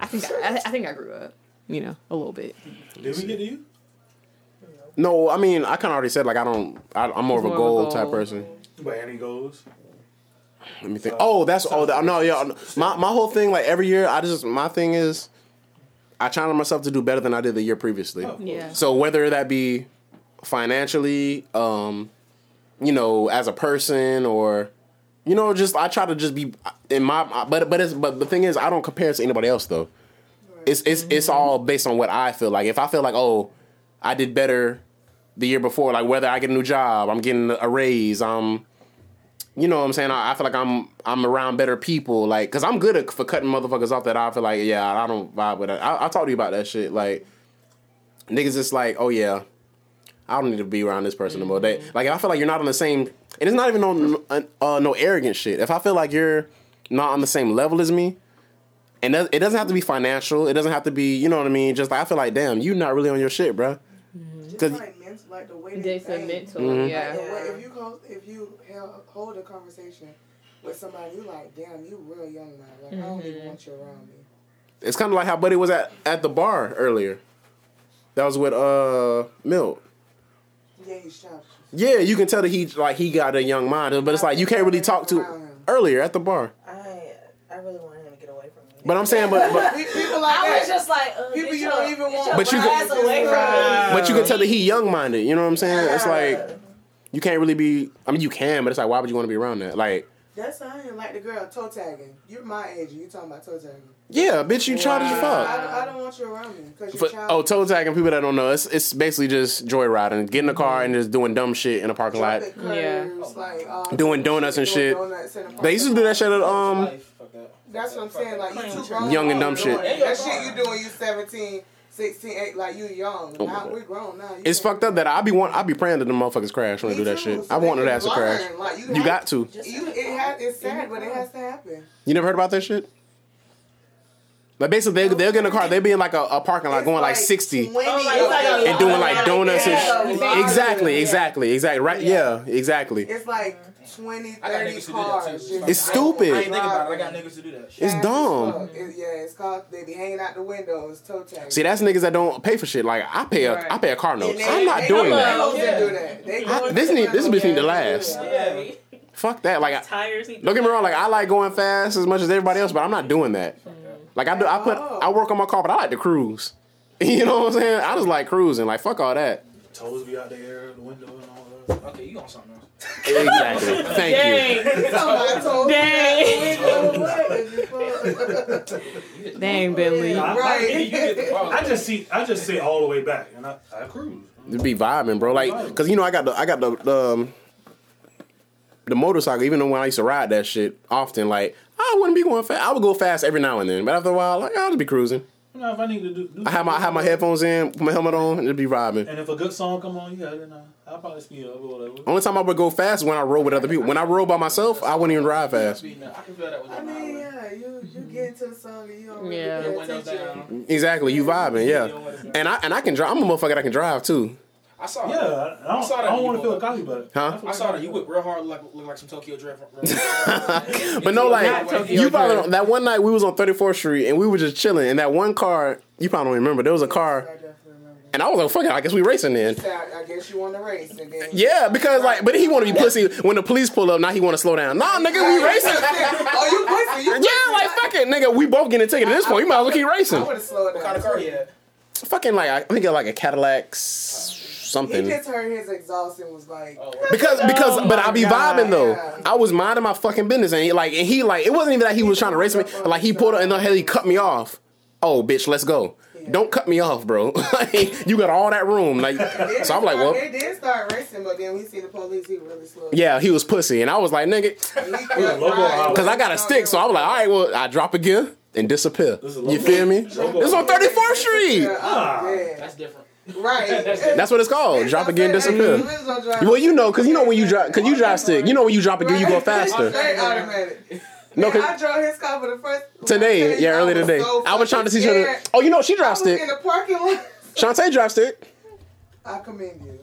I think I, I think I grew up, you know, a little bit. Did we get to you? No, I mean I kind of already said like I don't. I, I'm more of a More of a goal goal. type person. By any goals? Let me think. Oh, that's oh that, no yeah. My my whole thing like every year I just my thing is I challenge myself to do better than I did the year previously. Oh, Yeah. So whether that be financially, um, you know, as a person or you know, just I try to just be in my but but it's but the thing is I don't compare it to anybody else though. It's it's it's all based on what I feel like. If I feel like oh, I did better the year before, like whether I get a new job, I'm getting a raise, um you know what I'm saying? I, I feel like I'm I'm around better people, like, cause I'm good at for cutting motherfuckers off that I feel like, yeah, I don't vibe with that. I, I talked to you about that shit, like, niggas just like, oh yeah, I don't need to be around this person no more. They like, if I feel like you're not on the same, and it's not even no uh, no arrogant shit. If I feel like you're not on the same level as me, and that- it doesn't have to be financial, it doesn't have to be, you know what I mean? Just like I feel like, damn, you not really on your shit, bruh. Just 'Cause- like mental, like the way they They said think. mental, Mhm. Like yeah. the way, if you hold, if you hold a conversation with somebody, you like, damn, you real young now. Like I don't even want you around me. It's kind of like how Buddy was at at the bar earlier. That was with uh Milt. Yeah, he's childish. Yeah, you can tell that he like he got a young mind, but it's like you can't really talk to earlier at the bar. I I really wanted him to get away from me. But I'm saying, but but, <laughs> Pe- People like I was just like, uh, People you don't even want. But you ass could- away from me. but you can tell that he young minded. You know what I'm saying? It's like you can't really be. I mean, you can, but it's like why would you want to be around that? Like, That's how I am. Like the girl toe tagging. You're my age and you talking about toe tagging. yeah, bitch, you childish as fuck. don't- I don't want you around me because you're But, childish. oh, toe tagging people that don't know, it's it's basically just joyriding, getting in the car and just doing dumb shit in a parking lot. Curves, Yeah. like, um, Doing donuts and doing shit. donuts the They used to do that shit at um. Life, fuck that. That's what I'm saying. Like you too Young and dumb shit. it. That shit you doing, you 17, 16, 8, like you young. Oh, now we grown now. You It's can't- fucked up that I be want I be praying that the motherfuckers crash when I Me do that shit. so I want it can ass to crash. Like, You have- got to. You, it has, it's sad, but it has to happen. You never heard about that shit? Like basically, they, they'll get in the car. They'll be in like a, a parking lot It's going like, 60 20 Oh, like, it's like a- and doing like donuts Yeah, and yeah. exactly, exactly, exactly. Right? Yeah, exactly. It's like 20, 30 niggas to do that, cars. too. just It's I ain't stupid. think about it. I got niggas to do that. shit. It's dumb. fuck. It- yeah, it's called. They be hanging out the windows, toe tag. See, that's niggas that don't pay for shit. Like I pay a, Right. I pay a car note. They- I'm not doing that. Yeah. do that. They I- this to need- the this bitch need to last. Yeah. Fuck that. Like, I, Tires need don't get me wrong. Like I like going fast as much as everybody else, but I'm not doing that. Mm-hmm. Like I do, I put, oh. I work on my car, but I like to cruise. <laughs> You know what I'm saying? I just like cruising. Like fuck all that. Toes be out there, the window and all that. Okay, you on something else. Exactly. <laughs> Thank you. Dang. Somebody told Dang. Dang, Bentley. I, Right. You get the ball. I just see, I just sit all the way back and I, I cruise. It'd be vibing, bro. Like, cause you know I got the, I got the, the, um, the motorcycle. Even though when I used to ride that shit often, like I wouldn't be going fast. I would go fast every now and then, but after a while, like I'll just be cruising. You know, if I need to do, do I have my, I have my headphones in, put my helmet on, and it'd be vibing. and if a good song come on, yeah, then uh, I'll probably speed up or whatever. Only time I would go fast is when I rode with other people. When I rode by myself, I wouldn't even drive fast. I can feel that with I mean, yeah, you you get into the song and you don't really Yeah. pay Windows attention. down. Exactly, you vibing, yeah. And I and I can drive. I'm a motherfucker that can drive too, I saw Yeah, I, I don't, saw that I don't want to feel pulled up. cocky, but huh? I saw that you whip real hard, like look like some Tokyo Drift. <laughs> But no, Not like Tokyo you probably don't, that one night we was on 34th Street and we were just chilling. And that one car, you probably don't remember. There was a I car, and I was like, "Fuck it, I guess we racing then." So I, I guess you want to race and then. Yeah, because like, but he want to be pussy when the police pull up. Now he want to slow down. Nah, nigga, we racing. oh, you pussy? You yeah, like fuck it, nigga. We both getting a ticket at this point. You might as well keep I racing. would have slowed down. What kind of car he had? Fucking like, I think it like a Cadillac s- He something. just heard his exhaust and was like, Oh, Because because Oh but I be God. vibing though. Yeah. I was minding my fucking business and he like and he like it wasn't even that he was trying to race me. Like he pulled up and then he cut me off. Oh bitch, let's go. Don't cut me off, bro. <laughs> Like, you got all that room. Like so I'm like, start- well They did start racing, but then we see the police. He really slow. yeah, he was pussy. And I was like, nigga, down. He <laughs> kept logo riding. house. cause I got a stick, so I was like, all right, well, I drop a gear and disappear. You feel me? logo This on 34th Street. Yeah, Ah. oh. That's different. Right. <laughs> That's what it's called. Drop a gear and disappear. disappear. Well, you know, cause you know when you drop, cause you drive stick. You know when you drop a gear, you go faster. Automatic. No, No, cause I drove his car for the first today, yeah, earlier today, so I was trying to teach her. To, oh, you know she scared. I stick. in the parking lot. Shantae drives stick. I commend you.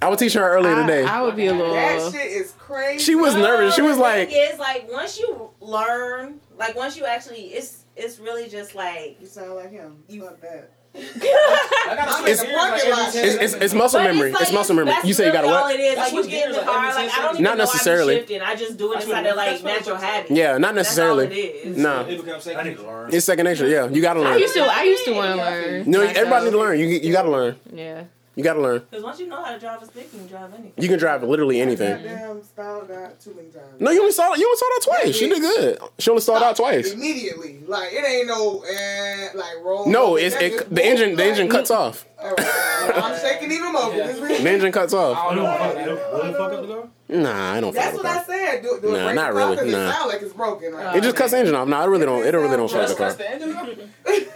I would teach her earlier I, today. I would be a little. That shit is crazy. She was nervous. She was like, thing is like once you learn, like once you actually, it's it's really just like You sound like him. You- Fuck that. I gotta I'm switch in the gears, parking like, lot. every it's, it's, it's muscle But memory. like- It's muscle memory. You say you got really to All what? it is, That's like you get in the car, like I don't Not necessarily. I'm shifting. Just do it That's inside what- of like that's natural habit. Yeah, not necessarily. it is. Nah, It becomes I second need gear. to learn. it's second nature. Yeah, you got to I learn. used to. I used to want to learn. No, everybody need to learn. You you got to learn. Yeah. You got to learn. Because once you know how to drive a stick, you can drive anything. You can drive literally anything. Goddamn stalled out too many times. No, you only saw you only saw that twice. She did good. She only saw that twice. Immediately. Like, it ain't no, eh, like, roll. No, it's it. The engine the engine cuts off. All right, I'm shaking even more. Yeah. This The really- engine cuts I off. don't You know don't about fuck, that. will it fuck up the car? Nah, I don't. That's fuck what with I that. said. Do, do Nah, it not really, It nah. sound like it's broken. Right? It just cuts the engine off. Nah, it really don't. It really don't fuck Just the car. cuts the engine off?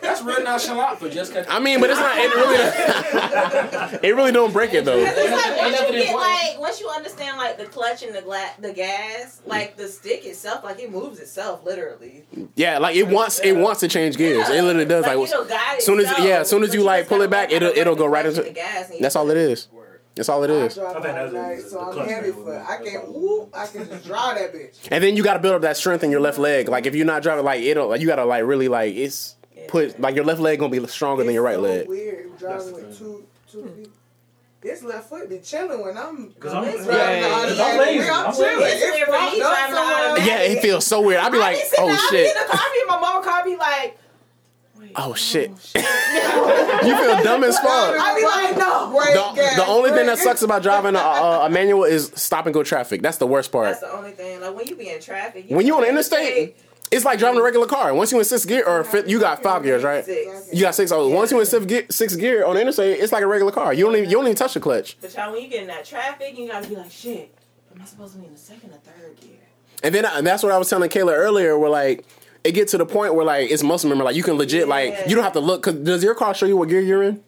That's real nonchalant for just cutting. I mean, but it's not. It really. <laughs> <laughs> it really don't break it though. It's like once you get like once you understand like the clutch and the gla- the gas, like the stick itself, like it moves itself literally. Yeah, like it wants it wants to change gears. It literally does. Like, you know, guide soon as- itself, yeah, as soon as but you, like, just pull it gotta back, learn how it'll- it'll go right into- the gas and that's all it is. That's all it I drive all that's night, the- so I'm heavy foot. I can whoop. I can just drive that bitch. And then you got to build up that strength in your left leg. Like if you're not driving, like it'll, like, you got to like really like it's put like your left leg gonna be stronger than your right so leg. Weird driving with two two hmm. people. This left foot be chilling when I'm. Cause I'm- it's yeah, driving the yeah. I'm lazy. I'm I'm chilling. It's It's weird when fucked he's up driving the somewhere. automatic. Yeah, it feels so weird. I'd be like, I be oh there, I be shit, in the car, I be in my mom car, I be like, oh, oh shit. <laughs> you feel dumb as fuck. I be like, no. Brake, The, gas, the only thing that sucks about driving a, a, a manual is stop and go traffic. That's the worst part. That's the only thing. Like when you be in traffic, When you on the interstate, it's like driving a regular car. Once you in sixth gear or fifth, you got five gears, right? Six. You got six. Oh, once you in sixth gear, sixth gear on the interstate, it's like a regular car. You don't even you don't even touch the clutch. But y'all, when you get in that traffic, you gotta be like, shit. Am I supposed to be in the second or third gear? And then and that's what I was telling Kayla earlier. Where like it get to the point where like it's muscle memory. Like you can legit like you don't have to look. Cause does your car show you what gear you're in?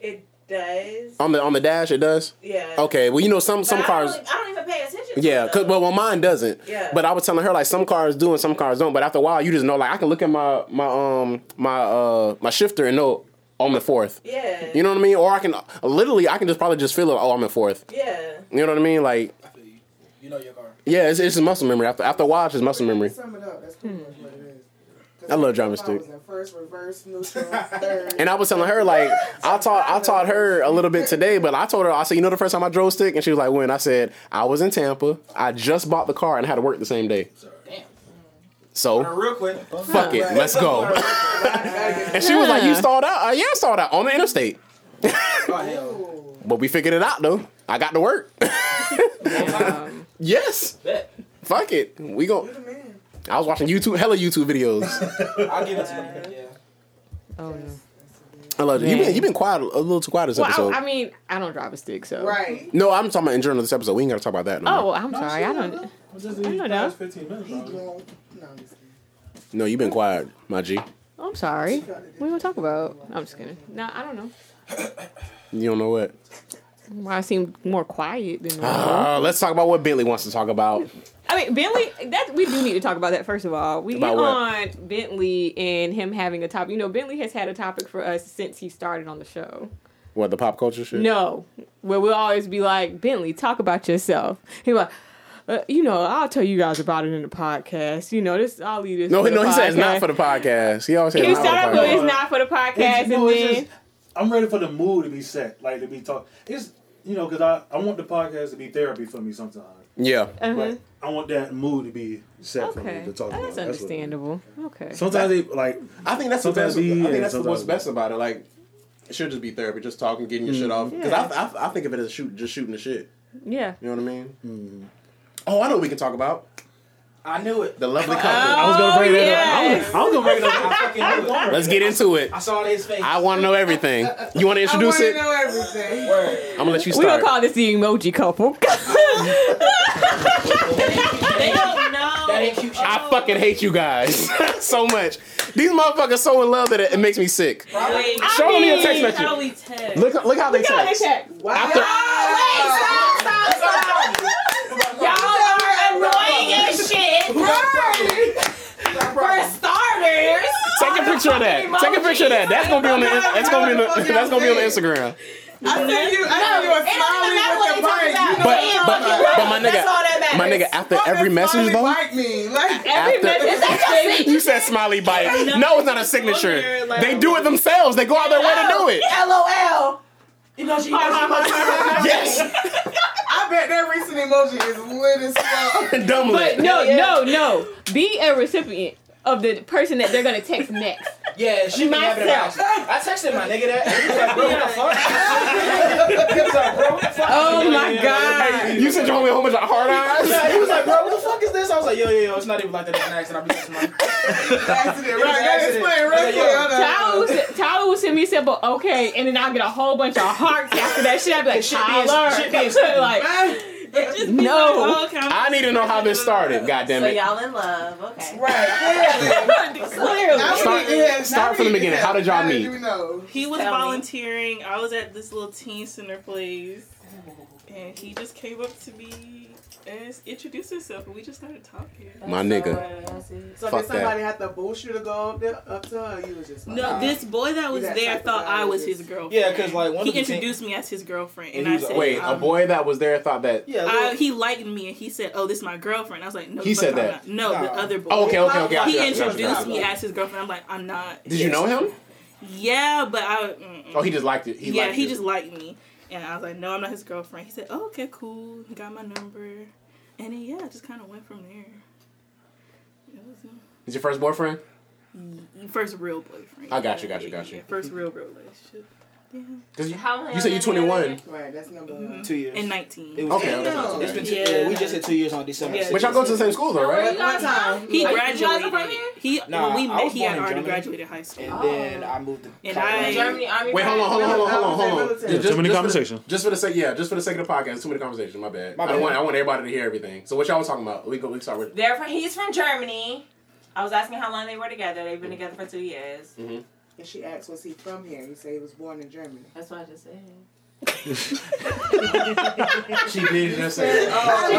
It does. On the on the dash, it does. Yeah. Okay, well you know some But some I cars. Don't, I don't even pay attention. Yeah, it, cause well, well, mine doesn't. Yeah. But I was telling her like some cars do and some cars don't. But after a while, you just know like I can look at my my um my uh my shifter and know I'm in fourth. Yeah. You know what I mean? Or I can literally I can just probably just feel it. Oh, I'm in fourth. Yeah. You know what I mean? Like I feel you. You know your car. yeah, it's it's muscle memory. After after a while, it's just muscle memory. Sum it up. That's pretty much what it is. 'Cause I love driving if I stick. first, reverse, neutral, third. And I was telling her like <laughs> I taught I taught her a little bit today, but I told her I said you know the first time I drove stick, and she was like when I said I was in Tampa, I just bought the car and had to work the same day. Damn. So Real quick. fuck it, let's go. and she was like, "You stalled out? Uh, yeah, I stalled out on the interstate." Oh. <laughs> But we figured it out though. I got to work. <laughs> Yes, Bet. fuck it. We go. You're the man. I was watching YouTube, hella YouTube videos. <laughs> I'll give it to you. Yeah. oh no. I love you. You've been, you been quiet, a little too quiet this Well, episode. I, I mean, I don't drive a stick, so. Right. no, I'm talking about in general this episode. We ain't got to talk about that. No, Oh, well, I'm sorry. I don't. Just I these know past 15 minutes, He probably. doing. No, I'm just kidding. no, you've been quiet, my G. I'm sorry. What are we gonna talk about? I'm just kidding. No, I don't know. You don't know what. Why I seem more quiet than normal. Uh, let's talk about what Bentley wants to talk about. I mean, Bentley. That we do need to talk about that first of all. We About get what? on Bentley and him having a topic. You know, Bentley has had a topic for us since he started on the show. What the pop culture shit? No, where we'll always be like, Bentley, talk about yourself. He like, uh, you know, I'll tell you guys about it in the podcast. You know, this I'll leave this. No, for no, the he said it's not for the podcast. He always says He it's not started for the with it's podcast. not for the podcast, It's, and no, it's then just, I'm ready for the mood to be set, like to be talk. It's you know, because I, I want the podcast to be therapy for me sometimes. Yeah. uh-huh. Like, I want that mood to be set for okay, me to talk Oh, about. that's what it is. understandable. Okay, Sometimes they like I think that's Sometimes the best. I think and that's what's sometimes- best about it. Like, it should just be therapy, just talking, getting your shit off. Because Yeah. I, I, I think of it as shoot, just shooting the shit. yeah. You know what I mean? Oh, I know what we can talk about I knew it. the lovely couple. I was gonna bring that up. Oh, I was. I was gonna bring that I up. fucking knew it. Let's get into it. I saw his face. I want to know everything. You want to I introduce want to it? know everything. Word. I'm gonna let you start. We gonna call this the emoji couple. <laughs> They don't know. That ain't cute. I fucking hate you guys <laughs> so much. These motherfuckers so in love that it, it makes me sick. Wait, Show me a text message. how we text? Look, look how they Look how they text. Wow. After, Y'all are annoying as. For starters. take a picture of that. Take a picture of that. That's gonna be on the. That's gonna be on the. That's gonna be on the Instagram. I see you. I see you a It don't matter what smiley they with talk the about. bite. But Damn, but fucking but my That's all that nigga, my nigga. After What every message though, bite mean? Like, Every After- message. Is that your you said smiley bite. No, it's not a signature. They do it themselves. They go out their way to do it. LOL. You know she <laughs> Yes. I bet that recent emoji is lit as fuck. <laughs> Dumb But lit. no, no, no. Be a recipient of the person that they're gonna text <laughs> next. Yeah, she be having it Myself. out. I texted my nigga that. He was like, bro, what the fuck? <laughs> He was like, bro, what the fuck? Oh my god. You sent your homie a whole bunch of hard eyes. Yeah, he was like, bro, what the fuck is this? I was like, yo, yo, yo, it's not even like that. It's an accident. I'll be texting my. <laughs> Accident, right? Gotta explain real quick. Hold. Tyler will, Tyler will send me simple, okay, and then I'll get a whole bunch of hearts after that shit. I'll be like, Shit being- Tyler. shit like, Just be No. like, oh, I'm need to know how this oh, started. God damn So it. y'all in love, okay. <laughs> Right. clearly. Now Start- need to have- start from the beginning. to How did y'all meet? do know? He was Tell me. volunteering. I was at this little teen center place, and he just came up to me and introduced himself, and we just started talking. My nigga. So Fuck did that. somebody have to boost you to go up there up to her? Or you was just like, No, this boy that was there thought I was his girlfriend. Yeah, because like, one he of the teen- introduced me as his girlfriend, And and, I said, Wait, a um, boy that was there thought that. Yeah, I, he liked me, and he said, "Oh, this is my girlfriend." I was like, "No." He said that. not. No, the other boy. Oh, okay, okay, okay. He got you, got you, introduced got me as his girlfriend. I'm like, I'm not. Did you know him? Yeah, but I. Mm-mm. Oh, he just liked it. He yeah, liked he it. just liked me, and I was like, "No, I'm not his girlfriend." He said, "Oh, okay, cool." He got my number, and then yeah, just kind of went from there. It was He's your first boyfriend? uh, first real boyfriend. I got you, got you, got you. First real, real relationship. Yeah, Because you, How you said you're have they been 21. Right, that's number one. Two years. and 19. It was Okay, okay. Damn. It's been two, Yeah. yeah. we just hit two years on December. Yeah. But y'all go to the same school though, right? One time. He Are you guys from graduated. here? He Nah, when we met, he had already Germany. graduated high school. And then I moved to And California. I- Germany Army. Wait, hold on, hold on, hold on, hold on, hold on. Yeah, Just- too many just for the- conversations. Just for the sake, yeah, just for the sake of the podcast, too many conversations. My bad. My bad. I want, I want everybody to hear everything. So what y'all was talking about? We go, we start with. They're from, he's from Germany. I was asking how long they were together. They've been together for two years. Mm Mhm. And she asked, was he from here? He said he was born in Germany. That's what I just said. She did just say. She said- oh,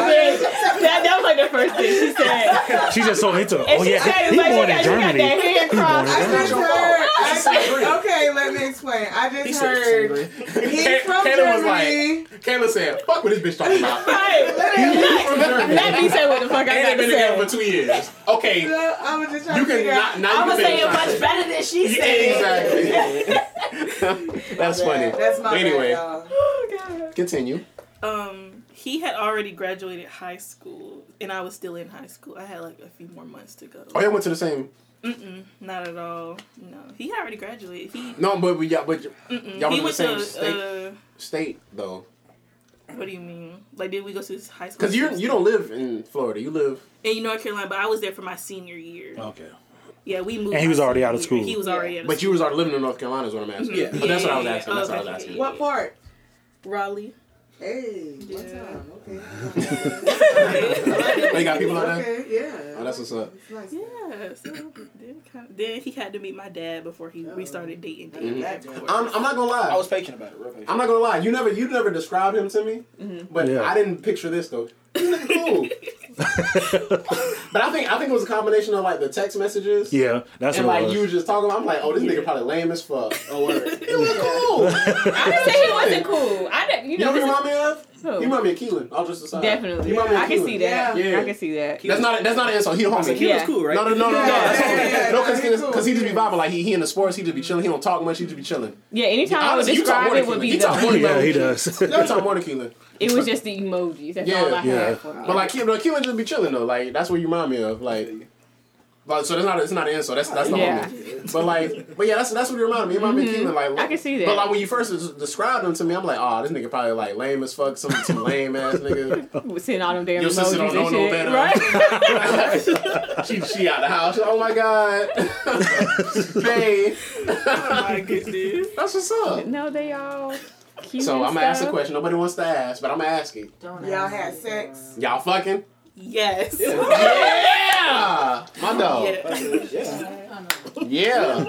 that, that was like the first thing she said. She just told me to. Oh she yeah, said, he like, born she in got- she got Germany. that hand He born crossed. in I just Germany. heard. I Disagree. okay, let me explain. I just He heard disagree. he's from Kayla was Germany. Kayla said, "Fuck what this bitch talking about." <laughs> Right. Let, let me say what the fuck I And got they've been to together for two years. Okay, No, I was just trying you to can figure not. out. Now I'm you gonna say it much better than she said. Exactly. <laughs> <laughs> That's funny. That's my anyway, bad, y'all. Oh, continue. Um, he had already graduated high school, and I was still in high school. I had like a few more months to go. Oh, y'all went to the same. Mm-mm, not at all. No, he had already graduated. He No, but we y'all, but mm-mm. y'all he went to the same to. state. Uh, state though, what do you mean? Like, did we go to his high school? because you you don't live in Florida. You live. in North Carolina, but I was there for my senior year. Okay. Yeah, we moved. And he was already out of school. He was already out of But you school. was already living in North Carolina, is what I'm asking. Yeah. But that's what I was asking. That's what I was asking. What part? Raleigh. Hey, Yeah. what time? Okay. <laughs> Oh, you got people out there. okay, yeah. Oh, that's what's up. It's nice. Yeah, so then, kind of, then he had to meet my dad before he we started dating. dating. That of good. course. I'm, I'm not gonna lie. I was patient about it, real patient. I'm not gonna lie. You never you never described him to me, mm-hmm. but Yeah. I didn't picture this though. He looked cool. <laughs> <laughs> but I think I think it was a combination of like the text messages. Yeah, that's And what like it was. you were just talking about, I'm like, oh, this nigga probably lame as fuck. Oh, word. <laughs> He look cool. <laughs> I didn't say he wasn't cool. I didn't, you You know, know what he this remind me of? is, He who? remind me of Keelan. I'll just decide. Definitely. He remind me of I can see that. Yeah. I can see that. That's not that's not an insult. He a homie. He Yeah. was cool, right? No, no, no, no, no. Yeah, That's yeah, homie. yeah, no, nah, because he cool, he just be he vibing like he he in the sports. He just be chilling. He don't talk much. He just be chilling. Yeah, anytime I would Honestly, you talk describe more it than would Keelan. be You talk more the, than yeah, he does. You talk more than Keelan. It was just the emojis. That's Yeah, all I yeah. had for me. But like Keelan, Keelan just be chilling though. Like that's what you remind me of. Like, but so that's not it's not an insult. That's that's the Yeah. homie. But like, but yeah, that's that's what he reminded me. He reminded me of Keelan. Like Mm-hmm. I can see that. But like when you first des- described him to me, I'm like, oh, this nigga probably like lame as fuck. Some some lame ass nigga. <laughs> We're seeing all them damn Your sister emojis don't and know no shit, better. right? <laughs> she she out the house. Oh my god. <laughs> hey, Oh my goodness. that's what's up. no, they all cute. So I'm gonna ask a question. Nobody wants to ask, but I'm gonna ask it. Don't Y'all had sex. Y'all fucking? Yes. Yeah, <laughs> my dog. Yeah. Yeah.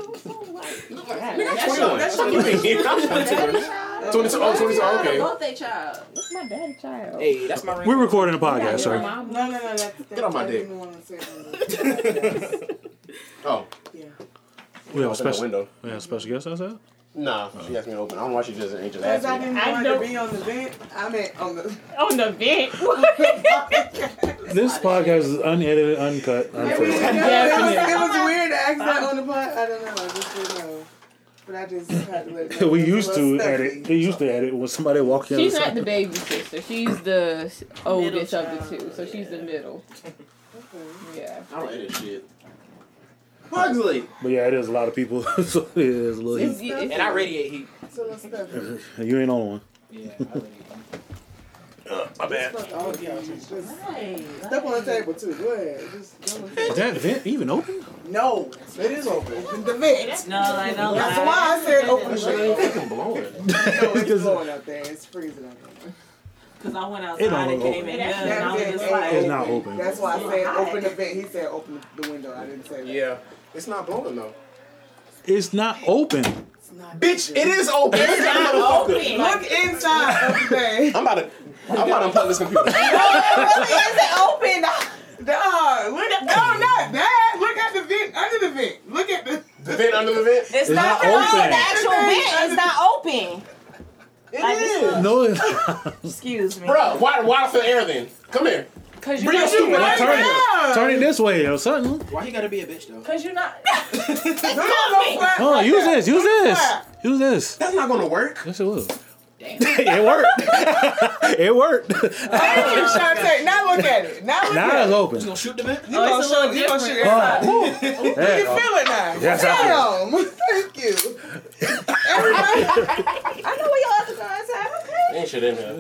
That's 21. that's Fuck you mean? I'm 22. 22. Oh, 22. Okay. Both they child. That's my daddy child. Hey, that's my ring. We're recording a podcast, sir. No, no, no. That's, that's, Get on my dick. didn't want to say that. <laughs> <laughs> Oh, Yeah. We have a special. window. We have a special guest outside. Nah, she asked me to open. I don't know why she just ain't just Because I asked me. didn't I want know- to be on the vent. I meant on the. On the vent. <laughs> This podcast is unedited, uncut, It was, unfiltered. it was weird to ask that on the pod. I don't know. I just didn't know. But I just had to let it know. we It was used a to little edit. stuffy. We used to edit when somebody walked in. She's the not the baby sister. She's the s- oldest of the two. So she's the middle. Yeah. I don't edit shit. Pugsley. But yeah, it is a lot of people. <laughs> so it is a little. It's, Heat. And I radiate heat. It's a. <laughs> You ain't on one. Yeah, I <laughs> radiate uh, My bad. Fuck all. Just Hey, step on the table too. Go ahead. Just go ahead. Is that vent even open? No, it is open. The vent. No, like no. That's why I said open the Shit fucking blowing. No, it's blowing up there. It's freezing up there. Because I went It outside don't and look came in open. here and I was just like, It's not open. That's why I said open the vent. He said open the window. I didn't say that. Yeah, it's not blowing though. It's not open. It's not Bitch, it is open. it's not open. Look inside of the vent. I'm about to. I'm about to unplug this computer. <laughs> No, it really Is it open? Dog, look at no, not that. Look at the vent under the vent. Look at the. The vent under the vent. It's, not not, open. open. The actual vent is not open. It Like is. this No, it's <laughs> not. Excuse me. Bro, why why feel air then? Come here. Cause you're Bring your stupid Well, ass turn it, turn it this way or something. Why he gotta be a bitch though? Cause you're not. <laughs> No, no, no, flat Oh, like use that. this. Use this. Flat. Use this. That's not gonna work. Yes, it will. <laughs> it worked. <laughs> it worked. Thank you, Shantae. Now look at it. Now look now at it's it. open. You gonna shoot the man? You gonna oh, it's a show, little you gonna shoot different. inside. Oh, You there you can go. feel it now. Yes, I Damn. <laughs> Thank you. Everybody. I know where your other guys at. Okay. Ain't shit in here.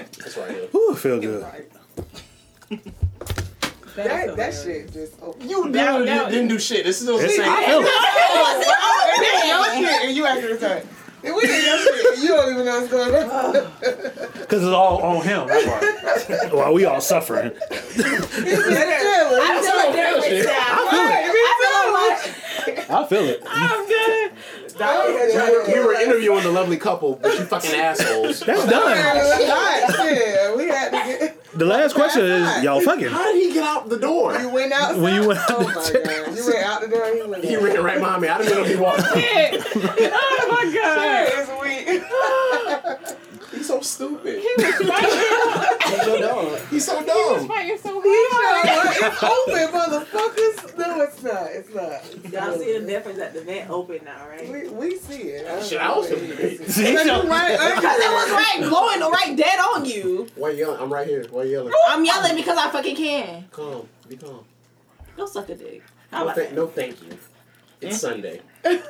It's right here. Whew, feel good. That, that shit just open. You Now- didn't, now- didn't do shit. This is a It's- see, I feel it. And then your shit and you acting the same. And we did your shit and you don't even know what's going on. Because it's all on him. That's why. <laughs> While we all suffering. He's just chilling. I feel like different shit. sound. Right, me I feel like I feel it. I'm good. Doc in here We were interviewing the lovely couple, but you fucking assholes. That's Man, done. yeah, we had to get. The last question is y'all fucking. How did he get out the door? You went outside. When you went out Oh the- my god! You went out the door. He went. He ran right behind me. I didn't know he walked. <laughs> <laughs> oh my god. It's weak. <laughs> He's so stupid. He was fighting. So dumb. He's so dumb. He was dumb. fighting so He hard. it's open, motherfuckers. No, it's not. It's not. Y'all see the difference that the vent open now, right? We, we see it. Shit, I was finna debate. See, so- right, Because it was right, <laughs> blowing the right dead on you. Why you yelling? I'm right here. Why you yelling? I'm yelling because I fucking can. Calm. Be calm. Go suck a dick. How No, about th- that? no thank you. It's Sunday. <laughs> I'm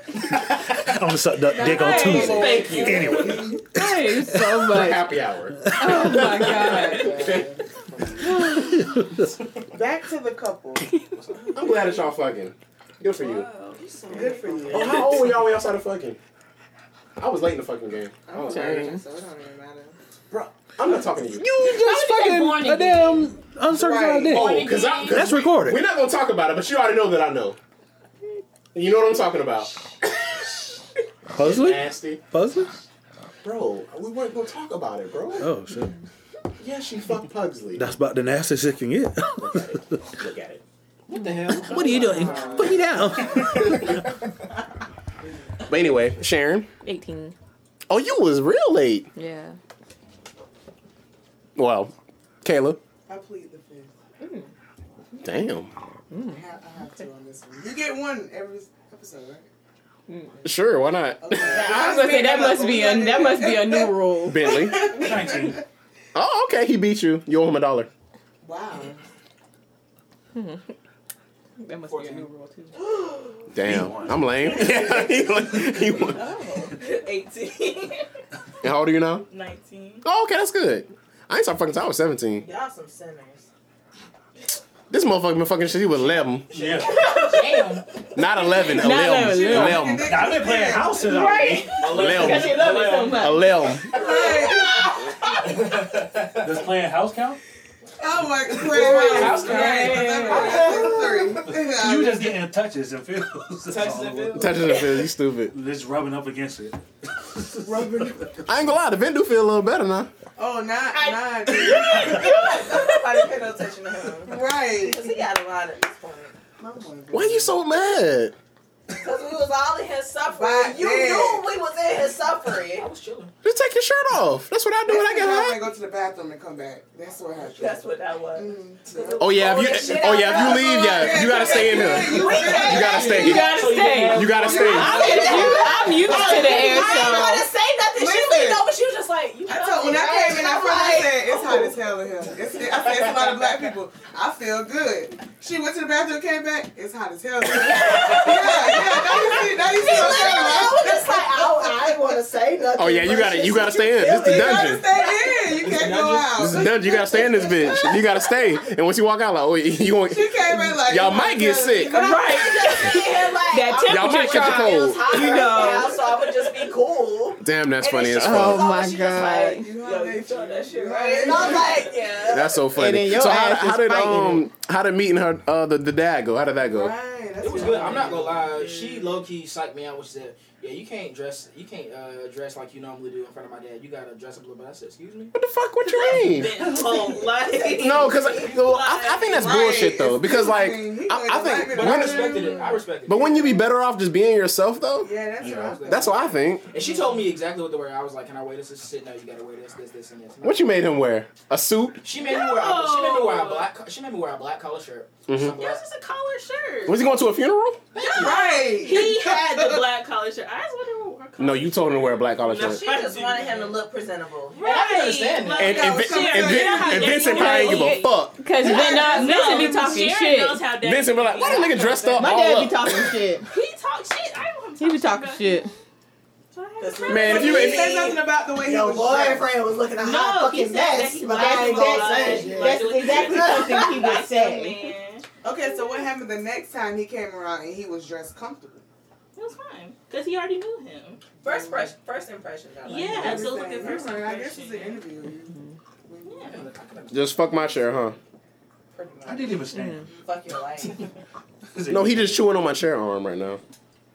gonna suck the dick on Tuesday. Thank you. Anyway, That is <laughs> so much. Happy hour. Oh my god. <laughs> Back to the couple. I'm glad that y'all fucking. Good for you. Good for you. Oh, oh, how old were y'all when y'all started fucking? I was late in the fucking game. I'm Dang. so it don't even matter. Bro, I'm not talking to you. you just How did you get born fucking a damn uncircumcised Right. dick. Oh, because I. Cause That's recorded. We're not gonna talk about it, but you already know that I know. You know what I'm talking about. <laughs> Puzzling? Nasty. Puzzling? Bro, we weren't gonna talk about it, bro. Oh shit. Yeah, she fucked Pugsley. That's about the nastiest it can get. Look at it. What the hell? what are you doing? Put me down. <laughs> But anyway, Sharon. 18. Oh, you was real late. Yeah. Well, Kayla. I plead the fifth. Damn. Mm. I have, I have to on this one. You get one every episode, right? Mm. Sure, why not? Okay. <laughs> I was gonna say that must be a that must be a new rule. Bentley. <laughs> 19. Oh, okay. He beat you. You owe him a dollar. Wow. Hmm. <laughs> That must be a new rule too. <gasps> Damn. I'm lame. yeah, he, he won. 18. And how old are you now? 19. Oh, okay, that's good. I ain't start fucking till I was 17. Y'all some sinners. This motherfucker been fucking shit. He was 11. Yeah. Damn. Not 11. Not 11. 11. 11. I've been playing house since I was Right. eight. Because you 11. love it so much. 11. Does playing house count? Oh my god. House Three. You just getting touches and feels. <laughs> Touches and feels? Touches and feels. You stupid. <laughs> Just rubbing up against it. Rubbing. I ain't gonna lie. The vent do feel a little better now. Oh, not, not. <laughs> Nobody pay no attention to him. right. Because he got a lot at this point. Why are you so mad? Because we was all in his suffering. Right you there. knew we was in his suffering. I was chilling. Just take your shirt off. That's what I do when I get I go to the bathroom and come back. That's what happened. That's what that was. Mm. Oh yeah, if you oh yeah, if you leave, yeah, you gotta stay in here. You gotta stay. You gotta stay. You gotta stay. I'm used, I'm used to the air I ain't gonna say nothing. She Listen. leaned but She was just like, you I told when I came in, I first said it's hot as hell in here. I said it's a lot of black people. I feel good. She went to the bathroom, came back. It's hot as hell. <laughs> yeah, yeah. Now you see, now you see what I'm saying, I right? was just like, I, I ain't want to say nothing. Oh yeah, you gotta you gotta stay in. feel This the me. You gotta stay in. You can't go out. This is the dungeon. You gotta stay in this bitch. You gotta stay. And once you walk out, like, oh, you want She came in like y'all might get sick. Right. I'm here like, That I'm- Y'all might temperature catch a drop. It was cold. hot You right know. now, so I would just be cool. Damn, that's And funny as fuck. Oh my she just God. like, You know Yo, they you that shit, right? And I was like, yeah. That's so funny. And then your so how, ass did um how did meeting her uh the, the dad go? How did that go? Right. That's It was what good. I'm not gonna lie. She low key psyched me out when she said, "Yeah, you can't dress. You can't uh, dress like you normally do in front of my dad. You gotta dress up a little bit." I said, "Excuse me." What the fuck? What you mean? <laughs> No, because well, I, I think that's bullshit though. Because like I, I think, But I respected it. I respected it. but wouldn't you be better off just being yourself though? Yeah, that's what I That's what I think. And she told me exactly what to wear. I was like, "Can I wear this?" She said, "No, you gotta wear this, this, this, and this." What you made him wear? A suit? She made me wear. A, she made me wear a black. She made me wear a black collar shirt. Mhm. Some black- Yours is a collar shirt. Was he going to a funeral? Yeah, Right. He had the black collar shirt. I just wonder what collar No, you told him to wear a black collar No, shirt. she just wanted him to look presentable. And I can understand that. And, and, Vin- Sharon, and, how and Vincent do probably ain't give a fuck. Because Vin, not, Vincent be talking Sharon shit. knows how daddy Vincent be like, why that nigga dressed up My dad be talking <laughs> shit. He talk shit. I don't He be talking shit. Man, if you He if, said something about the way he Your was boyfriend was looking a No, hot fucking said that mess, but liked I ain't it gonna say. That's exactly something he would say. Man. Okay, so what happened the next time he came around and he was dressed comfortable? It was fine. Because he already knew him. First, fresh, first impressions. Like. Yeah, so look at first Right, I guess it's an impression. interview. Yeah. just fuck my chair, huh? I didn't even stand. Fuck your life. <laughs> No, he just chewing on my chair arm right now.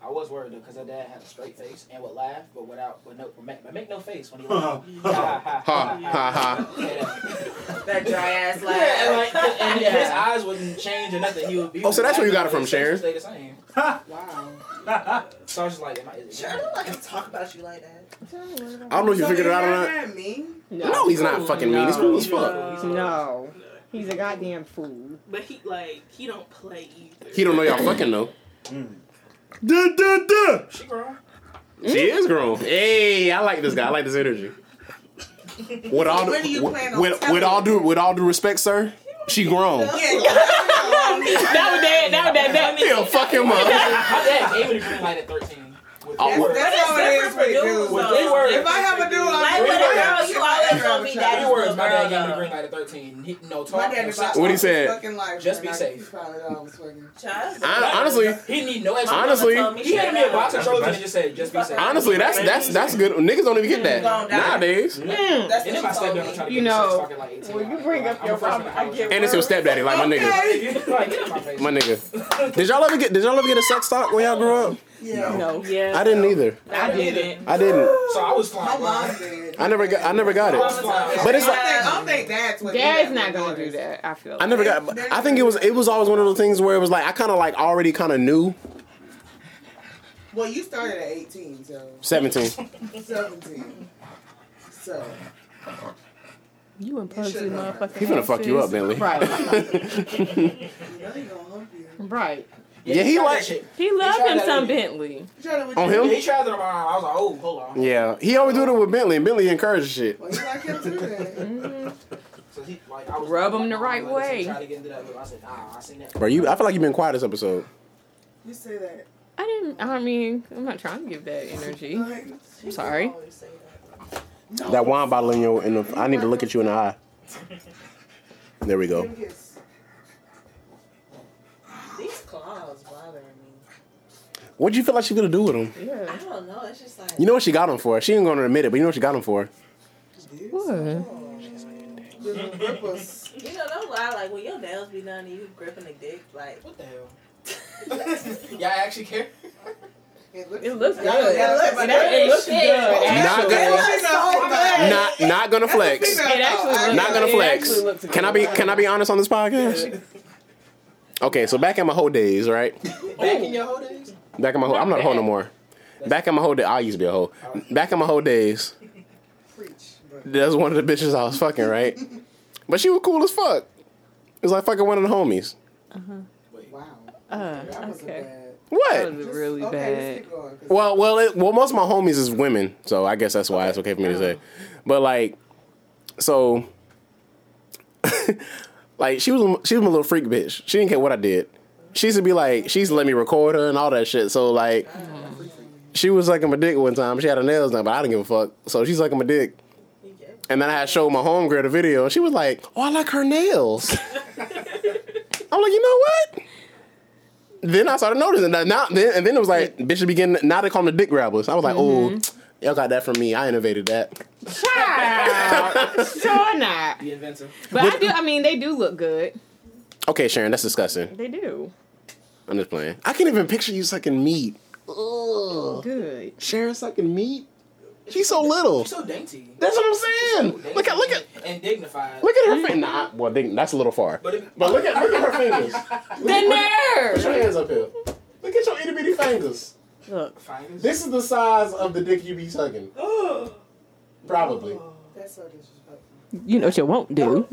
I was worried though because her dad had a straight face and would laugh, but without, but no, but make, but make no face when he laughed. <laughs> ha ha Ha ha ha. That dry ass laugh. yeah, and like, and Yeah. his eyes wouldn't change or nothing. He would be. Oh, so that's where you got it from, Sharon? Stay the same. <laughs> Wow. So I was just like, am I, is it- Sure, I don't like to talk about you like that. I don't know if you So figured it out or not. man mean? No, he's not fucking mean. He's cool as fuck. No. He's a goddamn fool. But he like he don't play either. He don't know y'all fucking know. Duh, duh, duh. she grown. She is grown. Hey, I like this guy. I like this energy. <laughs> With all When do you plan on with, with all due with all due respect, sir, she grown. <laughs> Yeah, That was that. That was that. That He'll fuck him My up. dad gave me the green light at 13. With three word. words. That's how it is with dudes. With three words. If I have a dude, Like I'm with a words. girl, you always gonna be Three daddy's words. little My dad gave me the girl. green light at 13. He, no My talk, dad no is sex. What he said? Fucking life, Just be safe. He found out I was fucking. Child. I- honestly, He need no explanation. honestly, He handed me a box of trophies and just said, just be safe. honestly, that's that's that's good. Niggas don't even get that nowadays. That's mm. And what then you my told stepdad me. was trying to You know, sex talking like 18. when you bring up your problem, I get. And it's your stepdaddy, like my nigga. Like, get in my face. My nigga. <laughs> Did y'all ever get Did y'all ever get a sex talk when y'all grew up? Yeah. No. Yeah. I didn't either. I didn't. I didn't. So I was My mom did. I never got. I never got it. But it's I like I don't think that's what Dad's not gonna do that. I feel. Like. I never got. I think it was. It was always one of those things where it was like I kind of like already kind of knew. Well, you started at 18, so Seventeen. <laughs> 17. So, You and Pugsy shouldn't know motherfucker. He finna fuck you up, Bentley. Right. you <laughs> know he gonna hump you. right. Yeah, he tried like- that shit. He loved tried him some. Bentley. You try to with On you? him? He tried it on. I was like, oh, hold on. Yeah, he always do it with Bentley, and Bentley encourages shit. Well, you like him too then. <laughs> Mm-hmm. So he, like, I was Rub him the right like, way. Trying to get into that. loop. I said, nah, I seen that. Bro, you. I feel like you've been quiet this episode. You say that. I didn't. I mean, I'm not trying to give that energy. <laughs> I'm sorry. Always say that. That wine bottle in your. In the, I need to look at you in the eye. <laughs> There we go. Give me a kiss. These claws bothering me. What'd you feel like she gonna do with them? Yeah. I don't know. It's just like. You know what she got them for? She ain't gonna admit it, but you know what she got them for? What? Little ripples. You know, don't lie. Like when your nails be done and you gripping the dick, like. What the hell? <laughs> Y'all actually care? It looks, It looks good. Yeah, yeah, It, look- it looks good. Not actually. good. It looks so good. Not not gonna flex. It actually looks Not gonna it flex. actually looks Can I be. Can I be honest on this podcast? Okay, so back in my whole days, right? <laughs> Back in your whole days? Back in my whole, I'm not a hoe no more. Back in my whole day, I used to be a hoe. Back in my whole days, Preach. But there's one of the bitches I was fucking, right? But she was cool as fuck. It was like fucking one of the homies. Uh-huh. Wow. Uh, okay. What? That was Just- really okay, bad. Let's keep going, 'cause- Well, well, it, well, most of my homies is women, so I guess that's why it's okay for me to say. But like, so, <laughs> like she was she was my little freak bitch. She didn't care what I did. She used to be like, she used to let me record her and all that shit. So like, she was sucking my dick one time. She had her nails done, but I didn't give a fuck. So she's sucking my dick. And then I had showed my homegirl the video, and she was like, "Oh, I like her nails." <laughs> I'm like, you know what? Then I started noticing that now. Then and then it was like, bitch, should begin. Now they call them the dick grabbers. I was like, mm-hmm. oh, y'all got that from me. I innovated that. Child. sure not. The inventor. But I do. I mean, they do look good. Okay, Sharon, that's disgusting. They do. I'm just playing. I can't even picture you sucking meat. Ugh. Good. Sharon sucking meat. She's so little. You're so dainty. That's what I'm saying. Dainty Look at look at and dignified. look at her fingers. Mm-hmm. Nah, well, dig- that's a little far. But if, But look at look at her fingers. The Put nerve. your hands up here. Look at your itty bitty fingers. Look. fingers. This is the size of the dick you be sucking. <gasps> Oh. Probably. That's so disrespectful. You know what you won't do.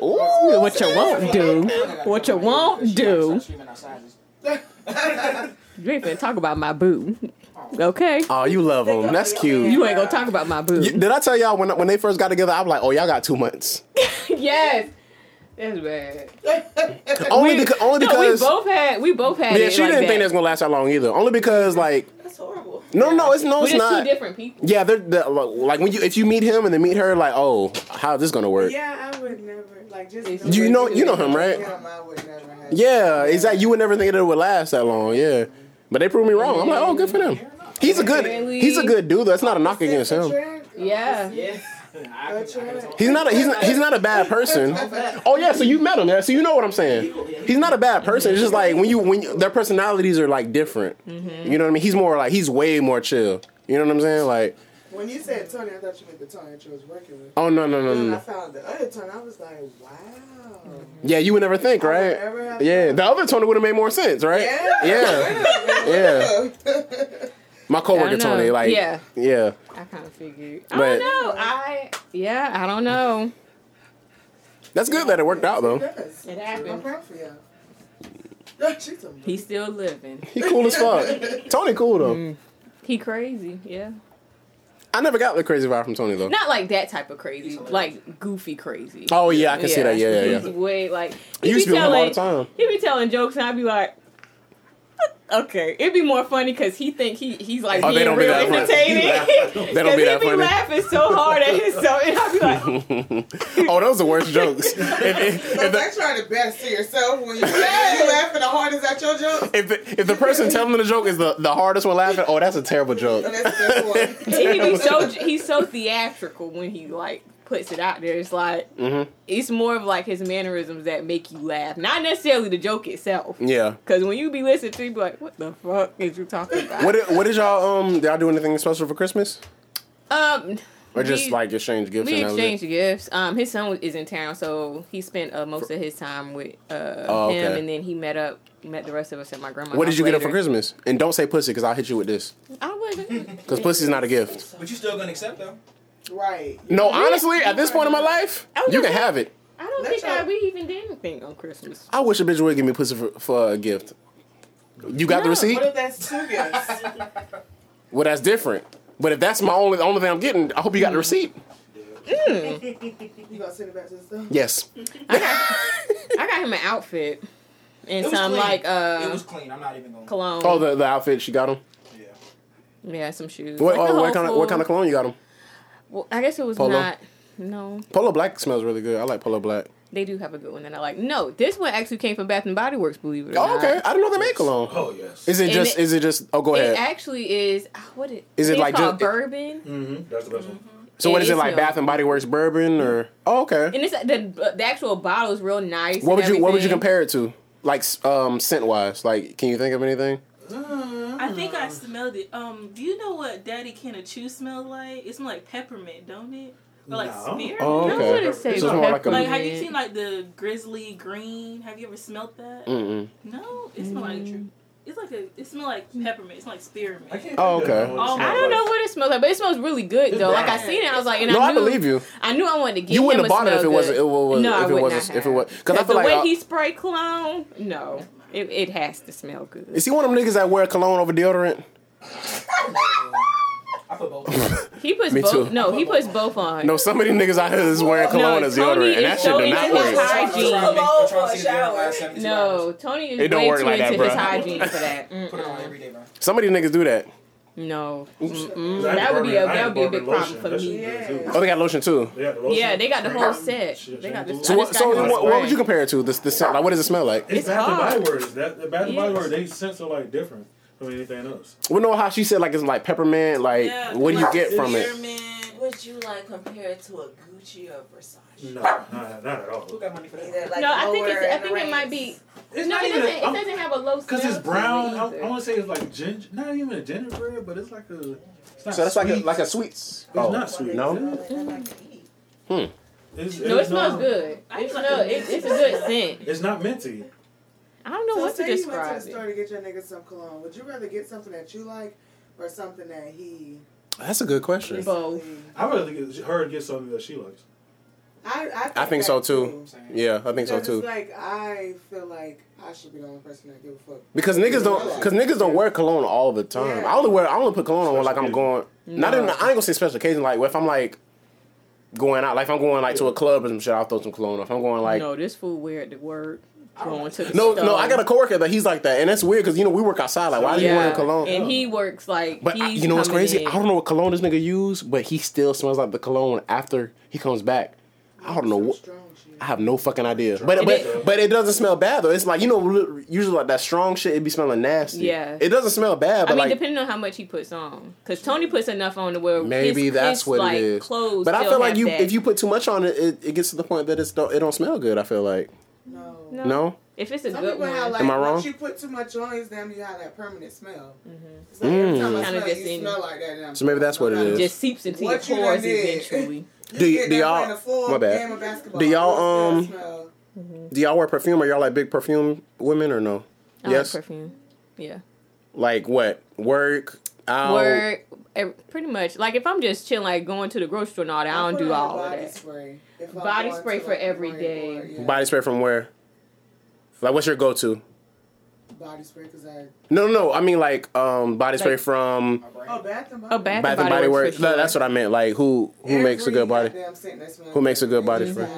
Oh. Ooh, What you won't do. What you won't do. Screaming our sizes. <laughs> You ain't finna talk about my boo. Oh. Okay? Oh, you love them. That's cute. You ain't gonna talk about my boo. Y- Did I tell y'all when when they first got together? I was like, oh, y'all got two months. <laughs> yes. That's bad. <laughs> Only We- because only No, we both had we both had yeah, it she like didn't that. think that's gonna last that long either. Only because like That's horrible. no, no, it's no, We're it's just two not. different people. Yeah, they're, they're like when you if you meet him and then meet her, like, oh, how's this gonna work? Yeah, I would never like just. You know, you know him, right? Him, I would never have. Yeah, exactly. You would never think that it would last that long. Yeah, but they proved me wrong. I'm like, oh, good for them. He's a good, he's a good dude. That's not a knock against him. Yeah. Yeah. I can, He's not a he's not, he's not a bad person. Oh yeah, so you met him, yeah. So you know what I'm saying. He's not a bad person. It's just like when you when you, their personalities are like different. Mm-hmm. You know what I mean? He's more like he's way more chill. You know what I'm saying? Like When you said Tony, I thought you meant the Tony that you was working with. oh no no no Then I found the other Tony. I was like, wow. Yeah, you would never think, right? ever have Yeah, thought. the other Tony would have made more sense, right? Yeah. Yeah. <laughs> <laughs> My coworker I know. Tony, like Yeah. yeah. I kind of figured. I don't know. I yeah. I don't know. That's good that it worked out though. Yes. It I'm happened. proud for you. <laughs> No, He's still living. He cool as fuck. <laughs> Tony cool though. Mm. He crazy. Yeah. I never got the crazy vibe from Tony though. Not like that type of crazy. Like goofy crazy. Oh yeah, I can see that. Yeah, yeah, He's yeah. way like He he used be to be with him all the time. he be telling jokes and I'd be like. <laughs> Okay, it'd be more funny because he think he he's like Oh, being don't be real that entertaining. <laughs> They don't be that Because he be funny. laughing so hard at himself, and I'd be like, <laughs> oh, those are the worst jokes. If, if, So if, the, that's trying to best to yourself when you, you laughing the hardest at your jokes. if, the, if the person telling the joke is the, the hardest one laughing, oh, that's a terrible joke. And that's the he be so he's so theatrical when he like puts it out there. It's like Mhm. it's more of like his mannerisms that make you laugh, not necessarily the joke itself. Yeah. Because when you be listening to, you be like, "What the fuck is you talking about?" What did, y'all um? Did y'all do anything special for Christmas, um, or just we- like exchange gifts? we and that was it? exchanged gifts. Um, his son is in town, so he spent uh, most of his time with uh Oh, him, and then he met up, met the rest of us at my grandma's. What did house you get him for. Christmas? And don't say pussy, because I'll hit you with this. I wouldn't. Because <laughs> pussy's not a gift. But you still gonna accept though? Right. No, honestly, at this point in my life, you can have it. I don't Let's think I, we even did anything on Christmas. I wish a bitch would give me pussy for, for a gift. You got the receipt? What if that's two gifts? <laughs> Well, that's different. But if that's my only the only thing I'm getting, I hope you got the receipt. You gonna send it back to the store? Yes. I got, I got him an outfit and It was some clean. like uh it was clean. I'm not even going. cologne. Oh, the, the outfit she got him. Yeah. yeah, some shoes. What, Like oh, what kind of what kind of cologne you got him? Well, I guess it was Polo? not. No, Polo Black smells really good. I like Polo Black. they do have a good one that I like. No, this one actually came from Bath and Body Works. Believe it or Oh, not. okay. I didn't know they make cologne. Oh yes. Is it And just? it- is it just? Oh, go It ahead. actually is. ah, What it? Is it like called just- bourbon? Mm-hmm. That's the best one. so what and is it it like? smells Bath and Body Works bourbon or? Oh, okay. And it's the the actual bottle is real nice. What would and you What would you compare it to? Like um scent wise, like can you think of anything? I think I smelled it. Um, do you know what Daddy Can of Chew smells like? It smells like peppermint, don't it? Or like No. spearmint? Oh, I okay. wouldn't say So it's like Like, have you seen like the grizzly green? Have you ever smelled that? Mm-mm. No, it smells like true. It's like a. It smells like peppermint. It smells like spearmint. Oh, okay. Oh, I don't know what it smells like, but it smells really good It's though. Like I seen it, I was like, and No, I believe you I knew, I wanted to believe you. Wouldn't have bought it if it wasn't. No, I knew I wanted to get You him wouldn't have a bought it it wasn't. It good. was. No, I if it would was. not If it have. was. Because I the feel like. way I- he spray cologne, no, it, it has to smell good. is he one of them niggas that wear cologne over deodorant? I put both. He puts <laughs> Me both. too. No, he puts both on. No, some of these niggas out here is wearing cologne No, as Tony deodorant, and is that shit do into not his work. hygiene. I'm trying to Cologne see for the a video shower. No. Tony is It don't way work too like that, into his bruh. hygiene for that. Put it on every day, bro. Some of these niggas do that. No, Mm-mm. that would be a that would be a big problem for me. good. Oh, they got lotion too. They got the lotion. Yeah, they got the whole set. They got the. shampoo. So what? just So got what, what would you compare it to? This the scent. Like what does it smell like? It's, It's Bath and Body hard. Works. That the Bath and Body Yes. Works, they scents are like different from anything else. We know how she said like it's like peppermint. Like Yeah, what do you like get from it? spearmint. Would you like compare it to a Gucci or Versace? No, not, not at all. Who got money for that? Either, like, No, I think it's. I think it might be. It's no, not it even. doesn't. It doesn't have a low. Cause it's brown. I, either. I want to say it's like ginger. Not even a gingerbread, but it's like a. It's not So that's like a sweet. like a sweets. It's oh. not sweet. No. That I like. It's, No, it it's smells not- uh, good. I It like It, it's a good scent. It's not minty. I don't know So what to describe. say you went to the store to get your nigga some cologne. Would you rather get something that you like or something that he? That's a good question. Both. I would rather get her get something that she likes. I, I think, I think so too. Yeah, I think so too. It's like I feel like I should be the only person that give a fuck. Because niggas don't, because niggas don't wear cologne all the time. Yeah. I only wear, I only put cologne on when, like I'm Special going. Not even, I ain't gonna say special occasion. Like if I'm like going out, like if I'm going like to a club or some shit, I'll throw some cologne. If I'm going like, no, this fool wear it to work. Going to the no, store. no, I got a coworker that he's like that, and that's weird because you know we work outside. Like why are you Yeah, wearing cologne? and he works like. But I, you know what's crazy? in. I don't know what cologne this nigga use, but he still smells like the cologne after he comes back. I don't know what. I have no fucking idea. But It but is- but it doesn't smell bad though. It's like you know usually like that strong shit it be smelling nasty. Yeah. It doesn't smell bad, I mean, like depending on how much he puts on, because Tony puts enough on to where maybe his, that's his, what like, it is. Clothes but I feel like you that. if you put too much on it, it, it gets to the point that it's don't, it don't smell good. I feel like No. no. no. If it's a Some good one, have like Am I wrong? once you put too much on, it's damn you have that permanent smell. Mm-hmm. It's like every time I Mm. smell Kinda it, just you smell like that. So maybe that's what it is. it No is. matter- just seeps into What your pores eventually. <laughs> You Do y- do y'all- full my bad. game of Do y'all, it still um. Do y'all wear perfume? Are y'all like big perfume women or no? I yes. like perfume. Yeah. Like what? Work out. Work, pretty much. Like if I'm just chilling, like going to the grocery store and all that, I don't do on all of that. Spray. Body spray for like, a every parade day. or- yeah. Body spray from where? Like what's your go to? Body spray because I. No, no, no. I mean like um body spray Like- from Oh, Bath and Body. Oh, Bath, Bath and Body Works. No, that's what I meant. Like who who makes a good body? Who makes a good body spray?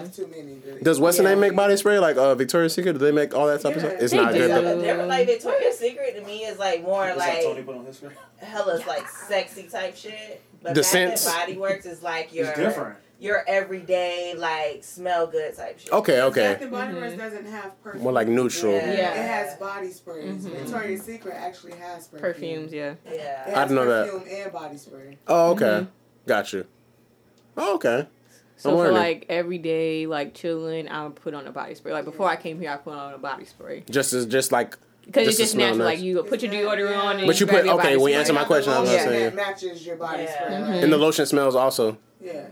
Does what's the name make body spray? Like uh Victoria's Secret? Do they make all that type of stuff? It's They not do. good. Though. like a different, like Victoria's Secret to me is like more Is that Tony like put on his screen? hella like sexy type shit. But The Bath scents? and Body Works is like your It's different. Your everyday like smell good type shit. Okay, Bath okay. and Body Works doesn't have perfume. More like neutral. Yeah. It has body sprays. Mhm. Victoria's Secret actually has perfume. perfumes. Yeah. Yeah. I didn't know that. perfume and body spray. Oh, okay. Mhm. Got you. Oh, okay. So I'm for learning. like every day, like chilling, I would put on a body spray. Like before I came here, I put on a body spray Just as just like because it's just natural. nice. Like you put your deodorant that- on, and But you grab put- okay, body when you answer my question, I was Yeah. gonna matches your body Yeah. spray. Mhm. And the lotion smells also. yeah.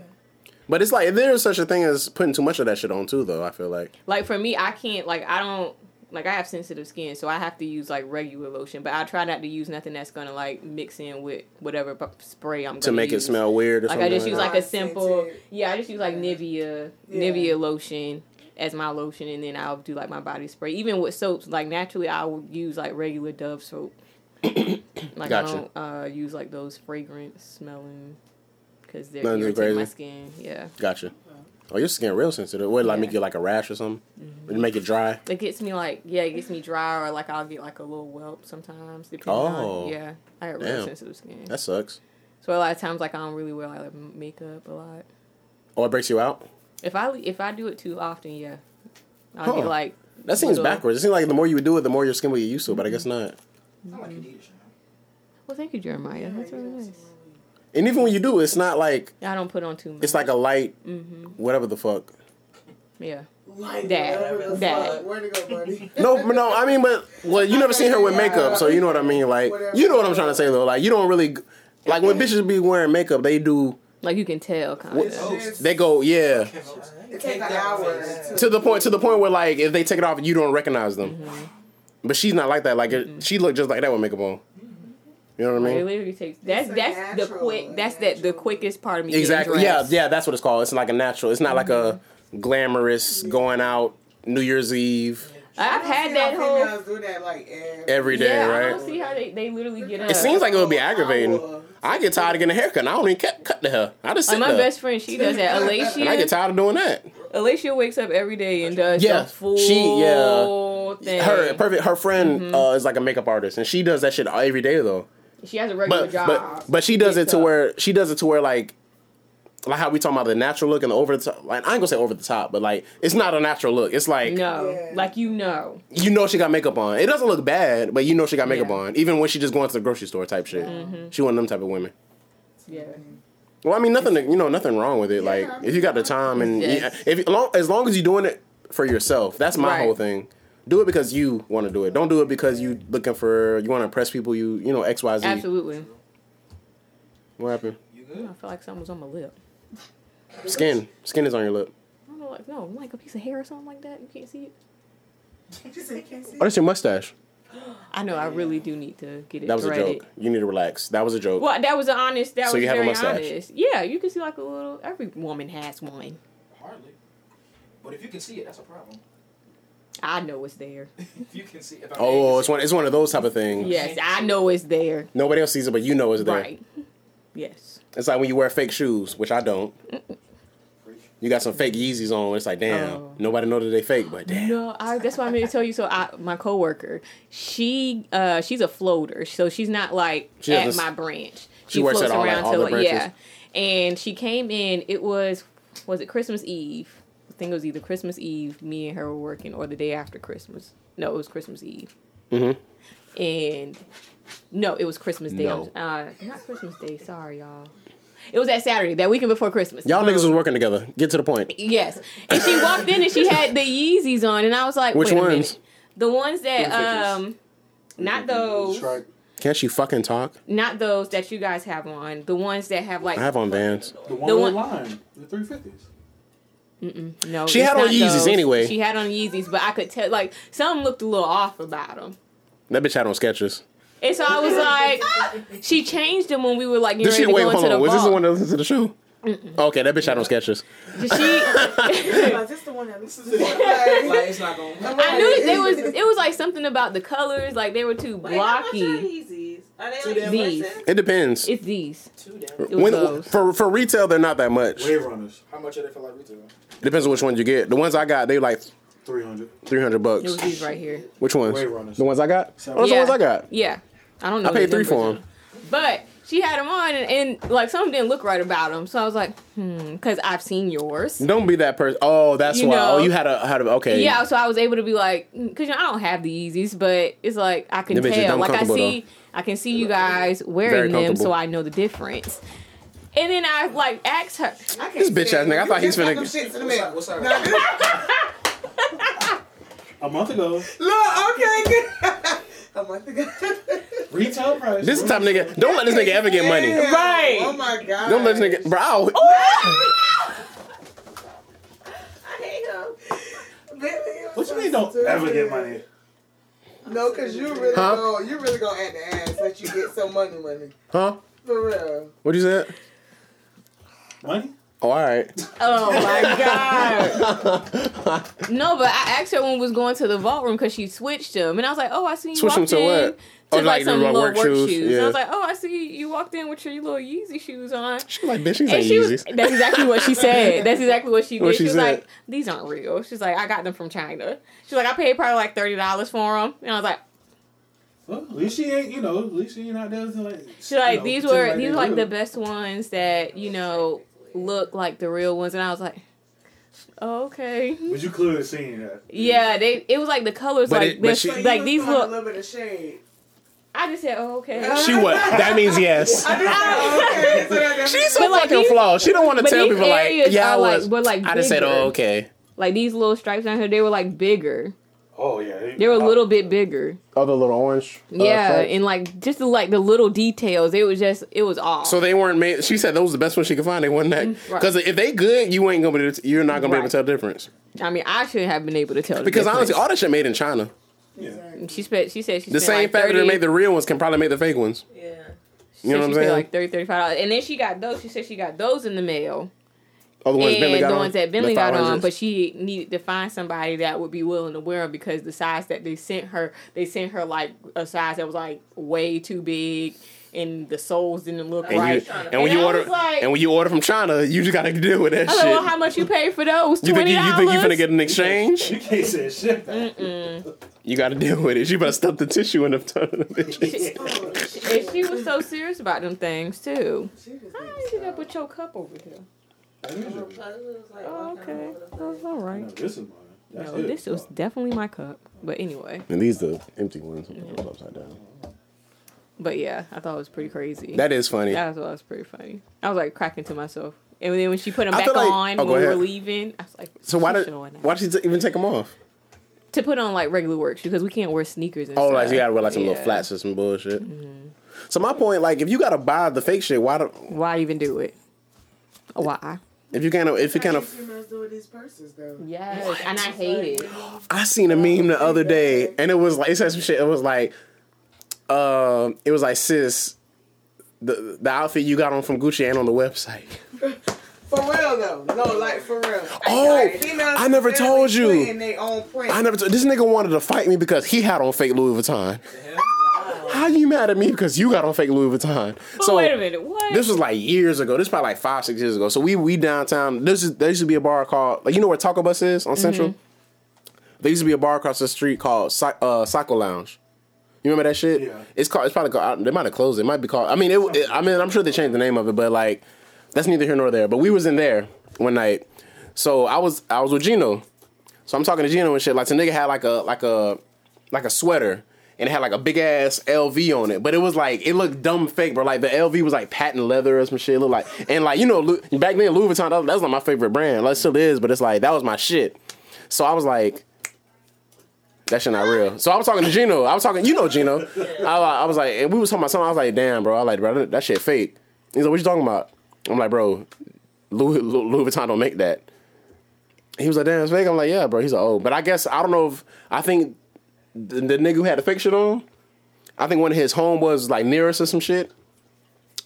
But it's like there is such a thing as putting too much of that shit on too, though. I feel like Like for me, I can't like I don't like I have sensitive skin, so I have to use like regular lotion. But I try not to use nothing that's gonna like mix in with whatever p- spray I'm gonna to make it smell weird or Like something. I just use like like a simple yeah. I just use like Nivea Yeah. Nivea lotion as my lotion, and then I'll do like my body spray. Even with soaps, like naturally I would use like regular Dove soap. <coughs> like Gotcha. I don't uh, use like those fragrance smelling because they're Nothing too irritating my crazy. skin. Yeah, Gotcha. Oh, your skin real sensitive. Would it like Yeah. make you like a rash or something? Mm-hmm. Or make it dry? it gets me like yeah, it gets me dry or like I'll get like a little whelp sometimes. Depending Oh. on yeah, I got real sensitive skin. That sucks. So a lot of times like I don't really wear like makeup a lot. Oh, it breaks you out. If I if I do it too often, yeah, I'll Huh. get like That seems little- backwards. It seems like the more you would do it, the more your skin will get used to it. But I guess mm-hmm. not. I like Adidas. you know. Well, thank you, Jeremiah. That's really nice. And even when you do, it's not like I don't put on too much. it's like a light, hmm whatever the fuck. Yeah. Like, That. whatever That. Where'd go, buddy? <laughs> No, no. I mean, but well, you never seen her with makeup, so you know what I mean. Like, you know what I'm trying to say though. Like, you don't really like when bitches be wearing makeup. They do. Like you can tell, kind of. They go, yeah, It takes an hour. To, to the point to the point where like if they take it off, you don't recognize them. Mm-hmm. But she's not like that. Like it, she looked just like that with makeup on. You know what I mean? It mean? literally takes. That's a that's the quick. That's that the quickest part of me. Exactly. Yeah, yeah. That's what it's called. It's like a natural. It's not like a glamorous going out New Year's Eve I've had that how whole. do that like every, every day, yeah, I right? don't see how they, they literally get up. It seems like it would be aggravating. I get tired of getting a haircut. and I don't even cut, cut the hair. I just sit like my there. best friend, she does that. <laughs> and I get tired of doing that. Alicia wakes up every day and does Yeah, the full she- yeah. thing. Her perfect. Her friend Mm-hmm. uh, is like a makeup artist, and she does that shit every day though. She has a regular But job. but but she does it to up. where she does it to where like. Like how we talking about the natural look and the over the top. Like I ain't gonna say over the top, but like it's not a natural look. It's like no, Yeah. like you know. you know she got makeup on. It doesn't look bad, but you know she got makeup Yeah. on. Even when she just going to the grocery store type shit. Mm-hmm. She one of them type of women. Yeah. Well, I mean, nothing, you know, nothing wrong with it. Like, if you got the time and Yes. if as long, as long as you're doing it for yourself, that's my Right. whole thing. Do it because you want to do it. Don't do it because you looking for you want to impress people. You you know X Y Z. Absolutely. What happened? You I good? feel like something was on my lip. Skin. Skin is on your lip. I don't know, like no, like a piece of hair or something like that. You can't see it. <laughs> She said, you can't see. Oh, that's your mustache. <gasps> I know. I really do need to get it. That was a joke. You need to relax. That was a joke. Well, that was an honest. That So was you have a very mustache? honest. Yeah, you can see like a little. Every woman has one. Hardly. But if you can see it, that's a problem. I know it's there. if you can see if Oh, it's one. It's one of those type of things. Yes, I know it's there. Nobody else sees it, but you know it's there. Right. Yes. It's like when you wear fake shoes, which I don't. You got some fake Yeezys on. It's like, damn, Oh. nobody know that they fake, but damn. No, I, that's why I'm going to tell you. So, I, my coworker, she, uh, she's a floater, so she's not like She at doesn't- my branch. she works at all, like, all the yeah. And she came in. It was, was it Christmas Eve? I think it was either Christmas Eve. Me and her were working, or the day after Christmas. No, it was Christmas Eve. Mhm. And no, it was Christmas Day. No. Uh, not Christmas Day. Sorry, y'all. It was that Saturday, that weekend before Christmas. Y'all niggas was working together. Get to the point. Yes. And she walked in and she had the Yeezys on, and I was like, Which Wait a ones? minute. The ones that um, not those, Can't she fucking talk? not those that you guys have on. The ones that have like I have on bands. The one The one- line, the three fifties. No. She had on not Yeezys those. anyway. She had on Yeezys, but I could tell like something looked a little off about them. That bitch had on Skechers. And so I was like, she changed them when we were like Did getting ready to wait? go Hold into the on. Was this the vault. one that listened to the show? Okay, that bitch had on Skechers. She, <laughs> Is this the one that listens to Like the it's not going. I knew that there was. It was like something about the colors, like they were too Wait, how much are blocky. Yeezys? Are they Two like These. It depends. It's these. Too damn. It When, those. for for retail, they're not that much. Wave runners, How much are they for like retail? It depends on which ones you get. The ones I got, they like three hundred. three hundred It bucks. was these right here. Which ones? Wave runners. The ones I got. Seven. Those are the ones I got. Yeah. I don't know. I paid the three for them. But she had them on, and, and like something didn't look right about them. So I was like, hmm, because I've seen yours. Don't be that person. Oh, that's You why. know. oh, you had a had a okay. Yeah, so I was able to be like, because you know, I don't have the Yeezys, but it's like I can Them tell. Like I comfortable, see, I can see you guys wearing them, so I know the difference. And then I like asked her. This bitch ass nigga. I thought he's finna. Them shits in the What's up? What's up? A month ago, Look, okay, good. <laughs> A month ago. retail price. This is the type of nigga. Don't let this nigga ever get money. Damn. Right. Oh my god. Don't let this nigga, bro. I'll- I hate him. What you mean? Don't ever get money? No, cause you really Huh? go, you really gonna act the ass that you get some money, money. Huh? For real. What you said? Money? Oh, all right. Oh my <laughs> god. no, but I asked her when we was going to the vault room because she switched them, and I was like, "Oh, I see you Switch them walked to in what? To Oh, like, like some work little work shoes? shoes." And Yeah. I was like, "Oh, I see you walked in with your little Yeezy shoes on." She like, bitch, these And ain't she was, Yeezys. <laughs> that's exactly what she said. <laughs> That's exactly what she did. What she she was said? like, "These aren't real." She's like, "I got them from China." She's like, "I paid probably like thirty dollars for them," and I was like, Well, at least she ain't. You know, at least she ain't out there. Like, "She's like, you know, these were like these were like the best ones that you know look like the real ones," and I was like, oh, "Okay." But you clearly seen that. Yeah, they. It was like the colors, But like it- but this- she- So you like was these throwing look. a little bit of shade. I just said, "Oh, okay." <laughs> She what? That means yes. I just said, oh, okay, so that- She's so But, like, fucking these- flawed. She don't want to but tell these people like, areas yeah, I are, like- was. were, like, I just said, oh, bigger. oh, okay. Like these little stripes down here, they were like bigger. Oh yeah, They were a little bit bigger. Oh, the little orange. uh, yeah, stripes? and like just the, like the little details. It was just it was off. So they weren't made. She said those were the best ones she could find. They wasn't that Mm, right. because if they good, you ain't gonna be. You're not gonna be able to tell the difference. I mean, I should have been able to tell. the Because difference. honestly, all that shit made in China. Yeah. She spent. She said she The spent same like factory 30, that made the real ones can probably make the fake ones. Yeah. she You know said what I'm she saying? like 30 35 dollars, and then she got those. She said she got those in the mail, Oh, the ones and Bentley got the on? ones that Bentley got on. But she needed to find somebody that would be willing to wear them because the size that they sent her, they sent her like a size that was like way too big, and the soles didn't look and, right. you, and when And you order like- and when you order from China, you just gotta deal with that I shit. like, well, how much you pay for those? you think you, you think you finna dollars. get an exchange? You can't say shit. back. You gotta deal with it. You better stuff the tissue in the ton of the bitches. And she was so serious about them things too. She just How needs you to get up with your cup over here? That is. Oh, okay. Oh, all No, right. this is mine. That's No, it. this was definitely my cup. But anyway, and these the empty ones upside down. but yeah, I thought it was pretty crazy. That is funny. That was, was pretty funny. I was like cracking to myself. And then when she put them I back like- on oh, when we were leaving, I was like, So why she's did showing why did she t- even take them off? to put on like regular work shoes because we can't wear sneakers and Oh, stuff. like you gotta wear like some little flats or some bullshit. Mm-hmm. So my point, like, if you gotta buy the fake shit, why do Why even do it? Why? If you can't if you How can't you females do with these purses though? Yes, and I hate it. I seen a meme the other day, and it was like it said some shit. It was like, um, it was like, sis, the the outfit you got on from Gucci and on the website. <laughs> For real though, no, like for real. Oh, Like, I never told you. in their own print. I never. T- this nigga wanted to fight me because he had on fake Louis Vuitton. How you mad at me because you got on fake Louis Vuitton? But wait a minute, what? This was like years ago. This was probably like five, six years ago. So we we downtown. This is there used to be a bar called like you know where Taco Bus is on Central. Mm-hmm. There used to be a bar across the street called Cy- uh, Cycle Lounge. You remember that shit? Yeah. It's called. It's probably called. They might have closed it. It might be called. I mean, it, it- I mean, I'm sure they changed the name of it, but like that's neither here nor there. But we was in there one night. So I was I was with Gino. So I'm talking to Gino and shit. Like the nigga had like a like a like a sweater and it had like a big ass LV on it, but it was like it looked dumb fake, bro. Like the LV was like patent leather or some shit. It looked like and like you know back then Louis Vuitton that, was not my favorite brand. Like it still is, but it's like that was my shit. So I was like. That shit not real. So I was talking to Gino. I was talking, you know, Gino. I, I was like, and we was talking about something. I was like, damn, bro. I was like, bro, that, that shit fake. He's like, what you talking about? I'm like, bro, Louis, Louis Vuitton don't make that. He was like, damn, it's fake. I'm like, yeah, bro. He's like, oh, but I guess I don't know if I think the, the nigga who had the fake shit on. I think one of his home was like near us or some shit.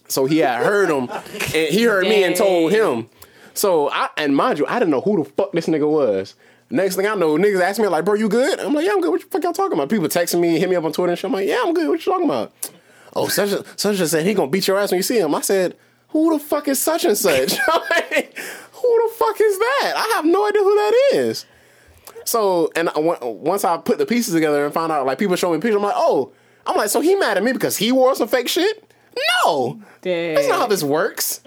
So he had heard him, <laughs> and he heard me and told him. So I and mind you, I didn't know who the fuck this nigga was. Next thing I know, niggas ask me like, "Bro, you good?" I'm like, "Yeah, I'm good." What the fuck y'all talking about? People texting me, hit me up on Twitter and shit. I'm like, "Yeah, I'm good." What you talking about? Oh, such and such and said he gonna beat your ass when you see him. I said, "Who the fuck is such and such?" <laughs> Like, who the fuck is that? I have no idea who that is. So, and I, once I put the pieces together and found out, like people show me pictures, I'm like, oh, I'm like, so he mad at me because he wore some fake shit? No, that's not how this works.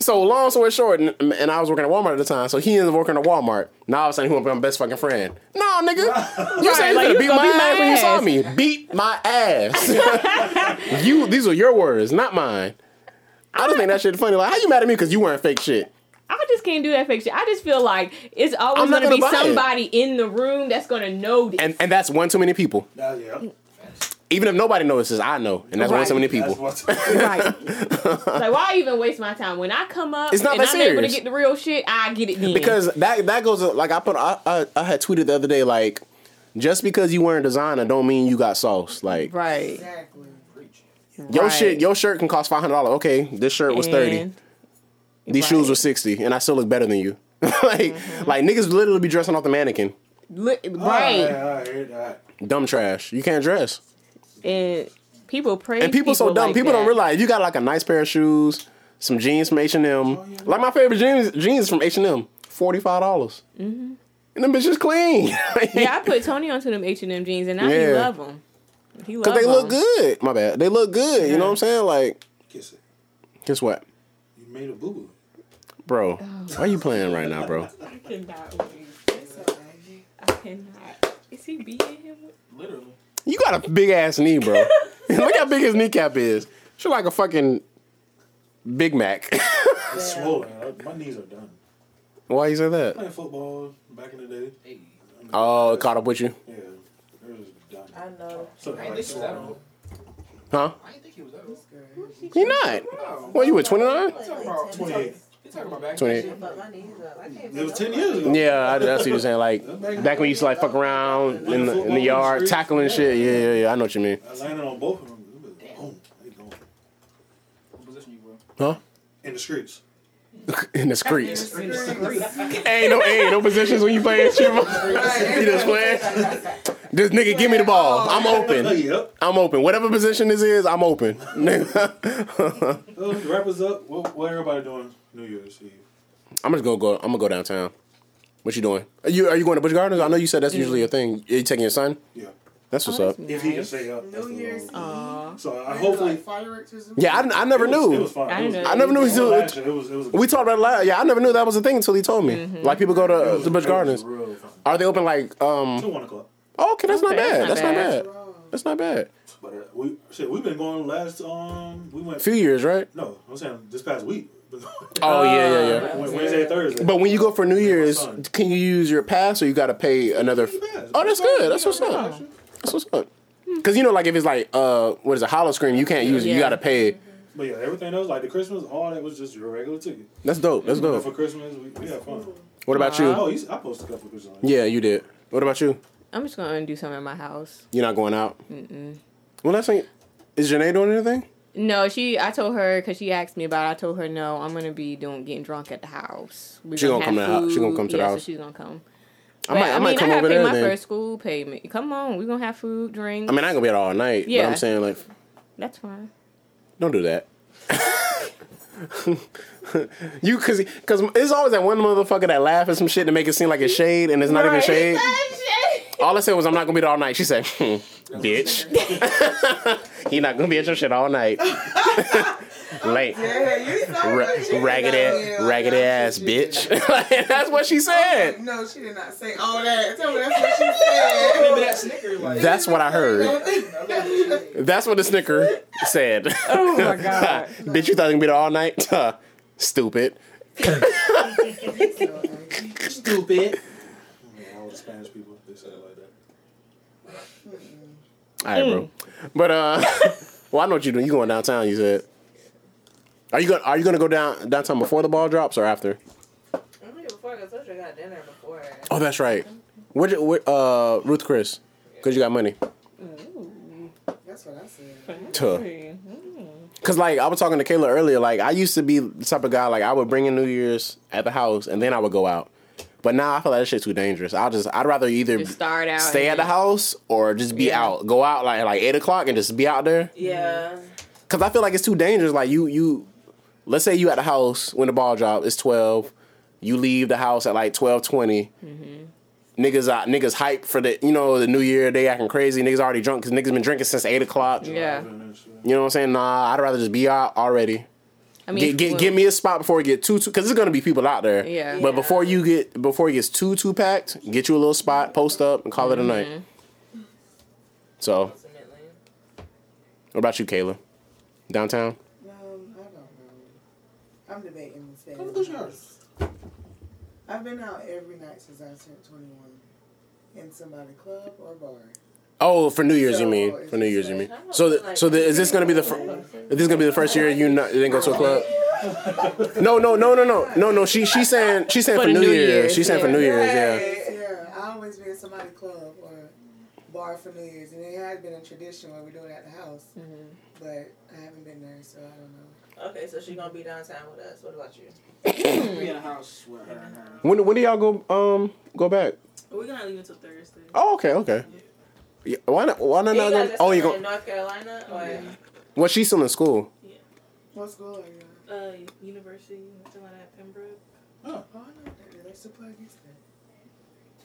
So long story short, and, and I was working at Walmart at the time, so he ended up working at Walmart. Now all of a sudden he want to be my best fucking friend. No, nigga, <laughs> you said you like, gonna beat gonna my beat my ass when you saw me. Beat my ass. <laughs> you, these are your words, not mine. I just think that shit funny. Like, how you mad at me because you wearing fake shit? I just can't do that fake shit. I just feel like it's always gonna, be gonna it. somebody in the room that's gonna know this. And and that's one too many people. Now, yeah. Even if nobody notices, I know, and that's one Right. too many people. what's <laughs> right. like why even waste my time? When I come up It's not and that I'm able to get the real shit, I get it then. Because that that goes like I put I, I I had tweeted the other day like just because you wearing designer don't mean you got sauce. Like right. Exactly. your Right. shit your shirt can cost five hundred dollars. Okay, this shirt was thirty. And- These right. shoes were sixty, and I still look better than you. <laughs> like like niggas literally be dressing off the mannequin. Li- All right. I hear that. Dumb trash. You can't dress. And people praise And people, so dumb. like people don't realize you got like a nice pair of shoes, some jeans from H and M. Like my favorite jeans jeans from H and M, forty five dollars. Mm-hmm. And them bitches clean. <laughs> Yeah, I put Tony onto them H and M jeans, and now he Yeah. love them. He love Cause they look good. My bad. They look good. You know what I'm saying? Like, Kiss it. guess what, You made a boo boo. Bro? Oh. Why are you playing right now, bro? <laughs> I cannot. with you. I cannot. Is he beating him? Literally. You got a big ass knee, bro. <laughs> Look how big his kneecap is. You're like a fucking Big Mac. <laughs> It's swollen. My knees are done. Why you say that? Playing football back in the day. Hey. Oh, it caught up with you, Yeah. It was done. I know. So, I like, ain't think he was that swollen. old. huh? I ain't think he was that old. He not. No. What you were 29? About 28. You talking about back 28. But my knees up. I can't It was 10 years ago. Yeah, I, that's what you're saying. Like back when you used to like fuck around in the, in the yard, tackling shit. Yeah, yeah, yeah. I know what you mean. I landed on both of them. Boom. They gone. What position you were? Huh? <laughs> In the streets. In the streets. <laughs> ain't no ain't no positions when you playing shit. <laughs> you just playing. This nigga, give me the ball. I'm open. I'm open. Whatever position this is, I'm open. Well, to wrap us up. What, what everybody doing New Year's Eve? I'm just gonna go. I'm gonna go downtown. What you doing? Are you Are you going to Busch Gardens? I know you said that's usually a thing. Are you taking your son? Yeah. That's what's Oh, up. that's If he can stay up. that's New the Year's long- Eve. So I hopefully. Like fireworks. Yeah, I, I never It was, knew. it was fun. I It was, didn't know. I never knew he it was still. last year. It was, it was We talked about it last. Yeah, I never knew that was a thing until he told me. Mm-hmm. Like people go to it the Busch Gardens. Are they open like um? Till 1 o'clock. Oh, okay, that's not Okay, bad. That's that's not not bad. That's not bad. But uh, we shit, we've been going last. Um, we went. A few years, right? No, I'm saying this past week. Oh yeah, yeah, yeah. Wed- Wednesday, Thursday. But when you go for New Year's, can you use your pass or you got to pay another? Oh, that's good. That's what's up. That's what's up. Because you know, like if it's like uh, what is it, Howl-O-Scream, you can't use it. You got to pay. But yeah, everything else like the Christmas, all that was just your regular ticket. That's dope. That's But for. Christmas, we, we had fun. What about Oh, you? you, I posted a couple pictures. On Yeah, you did. What about you? I'm just gonna do something at my house. You're not going out. Mm-mm. Well, that's ain't. Is Janae doing anything? No, she. I told her because she asked me about. it. I told her no. I'm gonna be doing getting drunk at the house. We She gonna come have to the house. She gonna come to the yeah, house. So she's gonna come. I might. I, might mean, come I over pay there my then. first school payment. Come on, we're gonna have food, drinks. I mean, I ain't gonna be out all night. But Yeah. I'm saying like, that's fine. don't do that. <laughs> you cause cause it's always that one motherfucker that laugh at some shit to make it seem like it's shade and it's not even shade. All I said was I'm not gonna be there all night. She said, hmm, "Bitch, <laughs> he not gonna be at your shit all night." <laughs> Late, Yeah, you sound Ra- like ragged ass, not- ragged ass bitch. <laughs> Like, that's what she said. No, she did not say all that. Tell me that's what she said. Remember that Snickers? Like, That's what I heard. That's what the snicker said. Oh my god. bitch, you thought you gonna be there all night? Huh, Stupid. stupid. Yeah, all the Spanish people, they say it like that. All right, bro. But uh, <laughs> well, I know what you're doing. You going downtown? You said. Are you gonna Are you gonna go down downtown before the ball drops or after? I'm here before because I told you I got dinner before. Oh, that's right. Where where uh Ruth Chris? Cause you got money. That's what I said. Tuh. Cause like I was talking to Kayla earlier, like I used to be the type of guy like I would bring in New Year's at the house and then I would go out. But now I feel like that shit's too dangerous. I'll just I'd rather either Just start out. stay at the house or just be Yeah. out. Go out like like eight o'clock and just be out there. Yeah. Cause I feel like it's too dangerous. Like you you let's say you at the house when the ball drop, it's twelve. You leave the house at like twelve mm-hmm. Niggas out niggas hype for the you know the new year they acting crazy niggas already drunk because niggas been drinking since eight o'clock Yeah. you know what I'm saying nah I'd rather just be out already I mean, get, get, well, give me a spot before it get too too because there's gonna be people out there. Yeah. But before you get before it gets too too packed, get you a little spot, post up, and call it a night. Mm-hmm. So, what about you, Kayla? Downtown? Um, I don't know. I'm debating this. Come to yours. I've been out every night since I turned 21. In somebody club or bar. Oh, for New Year's you mean? For New Year's you mean? So, the, so the, is this gonna be the fir- is this gonna be the first year you not, didn't go to a club? No, no, no, no, no, no, no. She she's saying she's saying For for, New New Year's. Year's, She's saying for. New Year's, yeah. Right, Yeah, I always be in somebody club or bar for New Year's. And it has been a tradition where we do it at the house. But I haven't been there, so I don't know. Okay, so she gonna be downtown with us. What about you? <coughs> Be in the house with her. When when do y'all go um go back? We're gonna leave until Thursday. Oh, okay, okay. Yeah, why not? Why not? You not guys are oh, you still go? in North Carolina or? Well, she's still in school. Yeah. What school are you at? Uh, University, North Carolina at Pembroke. Oh, I know that. They supply against that.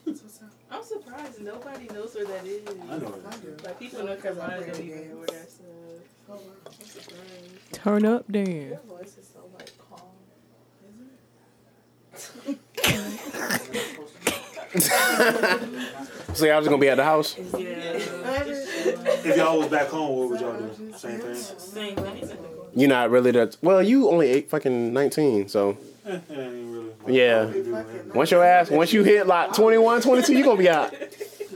<laughs> That's what's up. I'm surprised nobody knows where that is. I know I do. Like people in North Carolina Because I don't even know games. where that's. Uh, Oh, wow. I'm surprised. Turn up, then. Your voice is so like calm. <laughs> <laughs> So y'all just gonna be at the house? Yeah. If y'all was back home, what would y'all do? Same thing. Same thing. You're not really that. Well, you only eight fucking nineteen, so <laughs> it ain't really. yeah. Once your ass, once you hit like 21, 22, you gonna be out.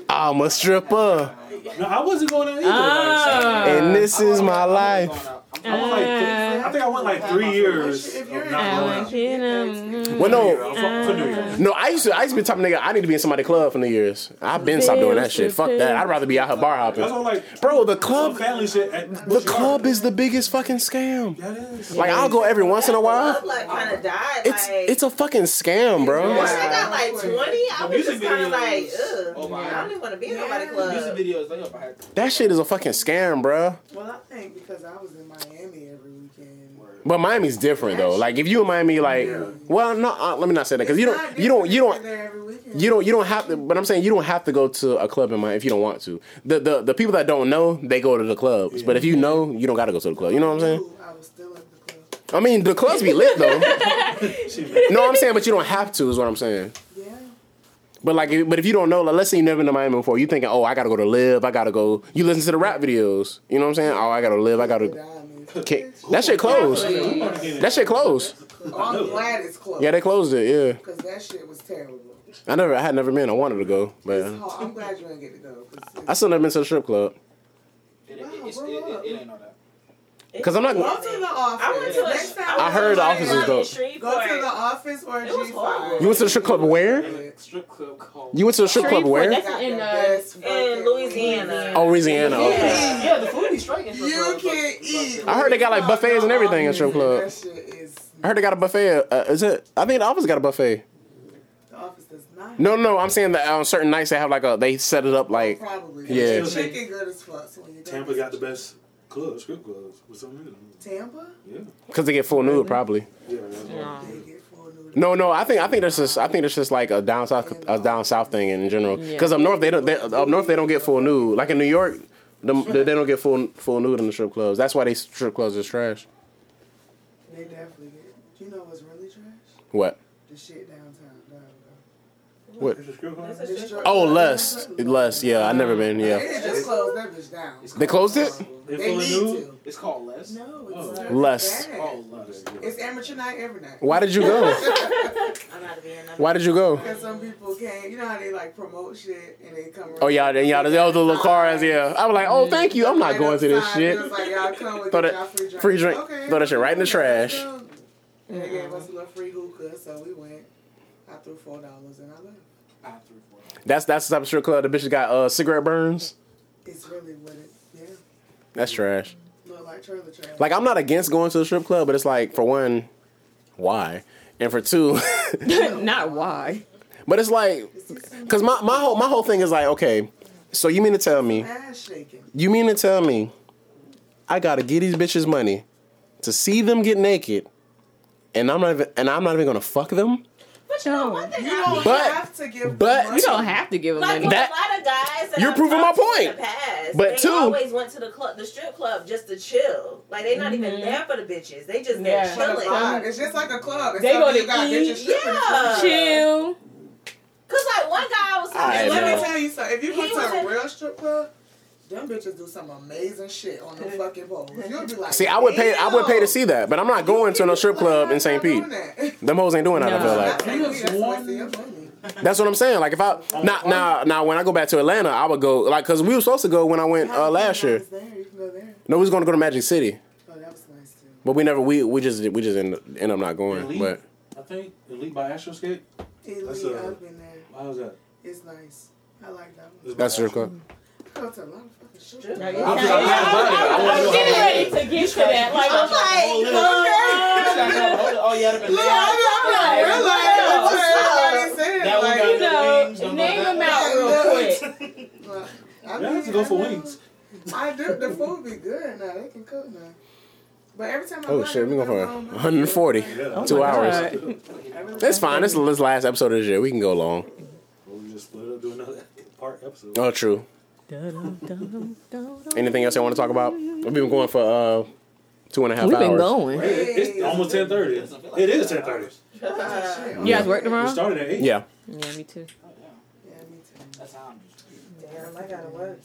I'm a stripper, No, I wasn't going out either. Ah. and this is my life. Like, I, went like th- uh, I think I went like three years If you're not going want out. you to- Well, no, for, for New Year's. no. I used to, I used to be the type of nigga. I need to be in somebody club for New Year's. I've been stopped doing that shit. Fuck that. I'd rather be out here bar That's hopping. all like Bro, the club, family shit. The club is the biggest fucking scam. That is. Like I'll go every once in a while. Like kind of died. It's it's a fucking scam, bro. once I got like twenty, I was just kind of like, ugh. Oh my I don't even want to be in nobody club. Music videos, they. That shit is a fucking scam, bro. Well, I think because I was in Miami every weekend. But Miami's different though. Like if you in Miami, like, well, no, uh, let me not say that because you don't, you don't, you don't, there every weekend. you don't, you don't have to. But I'm saying you don't have to go to a club in Miami if you don't want to. The the the people that don't know, they go to the clubs. But if you know, you don't got to go to the club. You know what I'm saying? I was still at the club. I mean, the clubs be lit though. <laughs> no, I'm saying, but you don't have to. Is what I'm saying. Yeah. But like, if- but if you don't know, like, let's say you never been to Miami before, you thinking, oh, I gotta go to live, I gotta go. You listen to the rap videos. You know what I'm saying? Oh, I gotta live, I gotta. Can't- That shit closed. That shit closed. I'm glad it's closed. Yeah, they closed it. Yeah. Because that shit was terrible. I never, I had never been. I wanted to go, but I'm glad you didn't get to go. 'cause I still never been to the strip club. It, it, it's- it, it, it ain't all that. Cause I'm not. Go to the office. I went to the Next time I heard the office is dope. Go to the office or It G5. You went to the strip club where? Strip club called. You went to the strip club Shreveport, where? that's in uh, in Louisiana. Oh, Louisiana. Okay. Yeah, yeah, the food is straight You can't eat. I heard they got like buffets and everything in strip club. That shit is. I heard they got a buffet. Uh, is it? I think the office got a buffet. The office does not. No, no, I'm saying that on certain nights they have like a they set it up like Probably. Yeah. The chicken good as fuck. So when you go Tampa got the best clubs, strip clubs, for some reason. Tampa. Yeah. because they get full nude probably. Yeah. that's. They get full noodle. No, no. I think I think that's just I think that's just like a down south a down south thing in general. Because up north they don't they, up north they don't get full nude. Like in New York, them, they they don't get full full nude in the strip clubs. That's why they strip clubs is trash. They definitely get. You know what's really trash? What? The shit downtown. down, What? It's a strip club? down. The strip Oh, club. less, less. Yeah, I never been. They Yeah, just closed that bitch down. they closed it. They They full of need to. It's called less. No, Oh. it's not Less. Oh, less. It's amateur night every night. Why did you go? <laughs> I'm not being Why did you go? Because some people can't, you know how they like promote shit and they come. Oh yeah, then y'all the, oh, the little cars. Yeah, I was like, oh thank you. I'm not going to this shit. Like, y'all come and Throw that y'all free drink. free drink. Okay. Throw that shit right in the trash. Let's. And they gave us a little free hookah, so we went. I threw four dollars and I left. I threw four. That's that's the type of strip club the bitches got uh cigarette burns. It's really what it, yeah, That's trash. look like trailer trash. Like I'm not against going to the strip club, but it's like for one, why? And for two, <laughs> Not why. but it's like, cause my, my whole my whole thing is like, okay, so you mean to tell me, you mean to tell me, I gotta give these bitches money to see them get naked, and I'm not even and I'm not even gonna fuck them. But you know, one thing You don't But- have to give. but- them You don't have to give them Like money. That- a lot of guys that You're I've proving my point. In the past, But they two- always went to the club, the strip club, just to chill. Like they're not even mm-hmm. there for the bitches. They just there Yeah. For the chilling. vibe. It's just like a club. They Except go to you got eat. bitches stripping Yeah. Chill. Cause like one guy I was I talking Let me tell you something. If you go to a real strip club, them bitches do some amazing shit on the <laughs> fucking pole. You'll be like, See, I would pay I would pay to see that, but I'm not going to no strip club in St. Pete. I'm not doing that. <laughs> Them hoes ain't doing that. I feel like. St. You Pete, that's was a waste of your money. That's what I'm saying. Like if I now now now when I go back to Atlanta, I would go like because we were supposed to go when I went uh, last year. There, you can go there. No, we was going to go to Magic City, Oh, that was nice too. but we never we we just we just end, end up not going. Elite? But I think Elite by Astroskate. Elite, That's a- I've been there. How's that? It's nice. I like that one. That's by your club. I go to a lot of fucking strip Yeah, yeah. I'm just- I'm just about. I wanna I'm getting ready to get to that. Like, I'm like, okay. Oh, yeah, been Look, I Right. realize Yeah. everybody said That one like, got you the know, wings, don't name know them that. out real quick. Well, I Yeah, mean, let's go for I know- wings. I do. The food be good now. They can cook now. But every time I Oh go, shit, we I going for go home, 140, Yeah. two my hours. God. It's fine. This is the last episode of this year. We can go long. Well, we just split up do another part episode. Oh, true. Anything else I want to talk about? We've been going for uh two and a half We've hours. been going. It's almost ten thirty. It is ten thirty. You guys work We tomorrow? started at eight. Yeah. Yeah, me too. Yeah, me too. That's how I'm Damn, I gotta work.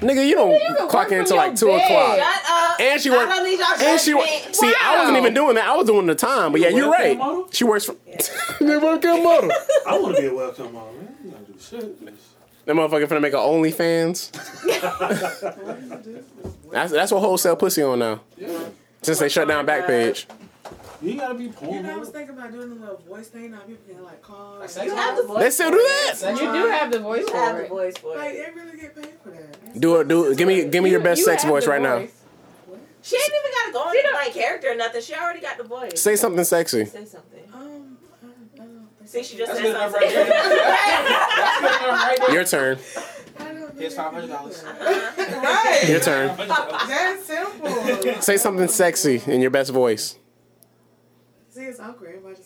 Nigga, you don't clock in until like two bed. o'clock. Shut up. And she I work. don't need y'all And she work. judgment. See, I wasn't even doing that. I was doing the time. But yeah, You a you're right. model? She works for. they <laughs> webcam model. I want to be a welcome model, man. You gotta do shit. That motherfucker finna make a OnlyFans. <laughs> that's that's what wholesale pussy on now. Yeah. Since they shut down Backpage. You gotta be You know, I was thinking about doing a little voice thing. Now people can like call. Like and- You have the voice. They still do that. You do have the voice You for have the voice for Like it. they really get paid for that. Do it. Do it. Give me give me your best you sex have voice the right now. voice. She ain't even gotta go She into don't- like character or nothing. She already got the voice. Say something sexy. Say something. Um, I don't, I don't think See, she just That's said good enough something. right there. <laughs> That's good enough right there. Your turn. I don't think Here's I five can hundred do dollars. Right. Your turn. That's simple. Say something sexy in your best voice. See, it's awkward. Everybody just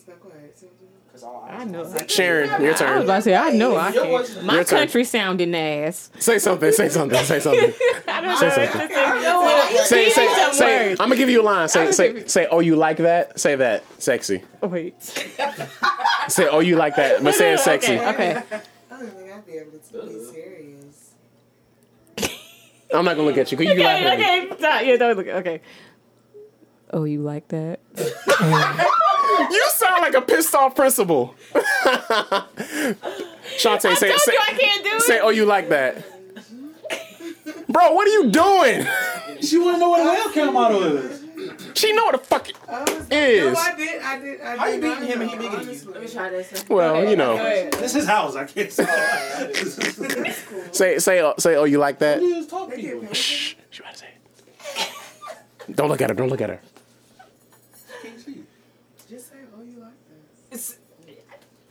got quiet. See what I'm doing? Cause all I know. I, Sharon, your turn. I was about to say, I know I can. voice My Your turn. country sounding ass. Say something. Say something. Say something. <laughs> I don't Say know. something. Say, Say say say. I'm gonna give you a line. Say say say. Oh, you like that? Say that. Sexy. Wait. Say oh, you like that? But say it sexy. Okay. okay. I don't think I'd be able to be serious. I'm not gonna look at you. 'cause you laughing at me. Okay. Okay. Yeah. Don't look. Okay. Oh, you like that? <laughs> <laughs> You sound like a pissed off principal. Shantae, I say told say you I can't do it. say. Oh, you like that? Bro, what are you doing? She wanna know what a webcam model is. She know what the fuck it I was, is. No, I did. I did. I How you beating him and he bigger than you? Let me try this. Well, Okay, you know. okay. This is his house. I can't say. <laughs> Say say uh, say. Oh, you like that? What is talk They get people? paid. Shh. She about to say it. Don't look at her. Don't look at her. Just say, oh, you like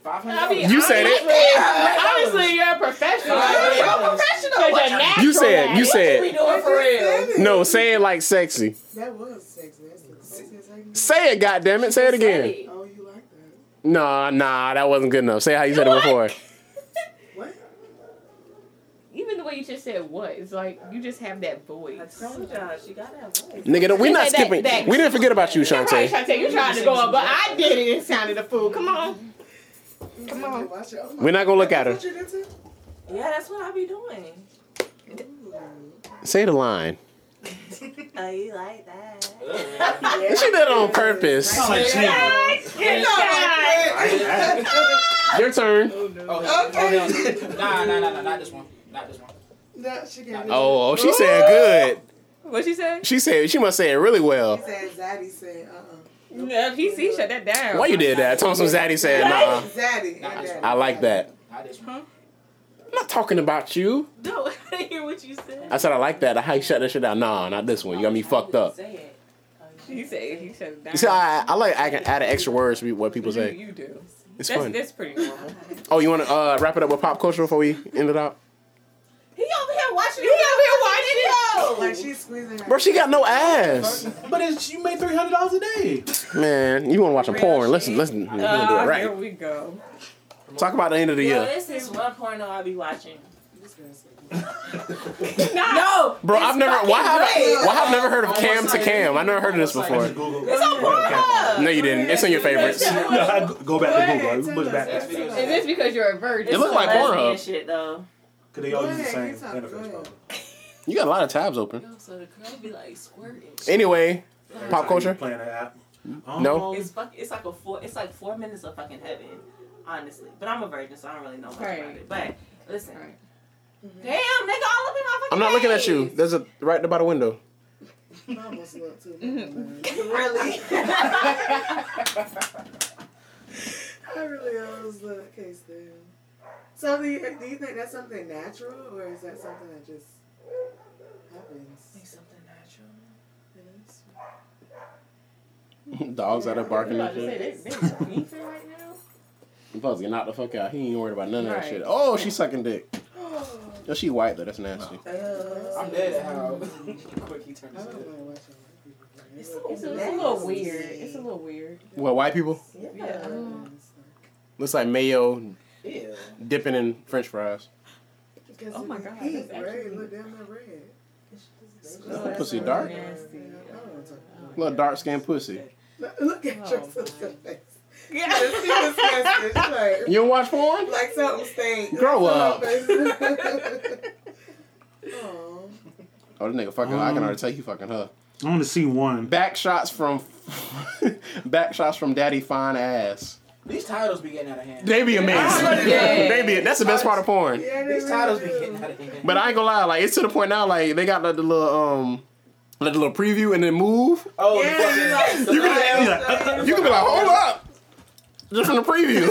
that. Five I mean. You said it. Obviously, obviously you're a professional. You're professional. Because What you're natural You said. at You it. said. we doing for real? No, say it like sexy. That was sexy. That's the sexiest thing. Say it, goddammit. Say it again. Oh, you like that. Nah, nah, that wasn't good enough. Say how you said it before. <laughs> What? Even the way you just said what, it's like you just have that voice. I told y'all she got that voice. Nigga, we're not That- skipping. that- We didn't forget about you, Right, Shantae. Shantae, you trying to go up, but I did it and sounded a fool. Come on. Come on. Watch it. Oh my We're not gonna look at her. What you did too? Yeah, that's what I be doing. Say the line. Oh, you like that? She did it on purpose. Sound like Shannon. Your turn. Oh, oh, hell no. Nah, nah, nah, nah, not this one. Not this one. No, she can't. Oh, oh, she said good. What she said? She said she must say it really well. He said Zaddy said, uh-uh. No, PC shut that down. Why you did that? Thompson Zaddy said, nah. Zaddy. Nah, Daddy. I like that. Not this one. I'm not talking about you. No, <laughs> I didn't hear what you said. I said I like that. How you shut that shit down? Nah, not this one. You got me fucked up. Say it. He said he shut it down. You see, I, I like I can add extra words to what people you, say. you do. It's That's fun. that's pretty normal. Oh, you want to uh, wrap it up with pop culture before we end it out? He over here watching. He over here watching it. Like she's squeezing her. Bro, she got no ass. But it's, you made three hundred dollars a day. Man, you want to watch a porn? Listen, listen. We're gonna do it uh, right. Here we go. Talk about the end of the Yo, year, this is one porno I'll be watching. <laughs> Nah. No, bro. I've never. Why have I, why have I never heard of cam to cam? I never heard of this before. Google. It's on Pornhub. No, you didn't. It's in your favorites. No, I <laughs> go back to Google. We push back. Because. Is this because you're a virgin? It looks like Lesbian Pornhub. shit though. They all use the same ahead, you interface. probably. You got a lot of tabs open. Yo, so the girl be like squirting. Anyway, pop culture. Playing that app. No. Um, It's fuck. It's like a four. It's like four minutes of fucking heaven, honestly. But I'm a virgin, so I don't really know much Right. about it. But listen, Right. damn, nigga, all up in my fucking. I'm not looking at you. face. There's a right by the window. I almost looked too. Really? <laughs> I really almost look. Okay, still. So do you, do you think that's something natural or is that something that just happens? something natural. <laughs> Dogs out there barking I'm and about to say, shit. they, they beefing right now. I'm supposed to get knocked the fuck out. He ain't worried about none of that shit. Oh, she's sucking dick. Oh, she white though. That's nasty. Uh, I'm dead at how <laughs> quick he turned I his head. know what you're It's, so It's a, it's a little weird. It's a little weird. What white people? Yeah. Mm. Looks like mayo Ew. dipping in French fries. Oh my God, Heat, that's right? Look down the red. That pussy dark. Nasty. I don't want to talk Little dark skinned pussy. Look at <laughs> Oh, your sister face. Yeah, <laughs> she disgusted. Like, You don't watch porn? like something stink. Grow up. Oh. <laughs> Oh, this nigga fucking. I can already um. tell you fucking her. I want to see one. Back shots from. back shots from Daddy Fine Ass. These titles be getting out of hand. They be amazing. <laughs> Yeah. they be. That's the best part of porn. Yeah, These titles be getting out of hand. But I ain't gonna lie, like it's to the point now, like they got like, the little um, like the little preview and then move. Oh, Yeah, the fucking, You can, live- you, like, you can be like, hold up, just from the preview.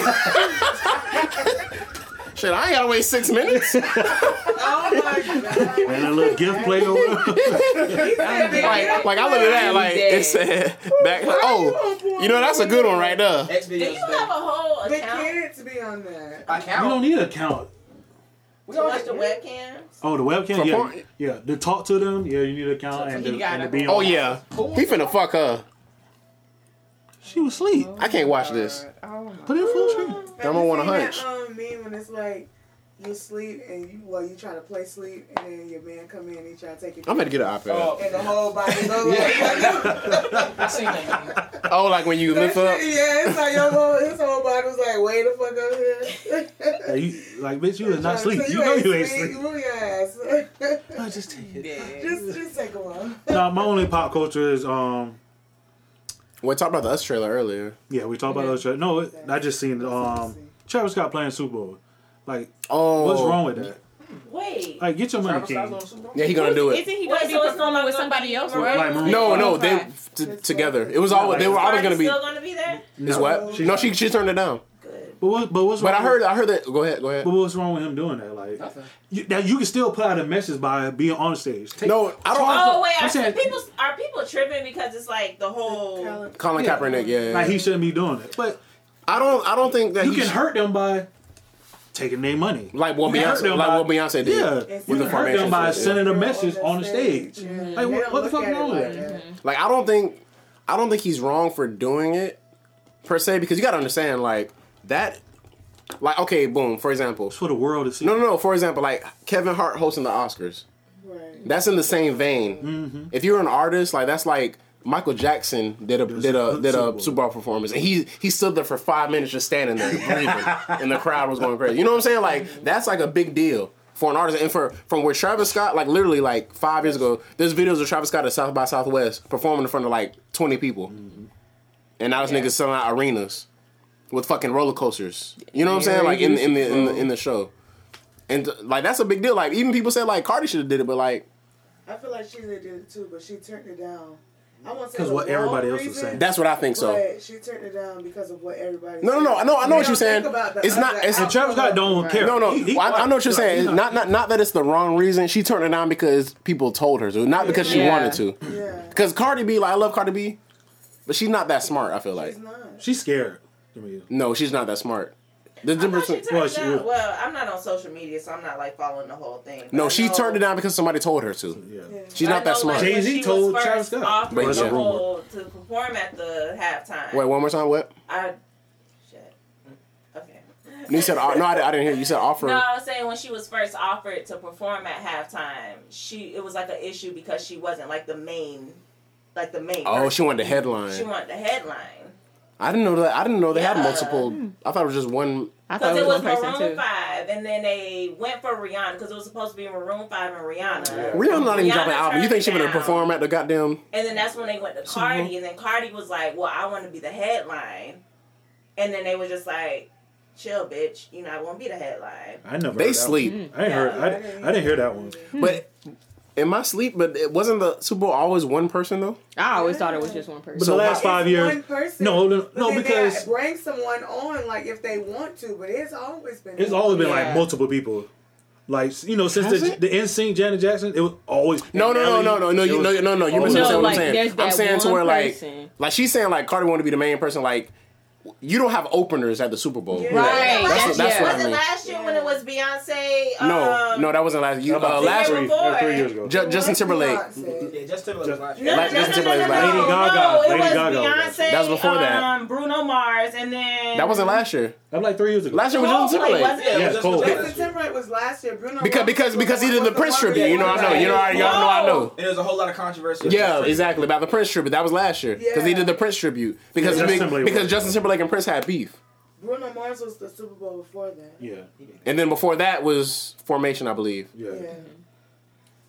<laughs> Shit, I ain't gotta wait six minutes. Oh my god. And a little gift plate over. <laughs> like, like I look at that, like it said back. Like, Oh, you know that's a good one right there. X Do videos. you have a whole The account kids be on that. I You don't need an account. We don't watch the webcams? Oh, the webcam? Yeah. porn? Yeah. To talk to them, yeah, you need an account and you to, gotta and to be go. on. Oh yeah, he finna fuck her. She was asleep. I can't watch this. My. Put it in full screen. I'm gonna wanna hunch. seen That, um, meme when it's like you sleep and you well you try to play sleep and then your man come in and he try to take it. I'm gonna get an iPad. Oh, And the whole body goes like. <laughs> I seen that. Oh, like when you lift up. Yeah, it's like your whole his whole body was like way the fuck up here. Hey, you, like, bitch, you was not Trying to asleep. say You know you ain't asleep. Move your ass. Oh, just take it. Yeah. just just take a while. No, my only pop culture is um. We talked about the Us trailer earlier. Yeah, we talked about those. trailer. No, it- I just seen um. Travis Scott playing Super Bowl. Like, Oh, what's wrong with that? Wait. Like, get your money, Travis King. on Super Bowl? Yeah, he gonna do it. Isn't he Wait, gonna be so it's performing with somebody else? Mariah Right? Carey? No, no, they t- together. It was all they were always gonna be. still gonna be there. Is what? No, she she turned it down. Good. But what? But what's But wrong I heard I heard that. Go ahead, go ahead. But what's wrong with him doing that? Like, Nothing. you, now you can still put out a message by being on stage. Take- No, I don't. Oh wait, I'm are saying- people are people tripping because it's like the whole Colin Yeah. Kaepernick, yeah. yeah, Like he shouldn't be doing it. But I don't. I don't think that you he can sh- hurt them by taking their money. like what You Beyonce, them like by- what Beyonce did. Yeah, with you the can hurt them by shit. sending a message on the stage. Yeah. Like, what, what the fuck at it wrong with that? that. Like I don't think, I don't think he's wrong for doing it. per se because you got to understand like that. Like okay, boom. For example, It's for the world to see. no, no, no. For example, like Kevin Hart hosting the Oscars. Right. That's in the same vein. Mm-hmm. If you're an artist, like that's like Michael Jackson did a did a did a Bowl. Super Bowl performance, and he he stood there for five minutes just standing there breathing, and the crowd was going crazy. You know what I'm saying? Like that's like a big deal for an artist, and for from where Travis Scott, like literally like five years ago, there's videos of Travis Scott at South by Southwest performing in front of like 20 people, Mm-hmm. and now this Yeah. nigga's selling out arenas with fucking roller coasters. You know what I'm saying? Like in in the in the, in the show. And like that's a big deal. Like even people said like Cardi should have did it, but like I feel like she did it too, but she turned it down. I won't say 'Cause the what everybody wrong else was saying. that's what I think so. But she turned it down because of what everybody. No, no, no. I know. I know what you're saying. think about the It's not. It's And Travis Scott don't Right. care. no, no. He- he I, I know what you're like, saying. he's not, not, not that it's the wrong reason. She turned it down because people told her to, not because she Yeah. wanted to. Yeah, Because Cardi B, like I love Cardi B, but she's not that smart. I feel like she's not. She's scared. I no, she's not that smart. The difference. she Well, she down. Well, I'm not on social media, so I'm not like following the whole thing. No, she know- turned it down because somebody told her to. yeah. Yeah. She's I not that know, smart. like, Jay-Z she was told Travis Scott. offered But to yeah. to perform at the halftime. Wait, one more time. What? I shit. Okay. You said no. I, I didn't hear. You said offer. No, I was saying when she was first offered to perform at halftime, she it was like an issue because she wasn't like the main, like the main. Oh, person. she wanted the headline. She wanted the headline I didn't know that. I didn't know they had multiple. I thought it was just one. I thought because it it was was one person Maroon too. Five, and then they went for Rihanna because it was supposed to be Maroon Five and Rihanna. Rihanna's not even Rihanna dropping an album. You think she it gonna perform at the goddamn? And then that's when they went to Cardi, and then Cardi was like, "Well, I want to be the headline," and then they were just like, "Chill, bitch, you know, I won't be the headline." I never. They heard that sleep. one. I didn't heard. I, I didn't hear that one. But in my sleep, but it wasn't the Super Bowl always one person though. I always thought it was just one person. But person. the last It's five years. one person. No, no, But no, they because bring someone on like if they want to, but it's always been. it's always been Yeah. like multiple people. Like you know, since Has the it? the NSYNC Janet Jackson, it was always No, no, no, no, no, no, you, was no, no, no. You always- misunderstand No, what like, I'm saying. I'm saying to one where like, person. like she's saying like Cardi want to be the main person. Like you don't have openers at the Super Bowl. Yeah. Right. That's, That's, that's yeah. what I Was it mean. last year when it was Beyonce? No, um, no, that wasn't last. year. How about uh, three- last three, was three years ago. Ju- Justin Timberlake. Yeah, just Timberlake was last No, year. no, Like no, Justin no, no, no, no, Lady Gaga. No, it Lady was Gaga Beyonce. That was before that. Um, Bruno Mars, and then That wasn't last year. That was like three years ago. Last year was Justin Coldplay, Timberlake. wasn't it? Yeah, Just Cole. Timberlake. Justin Timberlake was last year. Bruno Because because because he did the Prince tribute. You know I know. You know I, y'all know I know. And there's a whole lot of controversy. Yeah, exactly about the Prince tribute. That was last year because he did the Prince tribute because Yeah, big- Justin Timberlake because. Justin Timberlake and Prince had beef, Bruno Mars was the Super Bowl before that. Yeah, and then before that was Formation, I believe. yeah, Yeah.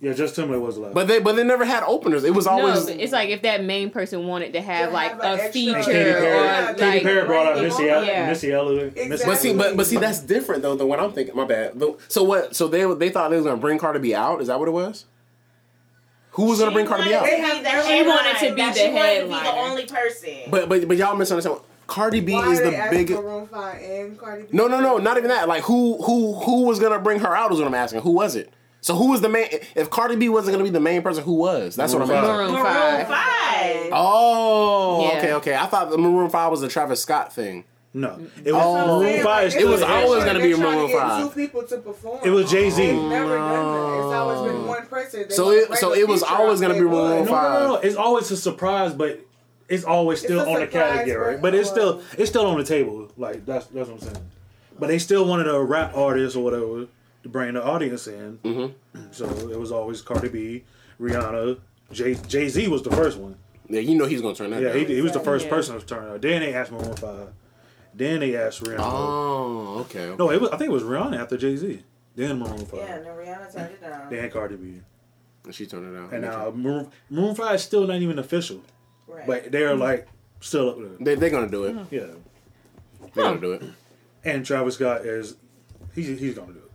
Yeah. Justin Timberlake was the last. But they but they never had openers. It was always but it's like if that main person wanted to have like have a an extra- feature And Katy Perry, Yeah, Katy like Perry brought out Right. Missy Elliott. Yeah. Missy Elliott. Missy- Exactly. But see, but but see, that's different though than what I'm thinking. My bad. So what? So they they thought they was gonna bring Cardi B out. Is that what it was? Who was gonna bring Cardi B out? She They wanted, have- the She wanted to be that the she wanted to be the only person. But but but y'all misunderstand. Cardi B Why is the biggest. Maroon 5 and Cardi No, no, no, not even that. Like who who who was gonna bring her out is what I'm asking. Who was it? So who was the main? If Cardi B wasn't gonna be the main person, who was? That's what I'm Maroon asking. Maroon Maroon Five. Five. Oh, Yeah. okay, okay. I thought the Maroon Five was the Travis Scott thing. No, it was Oh. Maroon Five. It's It was always gonna be they're trying Maroon to get 5. Two people to perform. It was Jay-Z. They've never done that. It's oh. always been one person. They So it- to so bring it was always gonna be would. Maroon No, no, no, no. It's always a surprise, but it's always still It's on the category. but- But it's uh, still it's still on the table. Like that's that's what I'm saying. But they still wanted a rap artist or whatever to bring the audience in. Mm-hmm. So it was always Cardi B, Rihanna, Jay Jay Z was the first one. Yeah, you know he's gonna turn that. Yeah, down. he, he was the first Yeah. person to turn out. Then they asked Maroon Five. Then they asked Rihanna. Oh, okay. No, it was I think it was Rihanna after Jay Z. Then Maroon Five. Yeah, and then Rihanna turned it down. Then Cardi B. And she turned it down. And now Maroon, Maroon Five is still not even official, Right. but they're like still up there. they they're gonna do it. Yeah. They're gonna do it. And Travis Scott is he's he's gonna do it.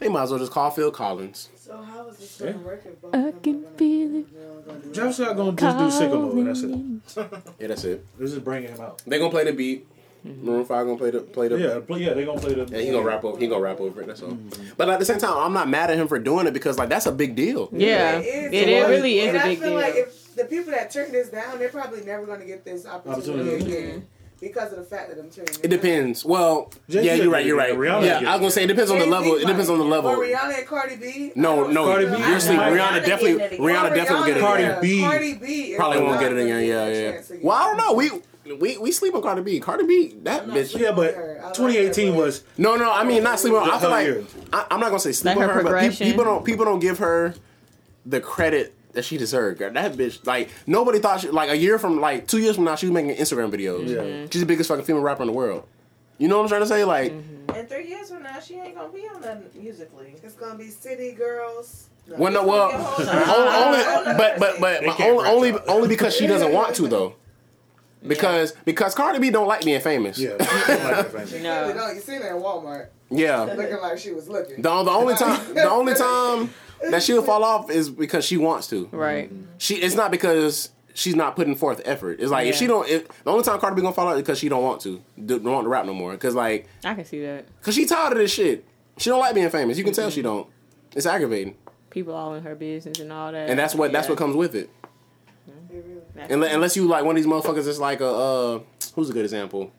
They might as well just call Phil Collins. So how is this going to work if both I can gonna- feel it. they're all gonna do Travis that? Scott gonna just do sicko mode. That's it. <laughs> Yeah, that's it. This is bringing him out. They gonna play the beat. Mm-hmm. Maroon Five gonna play the play the. Yeah, play, yeah, they gonna play the. Yeah, he gonna rap over. He gonna rap over it. That's all. Mm-hmm. But at the same time, I'm not mad at him for doing it because like that's a big deal. Yeah, It is. it, it really is and a I big feel deal. like if the people that turn this down, they're probably never going to get this opportunity Opportunity. again because of the fact that I'm turning it It depends. Well, Jay-Z yeah, you're right. You're right. Rihanna Yeah, did I was gonna say it depends on the Jay-Z level. It depends on the level. Or Rihanna and Cardi B. No, I no, Cardi B- like- you're asleep. Rihanna Rihanna definitely, it. Rihanna Or definitely get it Rihanna, Cardi again. B. Cardi B Probably won't get it not again. gonna Yeah, yeah. Well, I don't know. We we we sleep on Cardi B. Cardi B, that not bitch. Yeah, but her. I like 2018 was No, no, I mean not sleep on. I feel Her like. I, I'm not gonna say sleep Like on her her, but pe- people don't people don't give her the credit that she deserved. Girl, That bitch, like nobody thought she like a year from like two years from now she was making Instagram videos. Yeah. Mm-hmm. She's the biggest fucking female rapper in the world. You know what I'm trying to say? Like, mm-hmm. In three years from now, she ain't gonna be on that musically. It's gonna be City Girls. No. well, no, well, <laughs> only, only but but but, but only only, branch only because she doesn't want to though. Because because Cardi B don't like being famous. yeah. <laughs> I don't like that famous. No. You seen her at Walmart Yeah. looking like she was looking. The, the only <laughs> time the only time that she'll fall off is because she wants to. Right. She it's not because she's not putting forth effort. It's like if she don't. If, the only time Cardi B gonna fall out is because she don't want to, do, don't want to rap no more. Cause like, I can see that. cause she tired of this shit. She don't like being famous. You can tell she don't. It's aggravating, People all in her business and all that. and that's what that's what comes with it. That's- Unless, unless you like one of these motherfuckers that's like a uh, who's a good example?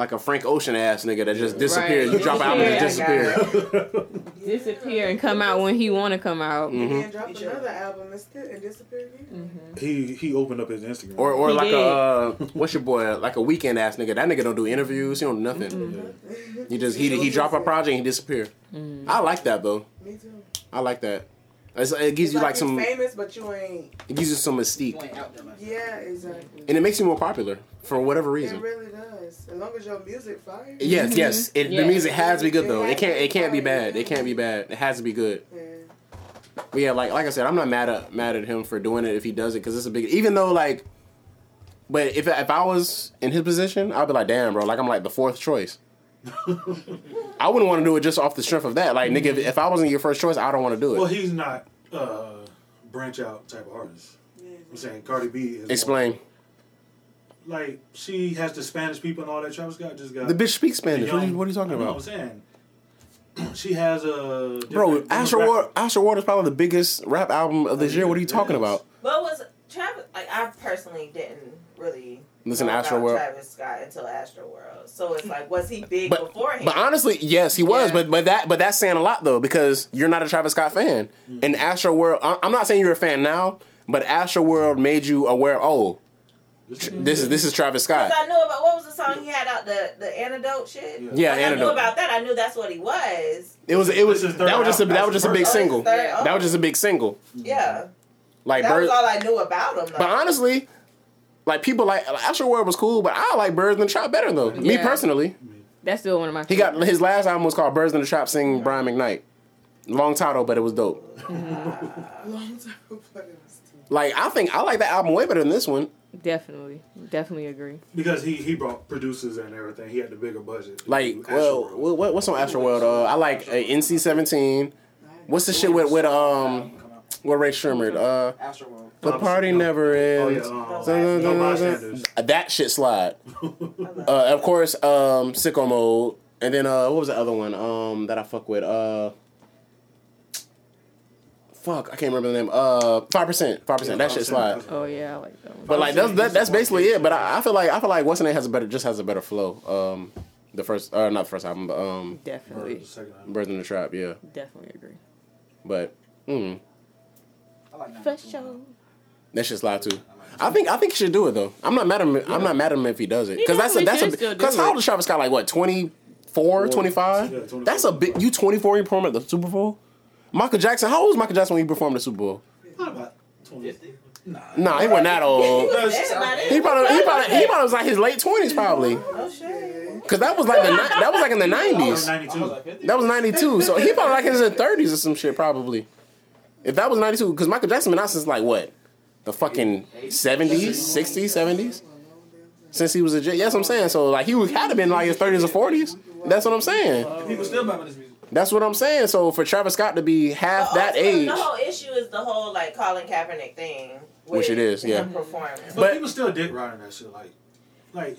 Like a Frank Ocean ass nigga that just disappears. Right. You drop an album and just disappear. <laughs> disappear and come out when he want to come out. Mm-hmm. And then dropped another album and, still, and disappeared again. He he opened up his Instagram. Or or He like did. a uh, what's your boy like a Weeknd ass nigga. That nigga don't do interviews. He don't do nothing. Mm-hmm. He just he he drop a project and he disappear. I like that though. Me too. I like that. It's, it gives It's you like you some. famous, but you ain't. It gives you some You mystique, ain't out there like. Yeah, exactly. and it makes you more popular for whatever reason. It really does. As long as your music fire. Yes, yes. <laughs> It, Yeah. The music has to be good though. It can't. It can't be bad. It can't be bad. It has to be good. Yeah. But yeah, like like I said, I'm not mad at mad at him for doing it if he does it because it's a big. Even though like, but if if I was in his position, I'd be like, damn, bro, like I'm like the fourth choice. I wouldn't want to do it just off the strength of that. Like, nigga, if, if I wasn't your first choice, I don't want to do it. well, he's not uh, branch out type of artist. I'm saying Cardi B is more- Explain. like she has the Spanish people and all that. Travis Scott just got The bitch speaks the Spanish. What are, you, what are you talking I know about? what I'm saying. <clears throat> She has a Bro, different Asher demographic. Ward, Astro World is probably the biggest rap album of this year. What are you talking about? But was Travis like I personally didn't really Listen to Astro World. Travis Scott until Astro World. So it's like was he big But, beforehand? but honestly, yes, he was. Yeah. But but that but that's saying a lot though because you're not a Travis Scott fan. Mm-hmm. And Astro World, I- I'm not saying you're a fan now, but Astro World made you aware. Oh, tr- this is this is Travis Scott. I knew about what was the song he had out the the antidote shit. Yeah. Yeah, Like, I knew antidote. about that. I knew that's what he was. It was it was This is third that was just a, that was just a big That's single. third- oh. That was just a big single. Yeah, Like that Bird, was all I knew about him. Though. but honestly, like people like Astro World was cool, but I like Birds in the Trap better though. Me Yeah. personally, That's still one of my. he got his last album was called Birds in the Trap, singing Brian McKnight. Long title, but it was dope. <laughs> Long time, but it was too. Like I think I like that album way better than this one. definitely, definitely agree. because he he brought producers and everything. He had the bigger budget. Like, Astro well, World. what, what's on Astro World? Uh, I like uh, NC Seventeen. What's the shit with with um with Ray Sherman? Uh, Astro World. the party never oh ends. yeah, um, Dun, dun, no dun, dun. bystanders. Uh, That shit slide. <laughs> Uh, of course, um, Sicko Mode, and then uh, what was the other one? Um, that I fuck with. Uh, fuck, I can't remember the name. Uh, five percent, five percent. That shit slide. Oh yeah, I like that one. But like that's that, that's basically it. But I, I feel like I feel like What's the name has a better just has a better flow. Um, the first uh not the first album, but um, definitely, Second album. Birds in the Trap, yeah. definitely agree. But mm, I like For sure. that shit's live too. I think I think he should do it though. I'm not mad at him. I'm not mad at him if he does it because that's a that's a do because how old is Travis Scott? Like what 24, 25? Yeah, 24. That's a big. You 24 you perform at the Super Bowl. Michael Jackson. How old was Michael Jackson when he performed at the Super Bowl? Not about 20. Nah, he wasn't that old. <laughs> He probably he probably he probably was like his late twenties probably. Oh shit. Cause that was like the that was like in the <laughs> nineties. 92. That was ninety two. So he probably like in his thirties or some shit probably. If that was ninety two, because Michael Jackson been out since like what, the fucking seventies, sixties, seventies. Since he was a J, yes, I'm saying. So like he would had to been like his thirties or forties. That's what I'm saying. People still bumping this music. That's what I'm saying. So for Travis Scott to be half that age, The whole issue is the whole like Colin Kaepernick thing. Which it is, yeah. him Performing. But, But- people still dick riding that shit. Like, like,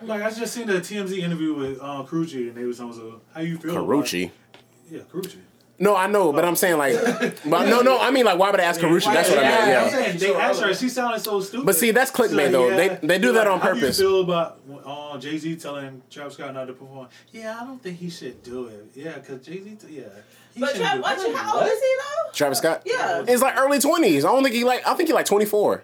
like I just seen the TMZ interview with um, Carucci, and they was on so how you feel? about- Yeah, Carucci. No, I know, but I'm saying like, <laughs> but no, no, I mean like, why would I ask Karrueche? That's what I meant. I'm Yeah. saying they asked her. She sounded so stupid. But see, that's clickbait, though. They- they do that on purpose. how purpose. Do you feel about uh, Jay Z telling Travis Scott not to perform? Yeah, I don't think he should do it. Yeah, because Jay Z. Yeah. He But shouldn't do it. how old is he though? Travis Scott. Yeah. It's like early twenties. I don't think he like. I think he like 24.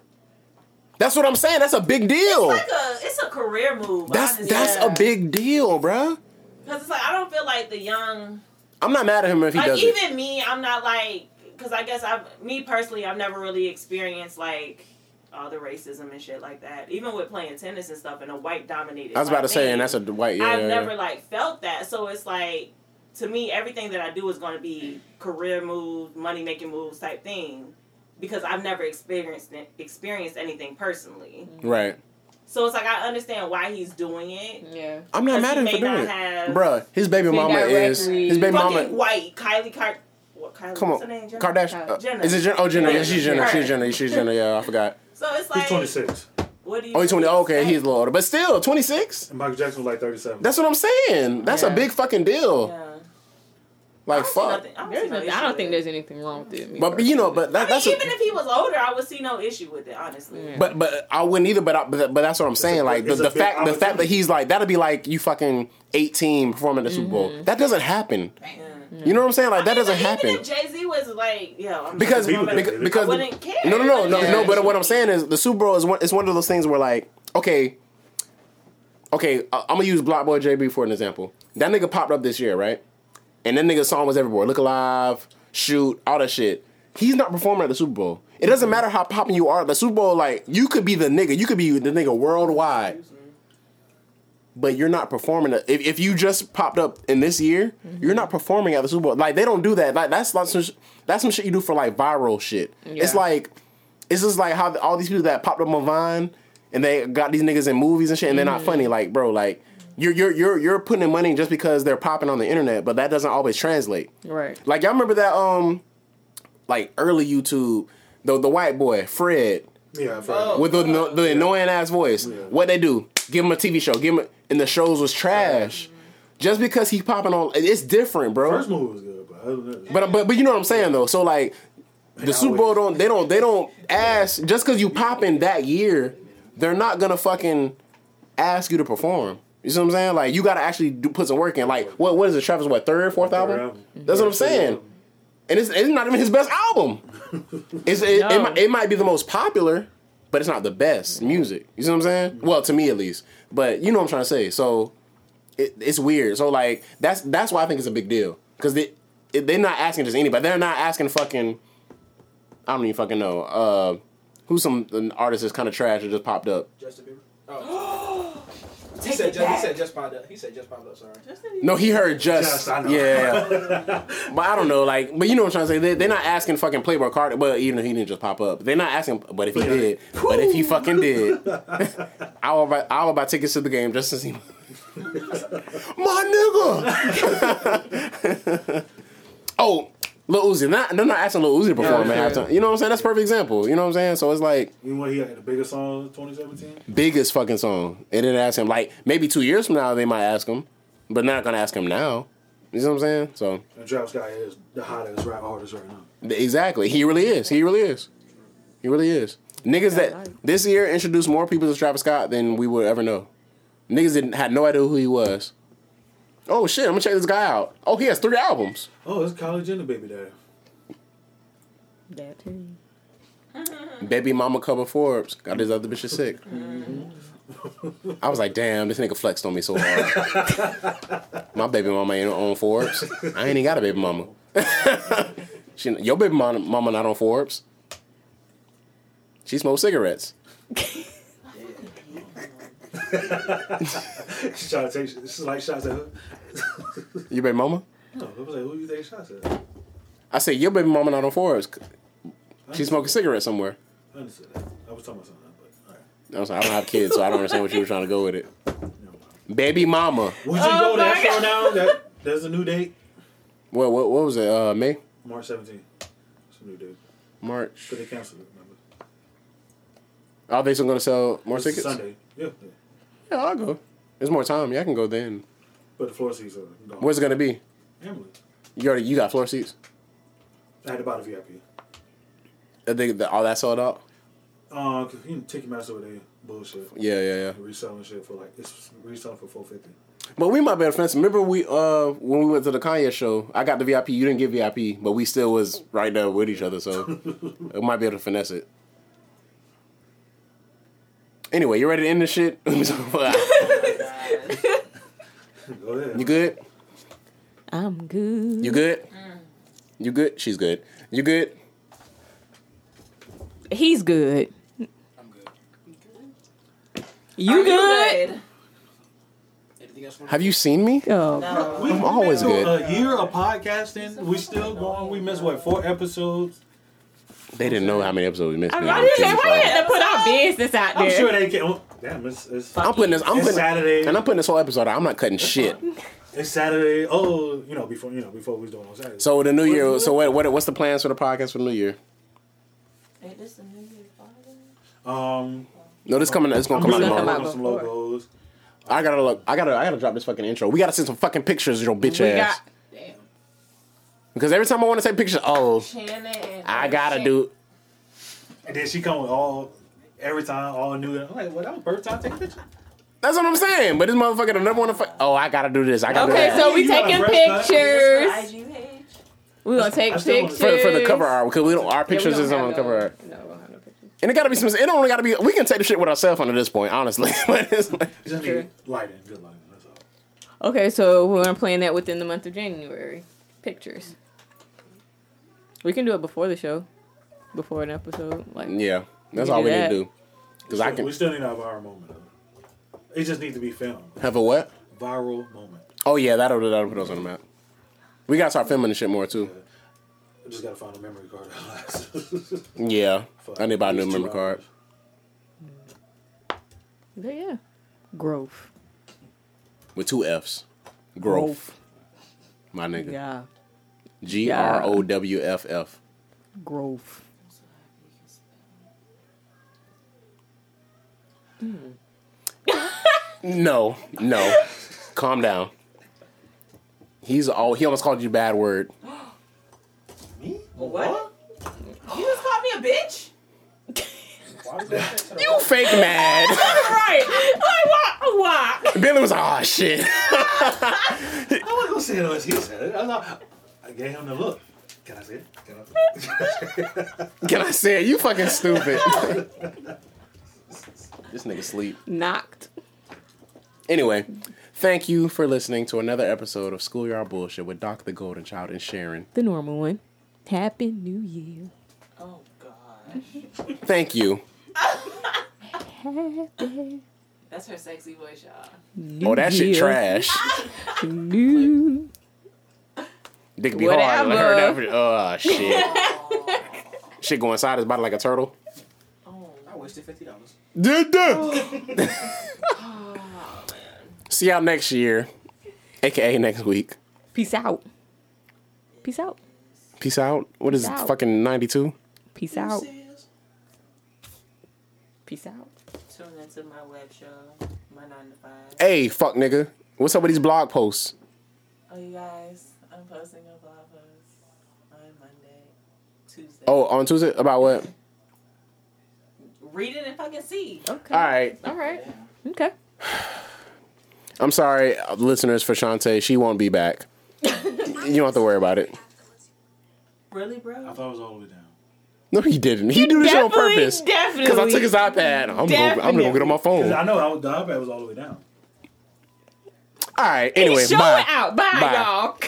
That's what I'm saying. That's a big deal. It's like a it's a career move. That's honestly. that's a big deal, bruh. because it's like I don't feel like the young I'm not mad at him if he like does it. even me. I'm not like because I guess I've me personally I've never really experienced like all the racism and shit like that. Even with playing tennis and stuff in a white dominated. I was about to say, and that's a white. Yeah, I've yeah, never yeah. like felt that. So it's like to me, everything that I do is going to be career moves, money making moves type thing, because I've never experienced it- experienced anything personally. Mm-hmm. right. So it's like I understand why he's doing it. Yeah. I'm not 'Cause mad at him for doing it, have- bruh. His baby mama is his baby mama. white, Kylie Car- what Kylie? Come on, her name? Jenner? Kardashian. uh, Jenner. Is it Jenner? Oh, Jenner. Yeah, she's Jenner. She's Jenner. She's Jenner. Yeah, I forgot. <laughs> So it's like He's 26. What do you? Oh, he's 20. what do you Okay, he's a little older, but still 26. And Michael Jackson was like 37. That's what I'm saying. That's a big fucking deal. Yeah. Like I fuck. nothing- I don't, There's see no no, I don't think there's anything wrong with it. But, but you know, but I that, mean, that's a, even if he was older, I would see no issue with it. Honestly. Yeah. But but I wouldn't either. But I, but, but that's what I'm saying. a- Like the, a the big fact the fact that he's like that'd be like you fucking 18 performing at the Super Bowl. Mm-hmm. That doesn't happen. Yeah. You know what I'm saying? Like that mean, doesn't happen. Jay Z was like, yo, I'm because People because, it. because I wouldn't care. no no no no Yeah. no. But what I'm saying is the Super Bowl is one. It's one of those things where like okay, okay. I- I'm gonna use BlocBoy JB for an example. That nigga popped up this year, right? And that nigga's song was everywhere. Look alive, shoot, all that shit. He's not performing at the Super Bowl. It doesn't matter how popping you are. The Super Bowl, like you could be the nigga. You could be the nigga worldwide. But you're not performing. If, if you just popped up in this year, mm-hmm. you're not performing at the Super Bowl. Like they don't do that. Like that's like some, sh- that's some shit you do for like viral shit. It's like it's just like how all these people that popped up on Vine and they got these niggas in movies and shit, and they're not mm-hmm. funny. Like bro, like you're you're you're you're putting in money just because they're popping on the internet, but that doesn't always translate. Right. Like y'all remember that um, like early YouTube, the the white boy Fred Yeah, for Oh. with the, the, the annoying ass voice. Yeah. What they do? Give him a TV show. Give him, a, and the shows was trash. Just because he popping on, it's different, bro. First movie was good, but other than that, But but but you know what I'm saying though. So like, the They Super Bowl don't they don't they don't ask just because you pop in that year, they're not gonna fucking ask you to perform. You see what I'm saying? Like you gotta actually do, put some work in. Like what what is it? Travis what third fourth Third album? album. That's what I'm saying. And it's, it's not even his best album. <laughs> It's, it, it, No. might, it might be the most popular, but it's not the best music. You see what I'm saying? Well, to me at least. But you know what I'm trying to say. So it, it's weird. So like that's that's why I think it's a big deal because they they're not asking just anybody. They're not asking fucking. I don't even fucking know. Uh, who's some an artist that's kind of trash that just popped up? Justin Bieber. Oh. <gasps> <gasps> he said just, he said just popped up. He said just popped up. Sorry. No, he heard just, Just, I know. yeah. <laughs> but I don't know, like, but you know what I'm trying to say. They, they're not asking fucking Playboi Carti, but even if he didn't just pop up, they're not asking. But if he did, but if he fucking did, <laughs> I will buy, I will buy tickets to the game just to see my <laughs> nigga. oh, Lil Uzi, not they're not asking Lil Uzi to perform Yeah, at yeah. halftime. You know what I'm saying? That's a perfect example. You know what I'm saying? So it's like You know what he had the biggest song in 2017? biggest fucking song. They didn't ask him. Like maybe two years from now they might ask him, but not gonna ask him now. You know what I'm saying? So And Travis Scott is the hottest rap artist right now. exactly, he really is. He really is. He really is. Niggas that this year introduced more people to Travis Scott than we would ever know. Niggas didn't had no idea who he was. Oh shit! I'm gonna check this guy out. Oh, he has three albums. Oh, it's Kylie Jenner, baby daddy. That too. <laughs> Baby mama cover Forbes. Got this other bitches sick. Mm-hmm. I was like, damn, this nigga flexed on me so hard. <laughs> My baby mama ain't on Forbes. I ain't even got a baby mama. <laughs> she, your baby mama, mama not on Forbes. She smokes cigarettes. She's trying to take. This is like shots at her. Your baby mama? No, I was like, who you think shots at? I said, your baby mama not on Forbes. She's smoking cigarettes somewhere. I understood that. I was talking about something, but all right. I was like, I don't have kids, so I don't understand what you were trying to go with it. Baby mama. Would you Oh go to that my show now? That there's a new date, What what, what was it? Uh, May? March 17th. It's a new date, March. but they canceled it. Remember? Are they still going to sell more It's tickets? Sunday. Yeah, yeah. Yeah, I'll go. There's more time. Yeah, I can go then. But the floor seats are gone. Where's it gonna be? Emily? You already you got floor seats. I had to buy the VIP. I think that all that sold out. Uh, cause you know, Ticketmaster with they bullshit. Yeah, yeah, yeah. Reselling shit for like it's reselling for four fifty. But we might be offensive. Remember we uh when we went to the Kanye show, I got the VIP, you didn't get VIP, but we still was right there with each other, so <laughs> it might be able to finesse it. Anyway, you ready to end this shit? <laughs> you <laughs> Go ahead. good? I'm good. You good? You good? She's good. You good? He's good. I'm good. You good? Anything else? Have you seen me? Oh. No. I'm always we made it good. A year of podcasting. We still going. We missed what four episodes. They didn't know how many episodes we missed. I'm man. about to say, why you have to put our business out there? I'm sure they can. oh, Damn, it's it's, I'm putting this. I'm it's putting Saturday. and I'm putting this whole episode out. I'm not cutting shit. It's Saturday. Oh, you know before you know before we was doing on Saturday. So the new year. So what? What? What's the plans for the podcast for the new year? Hey, this the New Year's party? um, No, this coming. It's gonna I'm come out gonna come tomorrow. out out some logos. I gotta look. I gotta. I gotta drop this fucking intro. We gotta send some fucking pictures of your bitch We ass. got Damn. Because every time I want to take pictures, oh, Shannon I oh, gotta do. And then she come with all every time all new. I'm like, well, that was first time taking picture. That's what I'm saying. But this motherfucker don't never want to. Oh, I gotta do this. I gotta Okay, do that. so we You taking pictures. We gonna take I still wanna- pictures for, for the cover art because we don't. Our Yeah, pictures don't isn't on the no- cover art. No, we don't have no pictures. And it gotta be some. It only gotta be. We can take the shit with our cell phone at this point, honestly. <laughs> but it's like, just need lighting, good lighting. That's all. Okay, so we're gonna plan that within the month of January. Pictures. We can do it before the show, before an episode. Like yeah, that's can all we that. need to do. Because I can We still need our viral moment. It just needs to be filmed. have a what? Viral moment. Oh yeah, that'll that'll put us on the map. We gotta start filming this shit more too. I just gotta find a memory card. <laughs> Yeah, I need to buy a new These two memory card. hours. But yeah, growth. with two F's. Growth, my nigga. Yeah, G R O W F F. growth. Hmm. No, no. Calm down. He's all. He almost called you a bad word. <gasps> Me? What? You just called me a bitch? <laughs> You fake mad. <laughs> right. Like what? What? Billy was like, oh shit. <laughs> I wasn't gonna say it unless he said it. I, thought, I gave him the look. Can I say it? Can I say <laughs> it? Can I say it? You fucking stupid. <laughs> this nigga sleep. Knocked. Anyway, thank you for listening to another episode of Schoolyard Bullshit with Doc the Golden Child and Sharon. The normal one. Happy New Year. Oh, gosh. Thank you. Happy That's her sexy voice, y'all. New Oh, that shit trash. New. Dick be hard. I <laughs> Whatever. heard that. for- Oh <laughs> shit. shit going inside his body like a turtle. Oh, I wasted fifty dollars. Did oh. <laughs> See y'all next year, aka next week. Peace out. Peace out. Peace out. What is Peace it? out. Fucking ninety two. Peace out. Peace out. Tune into my web show, my 9 to 5. Hey, fuck nigga. What's up with these blog posts? Oh, you guys, I'm posting a blog post on Monday, Tuesday. Oh, on Tuesday about what? Read it and fucking see. Okay. All right. All right. Okay. <sighs> I'm sorry, uh, listeners, for Shantae. She won't be back. <laughs> you don't have to worry about it. Really, bro? I thought it was all the way down. No, he didn't. He did this on purpose. Definitely. Because I took his iPad. I'm gonna, I'm gonna go get on my phone. I know I was, the iPad was all the way down. All right. Anyway, Show bye. it out. Bye, Bye. y'all.